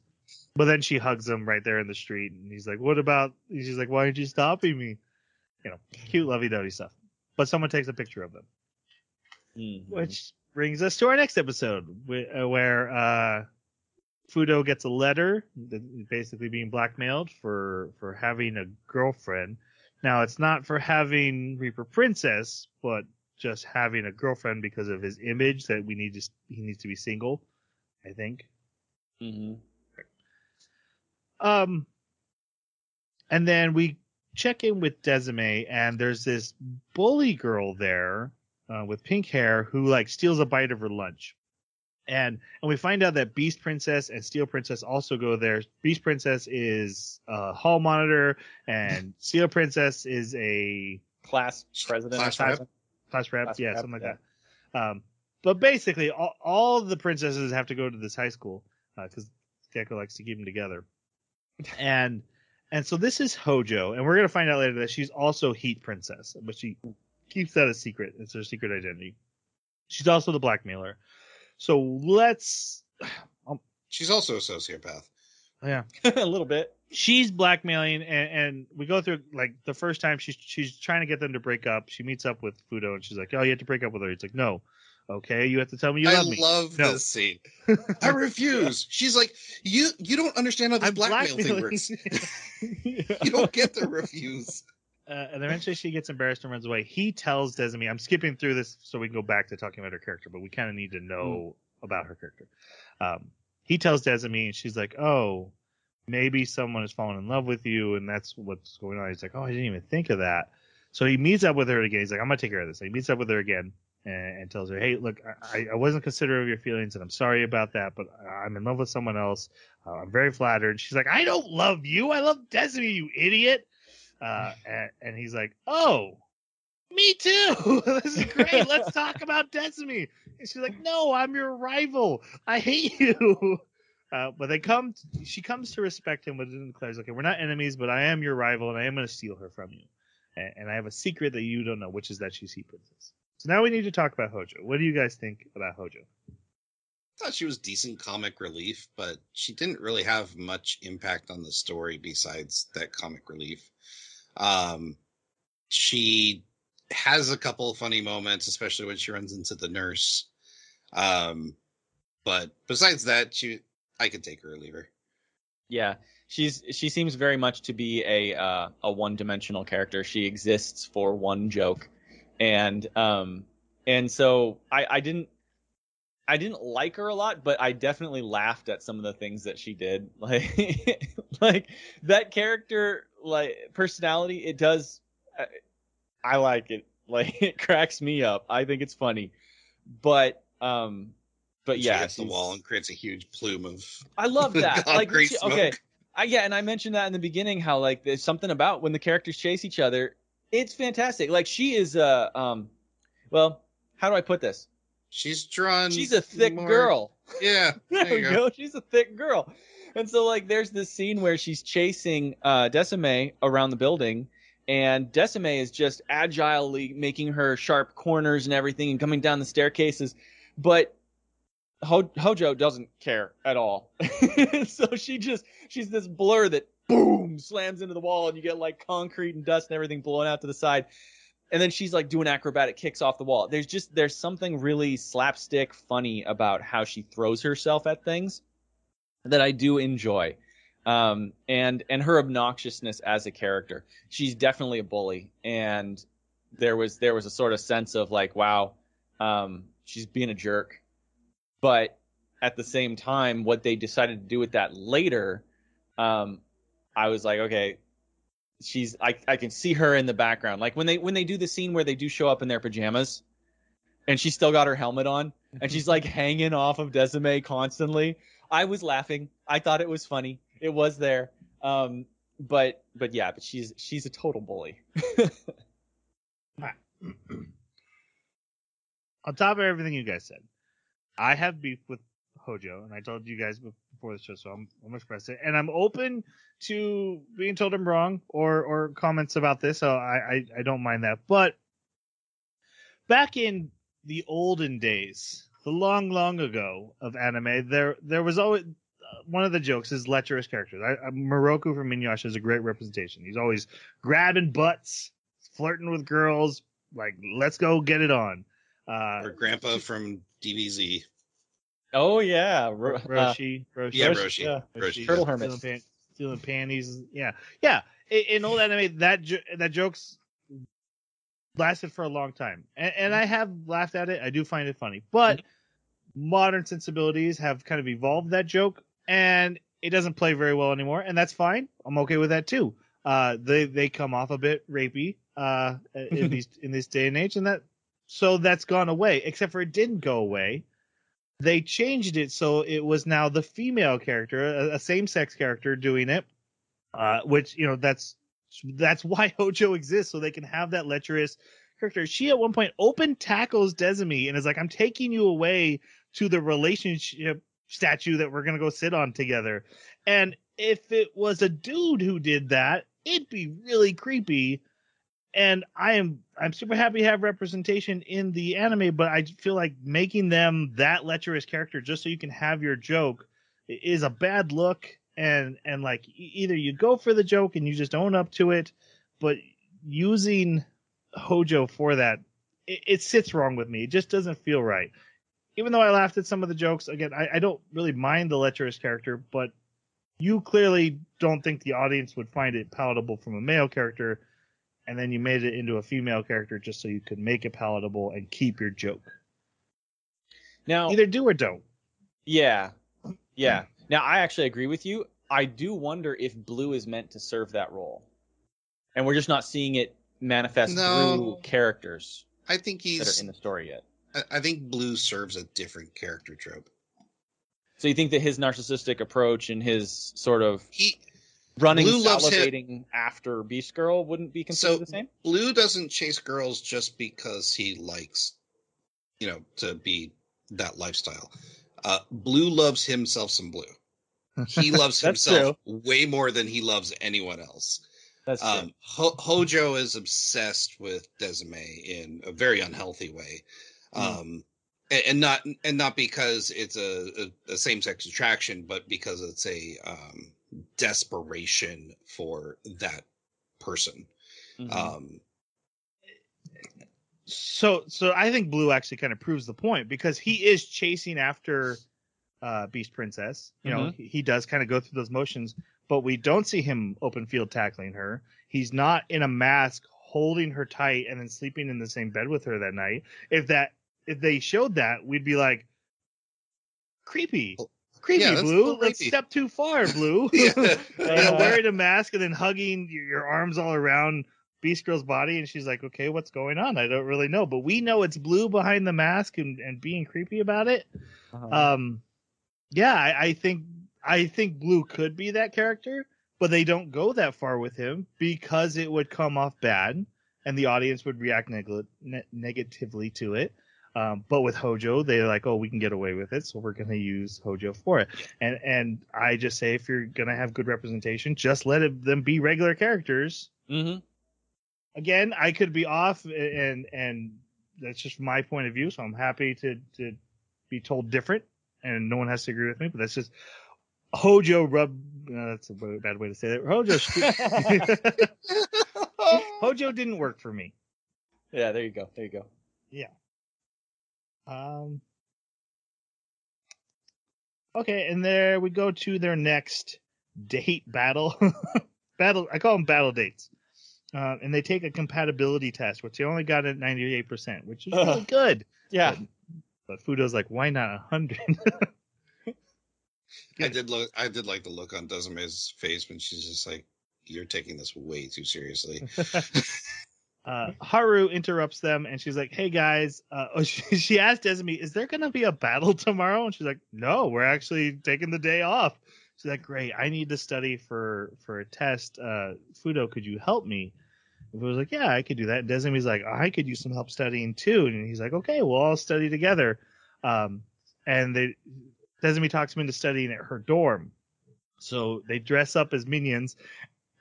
But then she hugs him right there in the street, and he's like, "What about?" She's like, "Why aren't you stopping me?" You know, cute lovey-dovey stuff. But someone takes a picture of them, Mhm. which brings us to our next episode, uh, where uh, Fudo gets a letter, basically being blackmailed for for having a girlfriend. Now, it's not for having Reaper Princess, but just having a girlfriend because of his image that we need to he needs to be single. I think. Mm-hmm. Um, and then we check in with Desumi, and there's this bully girl there uh, with pink hair who like steals a bite of her lunch. And and we find out that Beast Princess and Steel Princess also go there. Beast Princess is a hall monitor, and Steel Princess is a Class president. Class or rep? something. class rep, Class yeah, rep, something like yeah. that. Um, but basically, all, all the princesses have to go to this high school because Gekko likes to keep them together. And and so this is Hojo, and we're gonna find out later that she's also Heat Princess, but she keeps that a secret. It's her secret identity. She's also the blackmailer. So let's. Um, she's also a sociopath. Yeah, a little bit. she's blackmailing, and, and we go through like the first time she's she's trying to get them to break up. She meets up with Fudo, and she's like, "Oh, you have to break up with her." He's like, "No, okay, you have to tell me you I love me." I love No. this scene. I refuse. She's like, you you don't understand how this I'm blackmail thing works. You don't get to refuse. Uh, and eventually she gets embarrassed and runs away. He tells Desumi, I'm skipping through this so we can go back to talking about her character, but we kind of need to know about her character. Um, he tells Desumi, and she's like, "Oh, maybe someone has fallen in love with you, and that's what's going on." He's like, "Oh, I didn't even think of that." So he meets up with her again. He's like, "I'm gonna take care of this." So he meets up with her again and, and tells her, "Hey, look, I, I wasn't considerate of your feelings, and I'm sorry about that, but I'm in love with someone else. Uh, I'm very flattered." She's like, "I don't love you. I love Desumi, you idiot." Uh, and, and he's like, "Oh, me too. this is great. Let's talk about Desumi." And she's like, "No, I'm your rival. I hate you." Uh, but they come. She comes to respect him, but then declares, "Okay, we're not enemies, but I am your rival, and I am going to steal her from you. And, and I have a secret that you don't know, which is that she's Heat Princess." So now we need to talk about Hojo. What do you guys think about Hojo? I thought she was decent comic relief, but she didn't really have much impact on the story besides that comic relief. Um, she has a couple funny moments, especially when she runs into the nurse. Um, but besides that, she I could take her or leave her. Yeah, she's she seems very much to be a uh, a one dimensional character. She exists for one joke, and um and so I I didn't I didn't like her a lot, but I definitely laughed at some of the things that she did. Like like that character like personality, it does. I, I like it. Like it cracks me up. I think it's funny, but um. But She yeah, hits the wall and creates a huge plume of I love that. like, she- okay, I, yeah, and I mentioned that in the beginning how like there's something about when the characters chase each other, it's fantastic. Like she is uh um, well, how do I put this? She's drawn. She's a thick more- girl. Yeah, There, there we you go. go. She's a thick girl. And so like there's this scene where she's chasing uh Desumi around the building and Desumi is just agilely making her sharp corners and everything and coming down the staircases. But Ho- Hojo doesn't care at all. so she just she's this blur that boom slams into the wall and you get like concrete and dust and everything blowing out to the side. And then she's like doing acrobatic kicks off the wall. There's just there's something really slapstick funny about how she throws herself at things that I do enjoy. Um, and and her obnoxiousness as a character. She's definitely a bully, and there was there was a sort of sense of like, wow, um, she's being a jerk. But at the same time, what they decided to do with that later, um, I was like, okay, she's I I can see her in the background. Like when they when they do the scene where they do show up in their pajamas, and she's still got her helmet on, and she's like hanging off of Desumi constantly. I was laughing. I thought it was funny. It was there. Um, but but yeah, but she's she's a total bully. On top of everything you guys said, I have beef with Hojo, and I told you guys before the show, so I'm, I'm gonna express it. And I'm open to being told I'm wrong or or comments about this, so I I, I don't mind that. But back in the olden days, the long long ago of anime, there there was always uh, one of the jokes is lecherous characters. I, I, Miroku from Inuyasha is a great representation. He's always grabbing butts, flirting with girls, like let's go get it on. Uh, Or Grandpa from DBZ. Oh yeah, Ro- uh, Roshi, Roshi, Yeah, Roshi, Roshi. yeah. Roshi. Turtle stealing, pan- stealing panties. Yeah, yeah. In, in old anime, that jo- that jokes lasted for a long time, and, and I have laughed at it. I do find it funny, but modern sensibilities have kind of evolved that joke, and it doesn't play very well anymore, and that's fine. I'm okay with that too. Uh, they they come off a bit rapey uh, in these in this day and age, and that so that's gone away. Except for it didn't go away. They changed it so it was now the female character, a, a same sex character, doing it. Uh, which you know that's that's why Hojo exists, so they can have that lecherous character. She at one point open tackles Desumi and is like, "I'm taking you away to the relationship statue that we're gonna go sit on together." And if it was a dude who did that, it'd be really creepy. And I am I'm super happy to have representation in the anime, but I feel like making them that lecherous character just so you can have your joke is a bad look. And and like either you go for the joke and you just own up to it, but using Hojo for that, it, it sits wrong with me. It just doesn't feel right. Even though I laughed at some of the jokes, again, I, I don't really mind the lecherous character, but you clearly don't think the audience would find it palatable from a male character, and then you made it into a female character just so you could make it palatable and keep your joke. now Either do or don't. Yeah. Yeah. Now I actually agree with you. I do wonder if Blue is meant to serve that role. And we're just not seeing it manifest No. through characters I think that he's. are in the story yet. I- I think Blue serves a different character trope. So you think that his narcissistic approach and his sort of He running Blue salivating after Beast Girl wouldn't be considered So- the same? Blue doesn't chase girls just because he likes, you know, to be that lifestyle. Uh, Blue loves himself some Blue. He loves That's himself way more than he loves anyone else. That's true. Um, Ho- Hojo is obsessed with Desumi in a very unhealthy way, Hmm. um, and, and not and not because it's a, a, a same sex attraction, but because it's a um, desperation for that person. Mhm. Um, So so I think Blue actually kind of proves the point because he is chasing after uh Beast Princess. You know, he, he does kind of go through those motions, but we don't see him open field tackling her. He's not in a mask holding her tight and then sleeping in the same bed with her that night. If that if they showed that, we'd be like creepy. Creepy, Yeah, Blue. Let's creepy. step too far, Blue. Yeah. you know, wearing a mask and then hugging your, your arms all around Beast Girl's body, and she's like, "Okay, what's going on? I don't really know, but we know it's blue behind the mask and, and being creepy about it." Uh-huh. Um, yeah, I, I think I think Blue could be that character, but they don't go that far with him because it would come off bad, and the audience would react neg- ne- negatively to it. Um, but with Hojo, they're like, "Oh, we can get away with it, so we're gonna use Hojo for it." And and I just say, if you're gonna have good representation, just let it, them be regular characters Mhm. again, I could be off, and and that's just my point of view. So I'm happy to to be told different, and no one has to agree with me. But that's just Hojo rub. Uh, that's a bad way to say that. Hojo. Hojo didn't work for me. Yeah, there you go. There you go. Yeah. Um. Okay, and there we go to their next date battle. battle. I call them battle dates. Uh, and they take a compatibility test, which they only got at 98%, which is really good. Yeah. But Fudo's like, why not a 100? I did look. I did like the look on Desumi's face when she's just like, "You're taking this way too seriously." uh, Haru interrupts them and she's like, "Hey guys," uh, oh, she, she asked Desumi, "Is there gonna be a battle tomorrow?" And she's like, "No, we're actually taking the day off." She's like, "Great, I need to study for for a test. Uh, Fudo, could you help me?" And Fudo's like, "Yeah, I could do that." And Desumi's like, "I could use some help studying too." And he's like, "Okay, we'll all study together." Um, and they Desumi talks him into studying at her dorm. So they dress up as minions.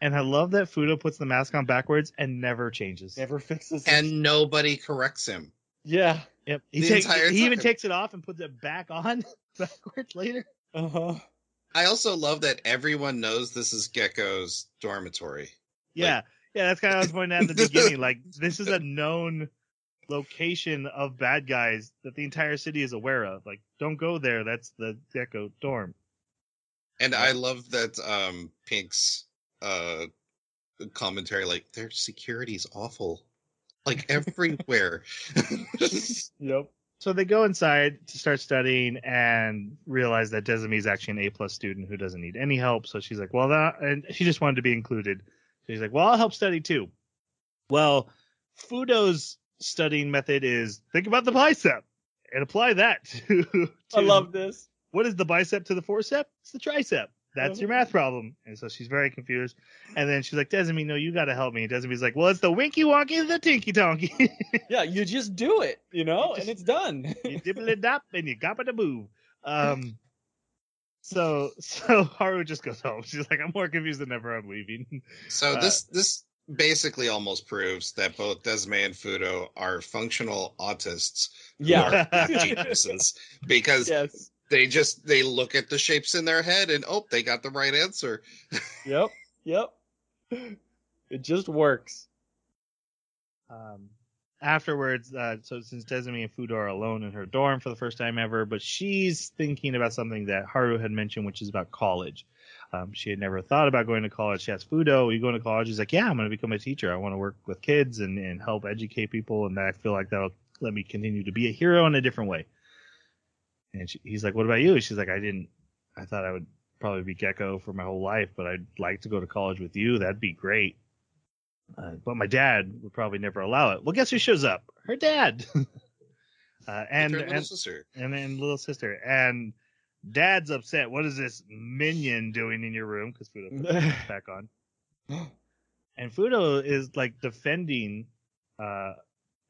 And I love that Fudo puts the mask on backwards and never changes. Never fixes it. and nobody corrects him. yeah. Yep. He, takes, he even takes it off and puts it back on backwards later. Uh-huh. I also love that everyone knows this is Gekko's dormitory. Yeah. Yeah, that's kind of what I was pointing out at the beginning. Like, this is a known location of bad guys that the entire city is aware of. Like, don't go there. That's the Gekko dorm. And I love that um Pink's uh commentary like their security's awful. Like everywhere. Yep. So they go inside to start studying and realize that Desumi is actually an A plus student who doesn't need any help. So she's like, well, that, and she just wanted to be included. So she's like, well, I'll help study too. Well, Fudo's studying method is think about the bicep and apply that to. I love this. what is the bicep to the forcep? It's the tricep. That's your math problem. And so she's very confused. And then she's like, Desumi, no, you got to help me. And Desumi's like, well, it's the winky wonky, the tinky tonky. Yeah, you just do it, you know, You and it's done. you dibble it up and you gobble the boo. Um, so so Haru just goes home. She's like, I'm more confused than ever. I'm leaving. so Uh, this this basically almost proves that both Desumi and Fudo are functional autists yeah. geniuses because yes. they just they look at the shapes in their head and oh they got the right answer. Yep. Yep. It just works. Um, afterwards, uh, so since Desumi and Fudo are alone in her dorm for the first time ever, but she's thinking about something that Haru had mentioned, which is about college. Um, she had never thought about going to college. She asked Fudo, "Are you going to college?" He's like, "Yeah, I'm going to become a teacher. I want to work with kids and, and help educate people, and I feel like that'll let me continue to be a hero in a different way." And she, he's like, "What about you?" She's like, "I didn't. I thought I would probably be Gekko for my whole life, but I'd like to go to college with you. That'd be great." Uh, but my dad would probably never allow it. Well, guess who shows up? Her dad. uh, and her little and sister. and then little sister and dad's upset. What is this minion doing in your room? Because Fudo put back on. And Fudo is like defending uh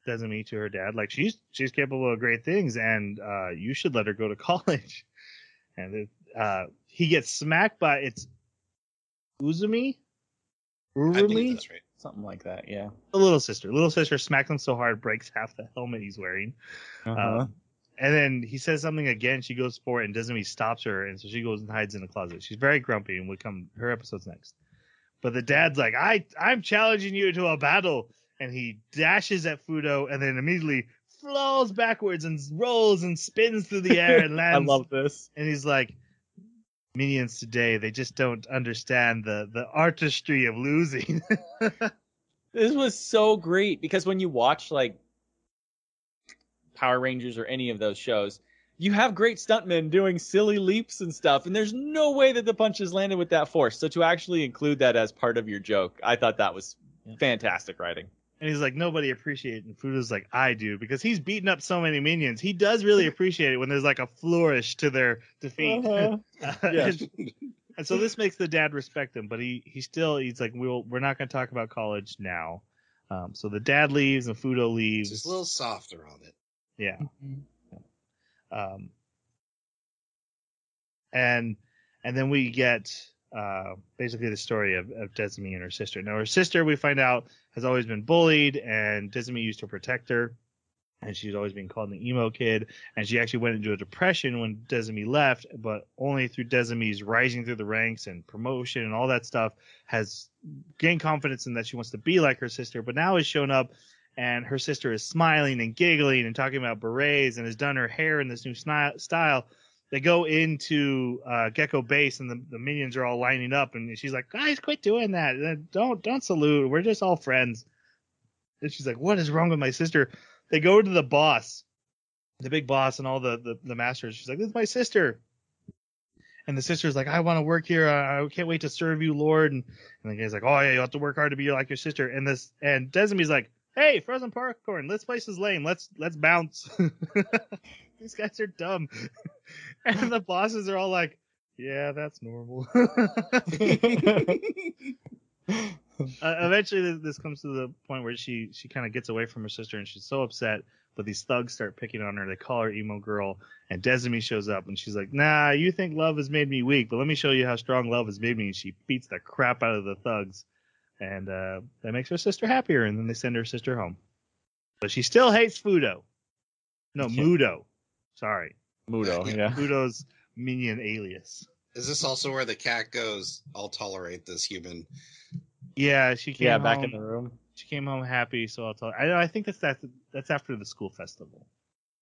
Desumi to her dad. Like she's she's capable of great things, and uh you should let her go to college. And it, uh he gets smacked by it's Uzumi. I believe that's right. Something like that, yeah. the little sister. Little sister smacks him so hard, breaks half the helmet he's wearing. Uh-huh. Um, and then he says something again. She goes for it, and Desumi stops her, and so she goes and hides in the closet. She's very grumpy, and we come. Her episode's next. But the dad's like, "I, I'm challenging you to a battle," and he dashes at Fudo, and then immediately falls backwards and rolls and spins through the air and lands. I love this. And he's like, "Minions today, they just don't understand the the artistry of losing." This was so great because when you watch like Power Rangers or any of those shows, you have great stuntmen doing silly leaps and stuff, and there's no way that the punches landed with that force. So to actually include that as part of your joke, I thought that was Yeah. fantastic writing. And he's like, nobody appreciates it. And Fudo's like, I do, because he's beaten up so many minions. He does really appreciate it when there's like a flourish to their defeat. Uh-huh. Yes. and, and so this makes the dad respect him, but he he still he's like, we'll we're not going to talk about college now. Um, so the dad leaves and Fudo leaves. Just a little softer on it. Yeah. Um, and and then we get uh, basically the story of, of and her sister. Now her sister, we find out, has always been bullied, and Desumi used to protect her, and she's always been called an emo kid. And she actually went into a depression when Desumi left, but only through Desumi's rising through the ranks and promotion and all that stuff has gained confidence in that she wants to be like her sister. But now has shown up and her sister is smiling and giggling and talking about berets and has done her hair in this new style. They go into uh, Gekko Base and the, the minions are all lining up and she's like, "Guys, quit doing that! Uh, Don't don't salute. We're just all friends." And she's like, "What is wrong with my sister?" They go to the boss, the big boss, and all the the, the masters. She's like, "This is my sister." And the sister's like, I want to work here. I can't wait to serve you, Lord. And, and the guy's like, Oh yeah, you have to work hard to be like your sister. And this and Desumi's like, Hey, frozen popcorn. This place is lame. Let's let's bounce. These guys are dumb. and the bosses are all like, Yeah, that's normal. uh, eventually, this, comes to the point where she she kind of gets away from her sister, and she's so upset. But these thugs start picking on her. They call her emo girl, and Desumi shows up, and she's like, "Nah, you think love has made me weak, but let me show you how strong love has made me." And she beats the crap out of the thugs, and uh, that makes her sister happier. And then they send her sister home, but she still hates Fudo. No, Yeah. Mudo. Sorry, Mudo, yeah. Fudo's minion alias. Is this also where the cat goes, I'll tolerate this human? Yeah, she came Yeah, back in the room. She came home happy, so I'll tell. I I think that's that's that's after the school festival.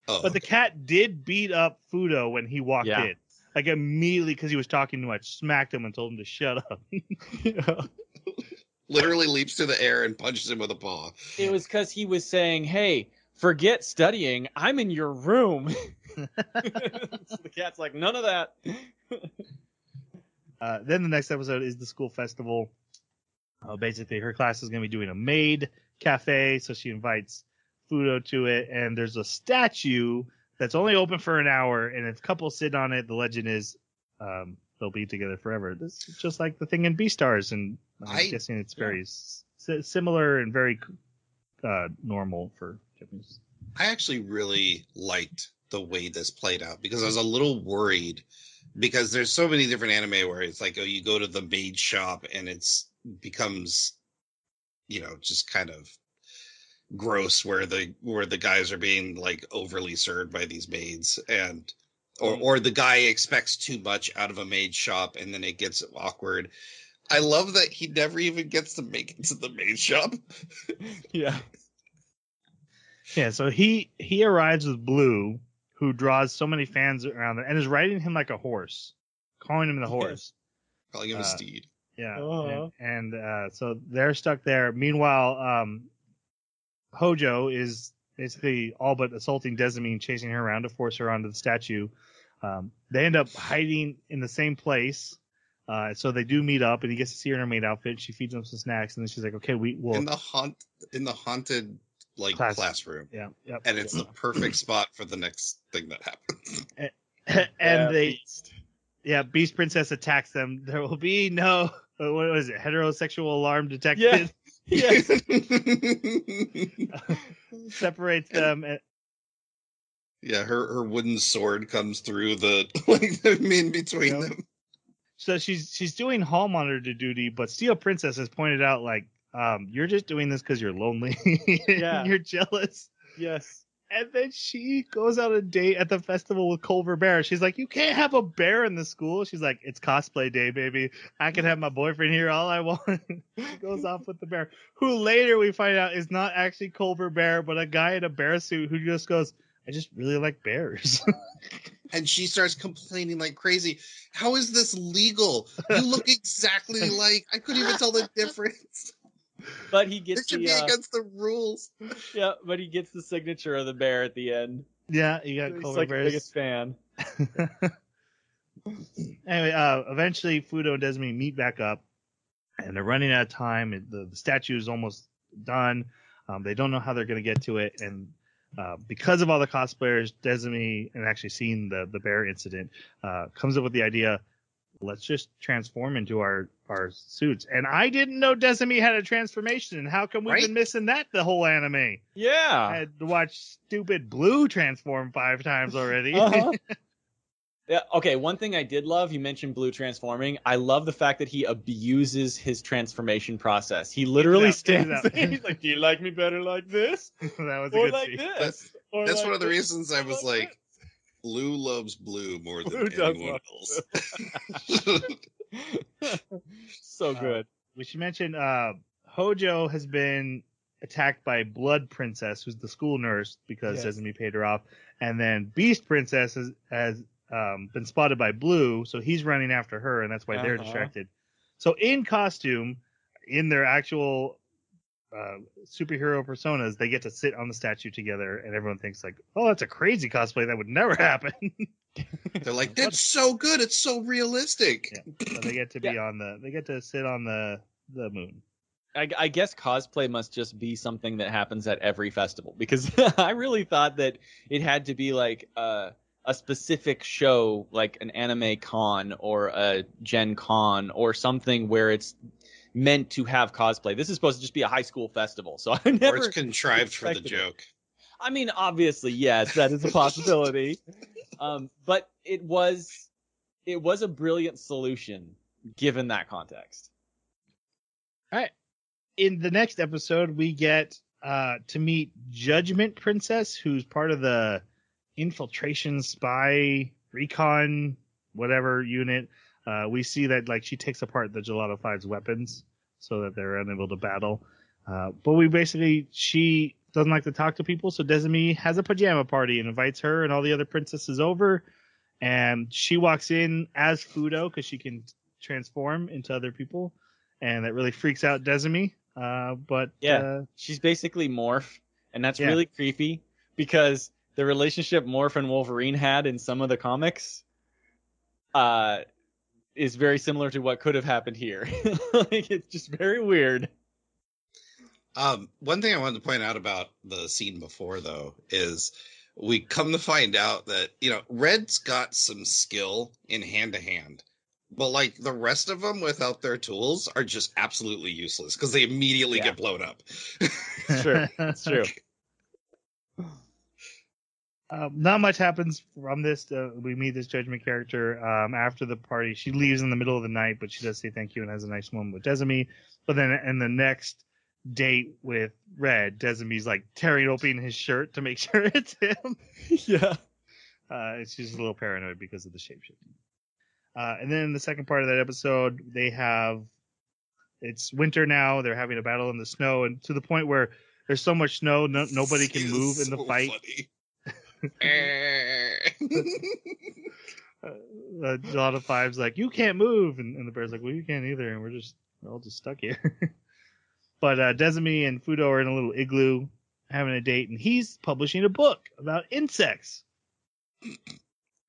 Oh, But the cat did beat up Fudo when he walked Yeah. in, like immediately because he was talking too much. Smacked him and told him to shut up. literally leaps to the air and punches him with a paw. It was because he was saying, "Hey, forget studying. I'm in your room." So the cat's like, "None of that." Uh, then the next episode is the school festival. Uh, basically, her class is going to be doing a maid cafe, so she invites Fudo to it, and there's a statue that's only open for an hour, and if couples sit on it, the legend is um, they'll be together forever. This is just like the thing in Beastars, and I'm I- guessing it's very s- similar and very uh, normal for Japanese. I actually really liked the way this played out because I was a little worried because there's so many different anime where it's like, oh, you go to the maid shop and it's becomes, you know, just kind of gross where the where the guys are being like overly served by these maids and or mm. or the guy expects too much out of a maid shop and then it gets awkward. I love that he never even gets to make it to the maid shop. yeah. Yeah, so he he arrives with Blue, who draws so many fans around him, and is riding him like a horse, calling him the horse. Calling him a Uh, steed. Yeah, Uh-huh. and, and uh, so they're stuck there. Meanwhile, um, Hojo is basically all but assaulting Desamine, chasing her around to force her onto the statue. Um, they end up hiding in the same place. Uh, so they do meet up, and he gets to see her in her maid outfit. She feeds him some snacks, and then she's like, "Okay, we will." in the haunt in the haunted like Class- classroom yeah, yep. and it's the perfect spot for the next thing that happens and Yeah, they beast. Yeah, Beast Princess attacks them. There will be no what was it? Heterosexual alarm Yeah. detected. Yes. Separates them. and- yeah her her wooden sword comes through the like the in between Yep. them So she's she's doing hall monitor duty, but Steel Princess has pointed out like, um, you're just doing this because you're lonely. Yeah. you're jealous. yes. And then she goes on a date at the festival with Culver Bear. She's like, You can't have a bear in the school. She's like, It's cosplay day, baby. I can have my boyfriend here all I want. she goes off with the bear, who later we find out is not actually Culver Bear, but a guy in a bear suit who just goes, I just really like bears. and she starts complaining like crazy how is this legal you look exactly like i couldn't even tell the difference But he gets. it gets should the be uh, against the rules yeah, but he gets the signature of the bear at the end. yeah, you got He's Culver like the Bears. biggest fan. anyway, uh, eventually Fudo and Desumi meet back up, and they're running out of time. The, the statue is almost done. Um, they don't know how they're going to get to it, and uh, because of all the cosplayers, Desumi, and actually seeing the the bear incident, uh, comes up with the idea. Let's just transform into our our suits. And I didn't know Desumi had a transformation. And how come we've Right? been missing that the whole anime? Yeah, I Yeah. had to watch stupid Blue transform five times already. Uh-huh. Yeah. Okay. One thing I did love, you mentioned Blue transforming. I love the fact that he abuses his transformation process. He literally out, check it stands out. there. He's like, "Do you like me better like this, that was a or good like scene. this?" Or that's like one of the this, reasons i or was like blue loves blue more than Blue anyone else this. so Uh, good. we should mention uh, Hojo has been attacked by Blood Princess, who's the school nurse, because Yes. Sesame paid her off, and then Beast Princess has, has um, been spotted by Blue, so he's running after her, and that's why they're Uh-huh. distracted. So in costume, in their actual uh, superhero personas, they get to sit on the statue together, and everyone thinks like, "Oh, that's a crazy cosplay. That would never happen." they're like that's so good it's so realistic Yeah. so they get to be on the, they get to sit on the the moon. I, I guess cosplay must just be something that happens at every festival because I really thought that it had to be like a, a specific show, like an anime con or a Gen Con or something where it's meant to have cosplay. This is supposed to just be a high school festival, so I or never. it's contrived for the expected it. joke I mean, obviously, yes, that is a possibility. um, but it was it was a brilliant solution given that context. All right. In the next episode, we get uh, to meet Judgment Princess, who's part of the infiltration spy recon whatever unit. Uh, we see that like she takes apart the Gelato Five's weapons so that they're unable to battle. Uh, but we basically, she doesn't like to talk to people, so Desumi has a pajama party and invites her and all the other princesses over. And she walks in as Fudo because she can transform into other people, and that really freaks out Desumi. Uh, but Yeah. uh, She's basically Morph, and that's Yeah. really creepy because the relationship Morph and Wolverine had in some of the comics uh, is very similar to what could have happened here. like it's just very weird. Um, one thing I wanted to point out about the scene before, though, is we come to find out that you know Red's got some skill in hand to hand, but like the rest of them, without their tools, are just absolutely useless because they immediately Yeah. get blown up. Sure, it's true. Um, not much happens from this. Uh, we meet this judgment character um, after the party. She leaves in the middle of the night, but she does say thank you and has a nice moment with Desumi. But then in the next date with Red, Desumi's like tearing open his shirt to make sure it's him. yeah. Uh, she's a little paranoid because of the shapeshifting. Uh, and then in the second part of that episode, they have it's winter now. They're having a battle in the snow, and to the point where there's so much snow, no, nobody can It's move in the so fight. funny. Uh, uh, John of Five's like, you can't move, and, and the bear's like, well, you can't either, and we're just we're all just stuck here. but uh, Desumi and Fudo are in a little igloo having a date, and he's publishing a book about insects.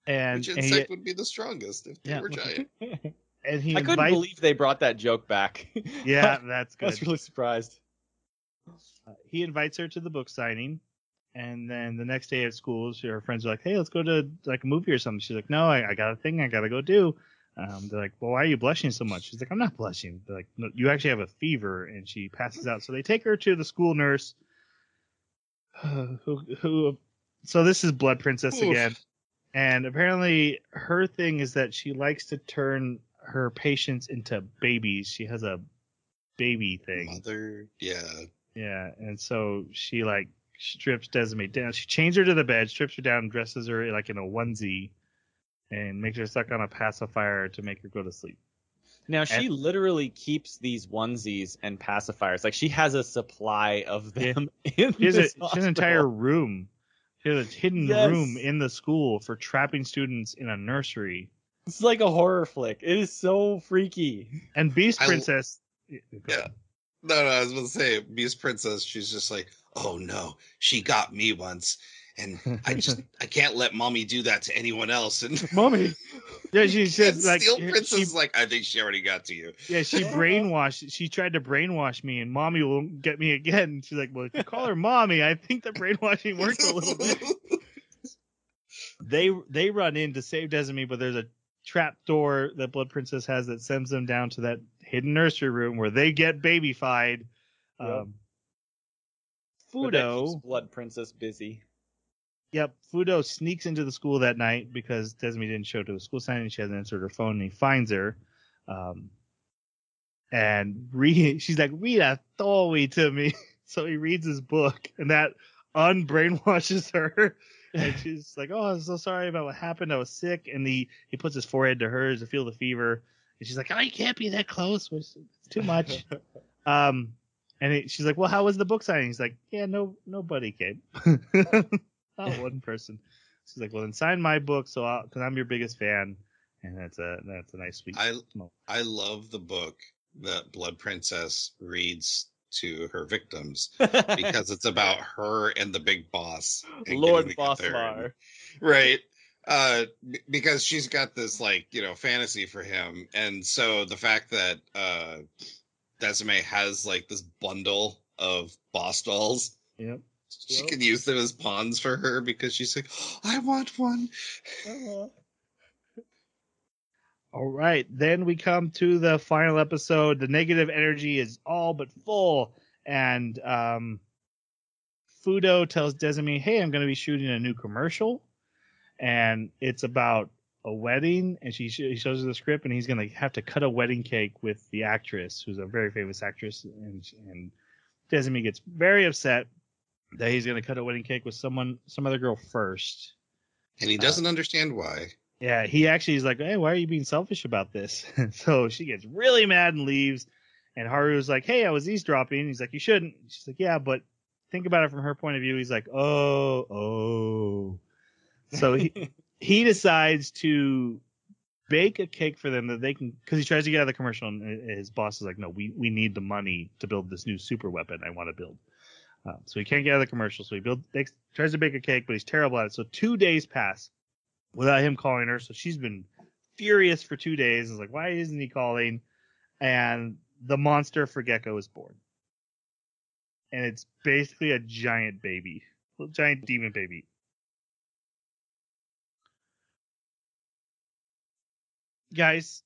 And Which and insect he, would be the strongest if they Yeah. were giant? and he I couldn't invites, believe they brought that joke back. yeah, that's good. I was really surprised. Uh, he invites her to the book signing, and then the next day at school, she, her friends are like, "Hey, let's go to like a movie or something." She's like, "No, I, I got a thing I gotta go do." Um, they're like, "Well, why are you blushing so much?" She's like, "I'm not blushing." They're like, no, "You actually have a fever," and she passes out. So they take her to the school nurse, who who. So this is Blood Princess Oof. again, and apparently her thing is that she likes to turn her patients into babies. She has a baby thing. Mother, yeah. Yeah, and so she like strips Desumi down. She chains her to the bed, strips her down, dresses her like in a onesie, and makes her suck on a pacifier to make her go to sleep. Now she And- literally keeps these onesies and pacifiers. Like she has a supply of them in She has, a, she has an entire room. She has a hidden Yes. room in the school for trapping students in a nursery. It's like a horror flick. It is so freaky. And Beast I- Princess. Yeah. No, no, I was going to say, Beast Princess, she's just like, oh no, she got me once. And I just, I can't let mommy do that to anyone else. And, Mommy. Yeah, she says like Steel she- Princess is like, I think she already got to you. Yeah, she brainwashed. She tried to brainwash me, and mommy will get me again. She's like, "Well, if you call her mommy, I think the brainwashing worked a little bit." They they run in to save Desumi, but there's a trap door that Blood Princess has that sends them down to that hidden nursery room where they get babyfied. Yep. Um, Fudo, Blood Princess busy. yep, Fudo sneaks into the school that night because Desumi didn't show to the school sign and she hasn't answered her phone. And he finds her, um, and re- she's like, "Read a story to me." so he reads his book, and that unbrainwashes her. And she's like, "Oh, I'm so sorry about what happened. I was sick." And he he puts his forehead to hers to feel the fever. And she's like, "Oh, you can't be that close. It's too much." um, and it, she's like, "Well, how was the book signing?" He's like, "Yeah, no, nobody came. Not one person." She's like, "Well, then sign my book, so because I'm your biggest fan." And that's a that's a nice sweet. I, moment. I love the book that Blood Princess reads to her victims because it's about her and the big boss. Lord Bossmar. right uh b- because she's got this like you know fantasy for him and so the fact that uh Desumi has like this bundle of boss dolls Yep. she Yep. can use them as pawns for her because she's like i want one All right, then we come to the final episode. The negative energy is all but full, and um, Fudo tells Desumi, "Hey, I'm going to be shooting a new commercial, and it's about a wedding." And she sh- he shows her the script, and he's going to have to cut a wedding cake with the actress, who's a very famous actress, and and gets very upset that he's going to cut a wedding cake with someone, some other girl first. and he doesn't understand why Yeah, he actually is like, "Hey, why are you being selfish about this?" so she gets really mad and leaves, And Haru's like, "Hey, I was eavesdropping." He's like, "You shouldn't." She's like, "Yeah, but think about it from her point of view." He's like, "Oh, oh." So he he decides to bake a cake for them that they can because he tries to get out of the commercial and his boss is like, "No, we we need the money to build this new super weapon I want to build." Um, so he can't get out of the commercial. So he builds, tries to bake a cake, but he's terrible at it. So two days pass without him calling her. So she's been furious for two days. Is like, why isn't he calling? And the monster for Gekko is born, and it's basically a giant baby, a giant demon baby. Guys,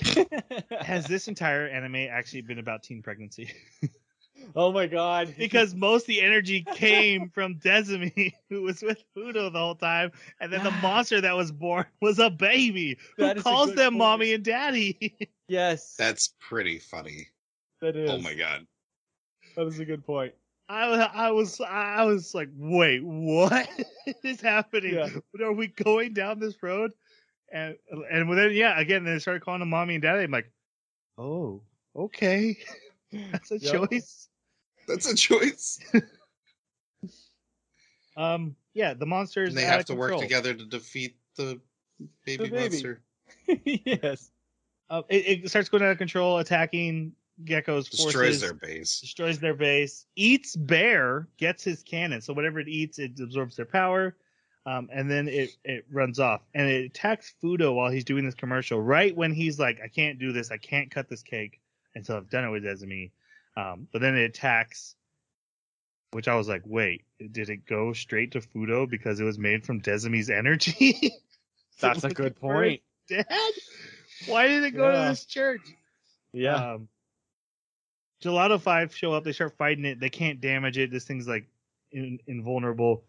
has this entire anime actually been about teen pregnancy? oh my god. because most of the energy came from Desumi, who was with Fudo the whole time, and then the monster that was born was a baby That who is a calls good them point. mommy and daddy. yes. That's pretty funny. that is. Oh my god. That is a good point. I was, I was, I was like, wait, what is happening? Yeah. Are we going down this road? And and then yeah, again, they started calling them mommy and daddy. I'm like, oh, okay, that's a Yep. choice. That's a choice. Um, yeah, the monsters. And they have of to work together to defeat the baby, The baby. monster. yes. Uh, it, it starts going out of control, attacking Gekko's Destroys forces, their base. destroys their base, eats bear, gets his cannon. So whatever it eats, it absorbs their power, um, and then it it runs off and it attacks Fudo while he's doing this commercial. Right when he's like, "I can't do this. I can't cut this cake until I've done it with Desumi." Um, but then it attacks, which I was like, "Wait, did it go straight to Fudo because it was made from Desumi's energy?" That's a good point. Dad, why did it go Yeah. to this church? Yeah. Um, Gelato Five show up. They start fighting it. They can't damage it. This thing's like in, invulnerable.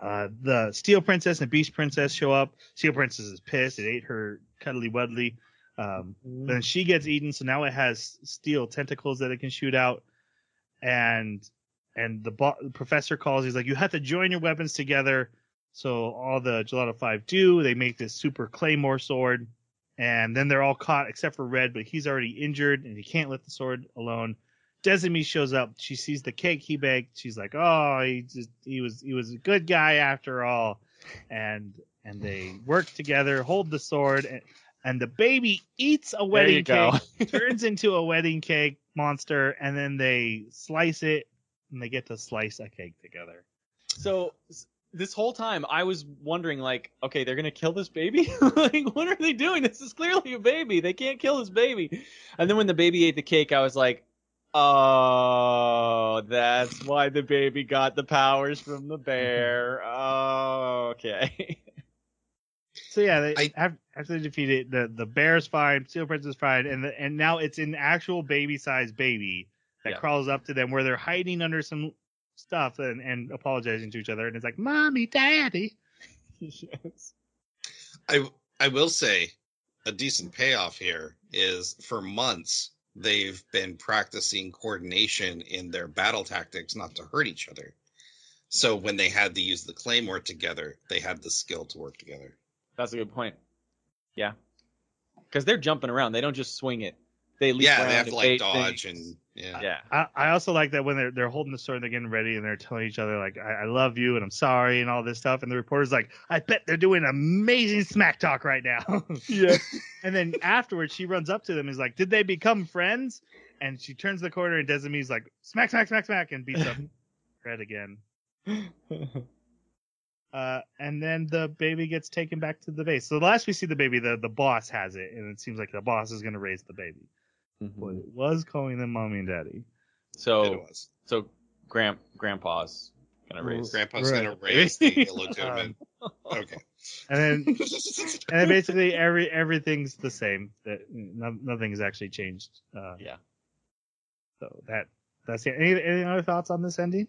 Uh, the Steel Princess and Beast Princess show up. Steel Princess is pissed. It ate her cuddly wuddly. Um, then she gets eaten, so now it has steel tentacles that it can shoot out. And and the, bo- the professor calls. He's like, "You have to join your weapons together." So all the Gelato Five do. They make this super claymore sword, and then they're all caught except for Red, but he's already injured and he can't lift the sword alone. Desumi shows up. She sees the cake he baked. She's like, "Oh, he just he was he was a good guy after all," and and they work together, hold the sword, and, and the baby eats a wedding cake, turns into a wedding cake monster, and then they slice it, and they get to slice a cake together. so this whole time I was wondering, like, okay, they're gonna kill this baby. like, what are they doing? This is clearly a baby. They can't kill this baby. And then when the baby ate the cake, I was like, oh, that's why the baby got the powers from the bear. Oh, okay. So yeah, they, I- af- after they defeat it, the the bear's fine, Steel Prince is fine, and the, and now it's an actual baby sized baby that Yeah. crawls up to them where they're hiding under some stuff and, and apologizing to each other, and it's like, "Mommy, Daddy." yes. I I will say a decent payoff here is for months they've been practicing coordination in their battle tactics not to hurt each other. So when they had to use the claymore together, they had the skill to work together. That's a good point. Yeah. Because they're jumping around. They don't just swing it. They leap yeah, they have to like bait dodge things. and yeah. Yeah. I, I also like that when they're they're holding the sword, and they're getting ready, and they're telling each other like, I, "I love you" and "I'm sorry" and all this stuff, and the reporter's like, "I bet they're doing amazing smack talk right now." Yeah. And then afterwards, she runs up to them and is like, "Did they become friends?" And she turns the corner, and Desumi's like, "Smack, smack, smack, smack," and beats up Red again. Uh, and then the baby gets taken back to the base. So the last we see the baby, the the boss has it, and it seems like the boss is going to raise the baby. But it was calling them mommy and daddy. It so was. so grand grandpa's gonna raise. Grandpa's Right. gonna raise the illegitimate. Um, okay. and then and then basically every everything's the same. That no, nothing's actually changed. Uh, Yeah. So that that's it. Any any other thoughts on this ending?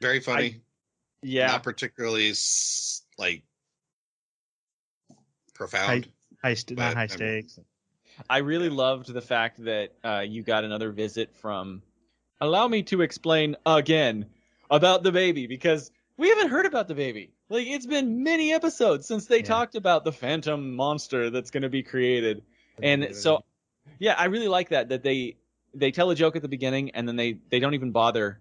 Very funny. Yeah. Not particularly like profound. High st- not high stakes. I really loved the fact that uh, you got another visit from. Allow me to explain again about the baby because we haven't heard about the baby. Like it's been many episodes since they Yeah. talked about the phantom monster that's going to be created, and so Yeah, I really like that that they they tell a joke at the beginning and then they they don't even bother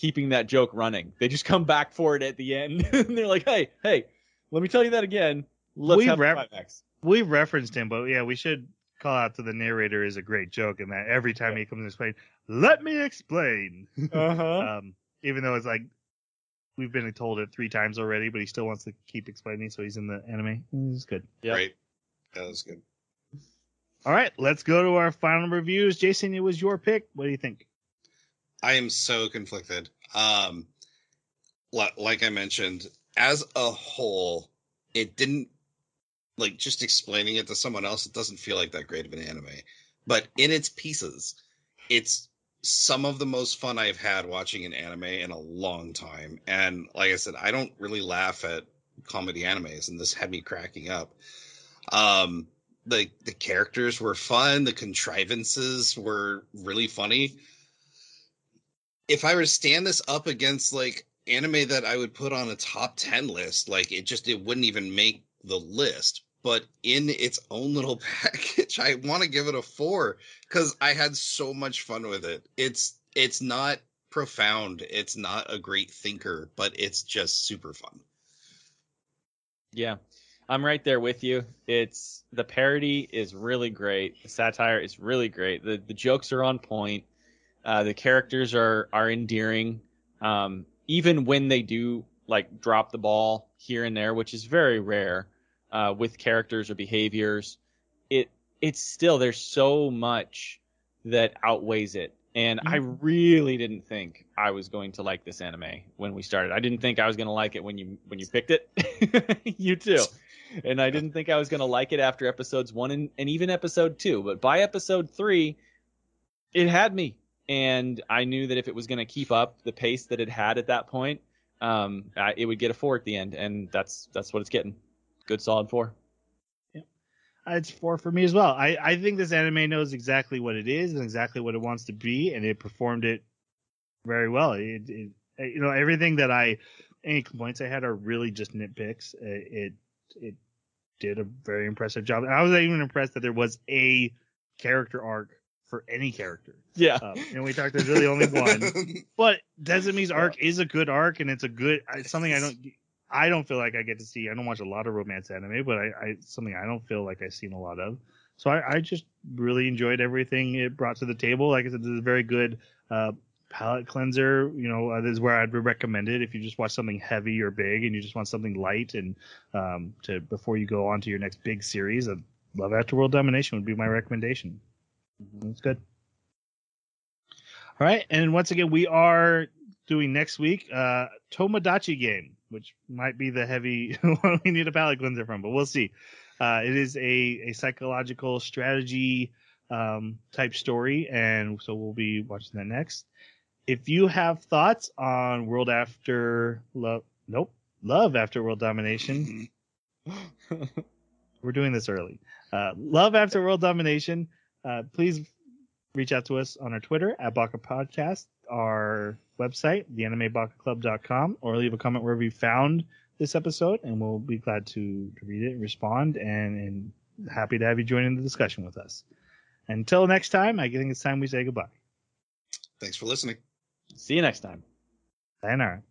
keeping that joke running. They just come back for it at the end and they're like, "Hey, hey, let me tell you that again. Let's We have a climax." We referenced him, but yeah, we should call out to the narrator is a great joke, and that every time he comes to explain, let me explain. Uh-huh. um, even though it's like we've been told it three times already, but he still wants to keep explaining, so he's in the anime. It's good. Yep. Right. That was good. All right, let's go to our final reviews. Jason, it was your pick. What do you think? I am so conflicted. Um, like I mentioned, as a whole, it didn't like just explaining it to someone else. It doesn't feel like that great of an anime, but in its pieces, it's some of the most fun I've had watching an anime in a long time. And like I said, I don't really laugh at comedy animes, and this had me cracking up. Um, the the characters were fun. The contrivances were really funny if I were to stand this up against like anime that I would put on a top 10 list, like it just it wouldn't even make the list. But in its own little package, I want to give it a 4 cuz I had so much fun with it. It's it's not profound, it's not a great thinker, but it's just super fun. Yeah. I'm right there with you. It's the parody is really great. The satire is really great. The the jokes are on point. Uh, the characters are are endearing. Um, even when they do like drop the ball here and there, which is very rare uh, with characters or behaviors, it it's still there's so much that outweighs it. And I really didn't think I was going to like this anime when we started. I didn't think I was going to like it when you when you picked it. you too. And I didn't think I was going to like it after episodes 1 and, and even episode 2, but by episode 3 it had me and I knew that if it was going to keep up the pace that it had at that point, um, I, it would get a 4 at the end and that's that's what it's getting. Good solid 4. Uh, It's four for me as well. I, I think this anime knows exactly what it is and exactly what it wants to be, and it performed it very well. It, it you know everything that I any complaints I had are really just nitpicks. It it, it did a very impressive job. I was even impressed that there was a character arc for any character. Yeah. Um, and we talked there's really only one, but Desumi's arc is a good arc, and it's a good it's something I don't I don't feel like I get to see. I don't watch a lot of romance anime, but I, I something I don't feel like I've seen a lot of. So I, I just really enjoyed everything it brought to the table. Like I said, this is a very good uh, palate cleanser. You know, uh, this is where I'd recommend it if you just watch something heavy or big and you just want something light and um, to before you go on to your next big series. Uh, Love After World Domination would be my recommendation. That's good. All right, and once again, we are doing next week uh Tomodachi game, which might be the heavy one we need a palate cleanser from, but we'll see. Uh, it is a, a psychological strategy um, type story, and so we'll be watching that next. If you have thoughts on World After Love, nope, Love After World Domination, we're doing this early. Uh, Love After World Domination, uh, please reach out to us on our Twitter at Baka Podcast, our website, theanimebakaclub.com, or leave a comment wherever you found this episode, and we'll be glad to, to read it and respond, and, and happy to have you join in the discussion with us. Until next time, I think it's time we say goodbye. Thanks for listening. See you next time. Sayonara.